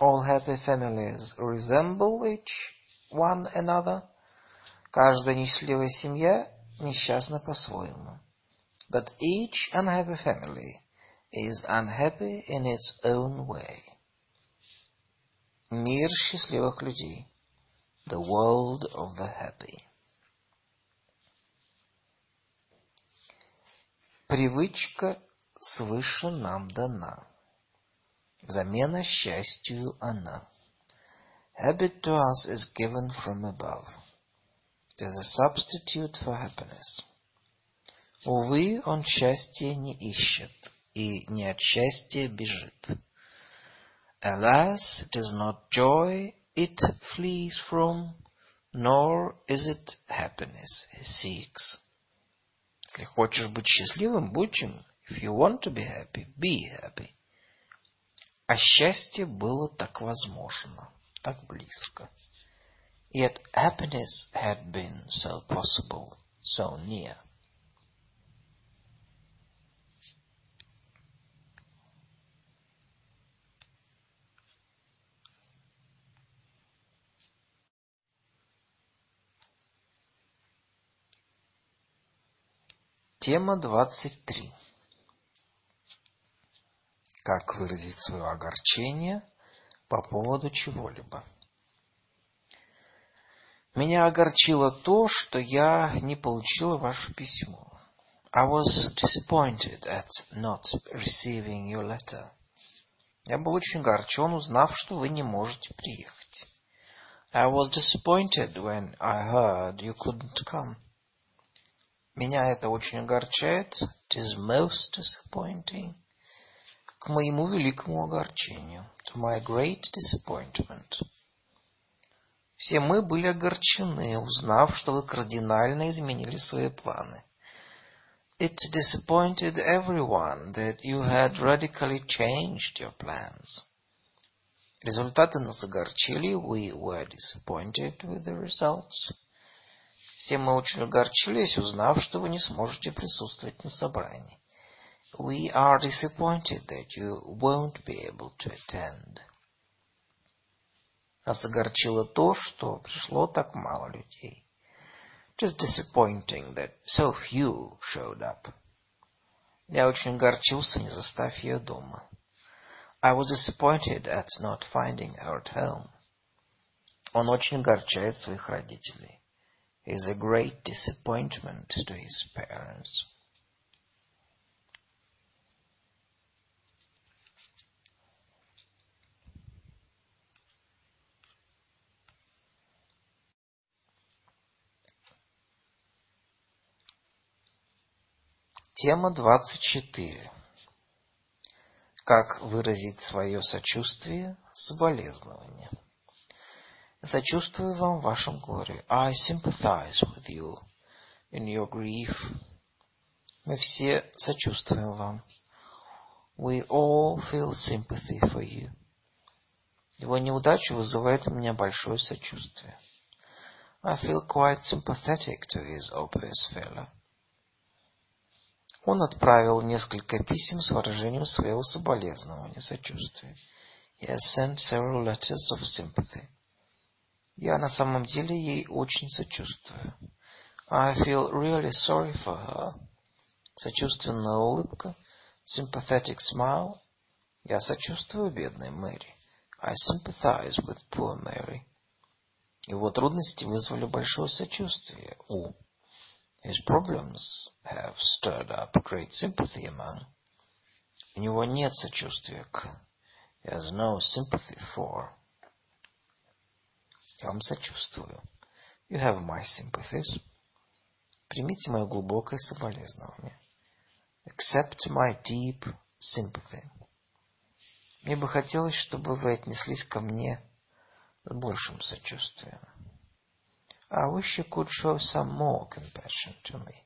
All happy families resemble each one another. Каждая несчастливая семья несчастна по-своему. But each unhappy family is unhappy in its own way. Мир счастливых людей. The world of the happy. Привычка свыше нам дана. Замена счастью она. Habit to us is given from above. It is a substitute for happiness. Увы, он счастья не ищет и не от счастья бежит. Alas, it is not joy it flees from, nor is it happiness he seeks. Если хочешь быть счастливым, будь им. If you want to be happy, be happy. А счастье было так возможно, так близко. Yet happiness had been so possible, so near. Тема 23. Как выразить свое огорчение по поводу чего-либо. Меня огорчило то, что я не получила ваше письмо. I was disappointed at not receiving your letter. Я был очень огорчен, узнав, что вы не можете приехать. I was disappointed when I heard you couldn't come. Меня это очень огорчает. It is most disappointing. К моему великому огорчению. To my great disappointment. Все мы были огорчены, узнав, что вы кардинально изменили свои планы. It disappointed everyone that you had radically changed your plans. Результаты нас огорчили. We were disappointed with the results. Все мы очень огорчились, узнав, что вы не сможете присутствовать на собрании. We are disappointed that you won't be able to attend. Нас огорчило то, что пришло так мало людей. It is disappointing that so few showed up. Я очень огорчился, не застав ее дома. I was disappointed at not finding her at home. Он очень огорчает своих родителей. He is a great disappointment to his parents. Тема 24. Как выразить свое сочувствие, соболезнование. Сочувствую вам в вашем горе. I sympathize with you in your grief. Мы все сочувствуем вам. We all feel sympathy for you. Его неудача вызывает у меня большое сочувствие. I feel quite sympathetic to his obvious failure. Он отправил несколько писем с выражением своего соболезнования, сочувствия. He has sent several letters of sympathy. Я на самом деле ей очень сочувствую. I feel really sorry for her. Сочувственная улыбка. Sympathetic smile. Я сочувствую бедной Мэри. I sympathize with poor Mary. Его трудности вызвали большое сочувствие у His problems have stirred up great sympathy among. У него нет сочувствия к. He has no sympathy for. Я вам сочувствую. You have my sympathies. Примите мое глубокое соболезнование. Accept my deep sympathy. Мне бы хотелось, чтобы вы отнеслись ко мне с большим сочувствием. I wish you could show some more compassion to me.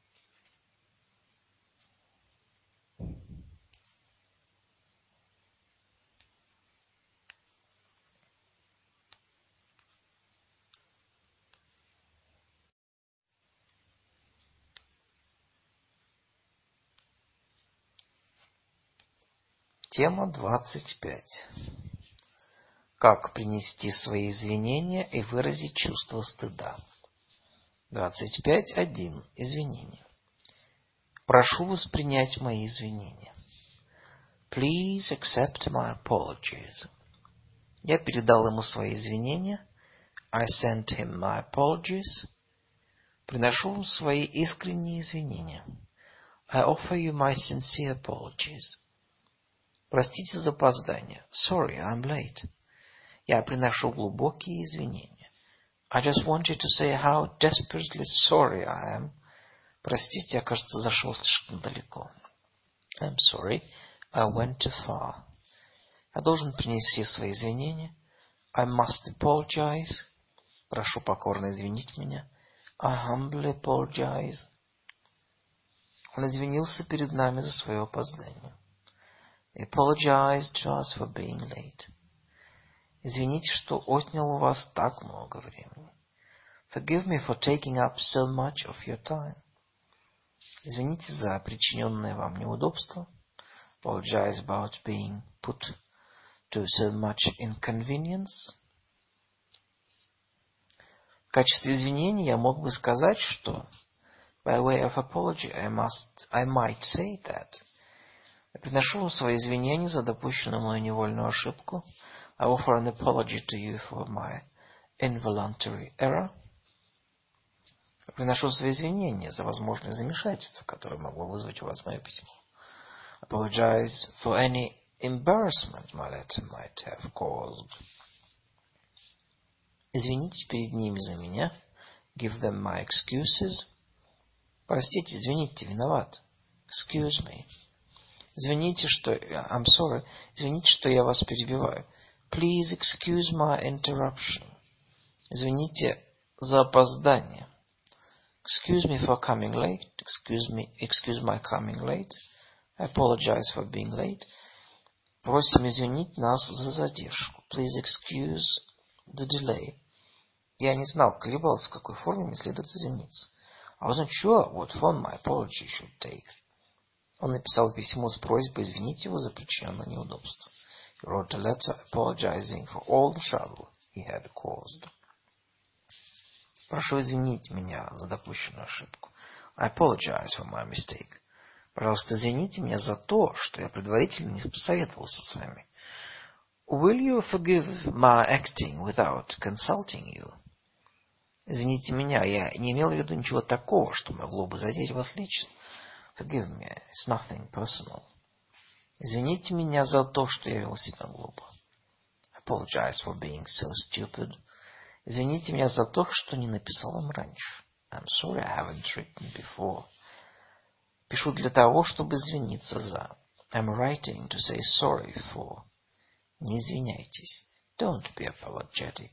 Тема двадцать пять. Как принести свои извинения и выразить чувство стыда. 25.1. Извинения. Прошу воспринять мои извинения. Please accept my apologies. Я передал ему свои извинения. I sent him my apologies. Приношу вам свои искренние извинения. I offer you my sincere apologies. Простите за опоздание. Sorry, I'm late. Я приношу глубокие извинения. I just wanted to say how desperately sorry I am. Простите, я, кажется, зашел слишком далеко. I'm sorry, I went too far. Я должен принести свои извинения. I must apologize. Прошу покорно извинить меня. I humbly apologize. Он извинился перед нами за свое опоздание. He apologized to us for being late. Извините, что отнял у вас так много времени. Forgive me for taking up so much of your time. Извините за причиненное вам неудобство. Apologize about being put to so much inconvenience. В качестве извинения я мог бы сказать, что by way of apology I must, I might say that. Я приношу свои извинения за допущенную мою невольную ошибку – I offer an apology to you for my involuntary error. Приношу свои извинения за возможное замешательство, которое могло вызвать у вас мое письмо. Apologize for any embarrassment my letter might have caused. Извините перед ними за меня. Give them my excuses. Простите, извините, виноват. Excuse me. Извините, что... I'm sorry. Извините, что я вас перебиваю. Please excuse my interruption. Извините за опоздание. Excuse me for coming late. Excuse me, excuse my coming late. I apologize for being late. Просим извинить нас за задержку. Please excuse the delay. Я не знал, колебался, в какой форме мне следует извиниться. I wasn't sure what form my apology should take. Он написал письмо с просьбой извинить его за причиненное неудобство. Wrote a letter apologizing for all the trouble he had caused. Прошу извинить меня за допущенную ошибку. I apologize for my mistake. Пожалуйста, извините меня за то, что я предварительно не посоветовался с вами. Will you forgive my acting without consulting you? Извините меня, я не имел в виду ничего такого, что могло бы задеть вас лично. Forgive me, it's nothing personal. Извините меня за то, что я вел себя глупо. Apologize for being so stupid. Извините меня за то, что не написал вам раньше. I'm sorry I haven't written before. Пишу для того, чтобы извиниться за. I'm writing to say sorry for. Не извиняйтесь. Don't be apologetic.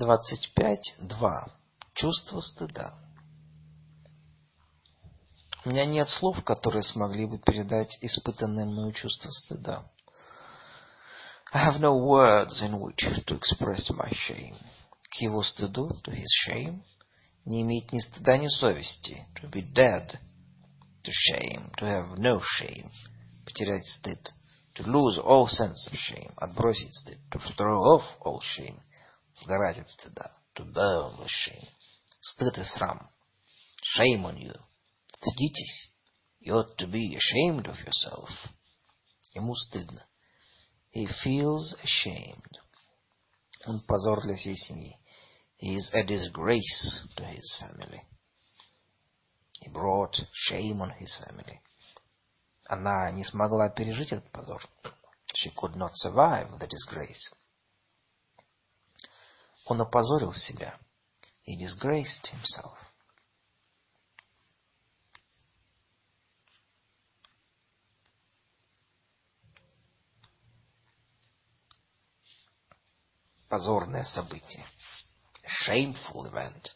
Двадцать пять два. Чувство стыда. У меня нет слов, которые смогли бы передать испытанное мною чувство стыда. I have no words in which to express my shame. К его стыду, to his shame, не иметь ни стыда, ни совести. To be dead, to shame, to have no shame. Потерять стыд. To lose all sense of shame. Отбросить стыд. To throw off all shame сгорать от стыда. To burn with shame. Стыд и срам. Shame on you. Стыдитесь. You ought to be ashamed of yourself. Ему стыдно. He feels ashamed. Он позор для всей семьи. He is a disgrace to his family. He brought shame on his family. Она не смогла пережить этот позор. She could not survive the disgrace. Он опозорил себя. He disgraced himself. Позорное событие. Shameful event.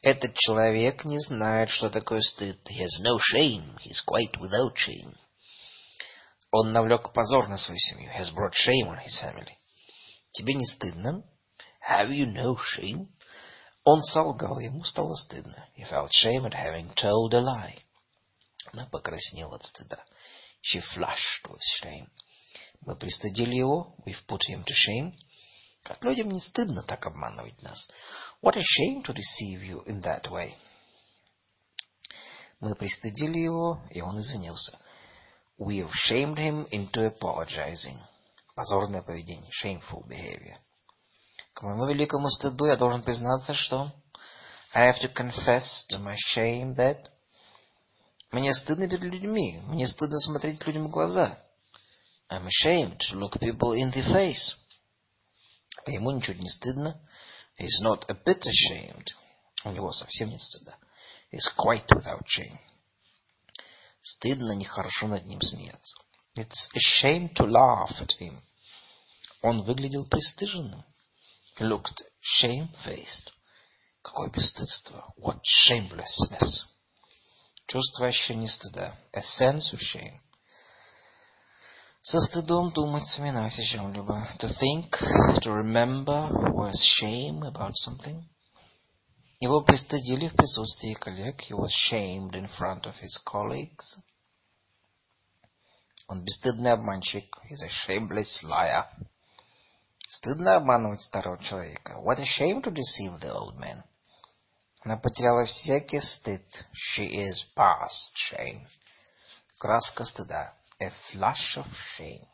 Этот человек не знает, что такое стыд. He has no shame. He's quite without shame. Он навлек позор на свою семью. He has brought shame on his family. Тебе не стыдно? Have you no shame? Он солгал, ему стало стыдно. He felt shame at having told a lie. Она покраснела от стыда. She flushed with shame. Мы пристыдили его. We've put him to shame. Как людям не стыдно так обманывать нас. What a shame to deceive you in that way. Мы пристыдили его, и он извинился. We have shamed him into apologizing. Позорное поведение. Shameful behavior. К моему великому стыду я должен признаться, что I have to confess to my shame that мне стыдно перед людьми. Мне стыдно смотреть людям в глаза. I'm ashamed to look people in the face. А ему ничего не стыдно. He's not a bit ashamed. У него совсем нет стыда. He's quite without shame. Стыдно, нехорошо над ним смеяться. It's a shame to laugh at him. Он выглядел пристыженным. He looked shamefaced. Какое бесстыдство. What shamelessness. Чувство ощущения стыда. A sense of shame. Со стыдом думать, вспоминать о чем-либо. To think, to remember with shame about something. Его пристыдили в присутствии коллег. He was shamed in front of his colleagues. Он бесстыдный обманщик. He's a shameless liar. Стыдно обманывать старого человека. What a shame to deceive the old man. Она потеряла всякий стыд. She is past shame. Краска стыда. A flush of shame.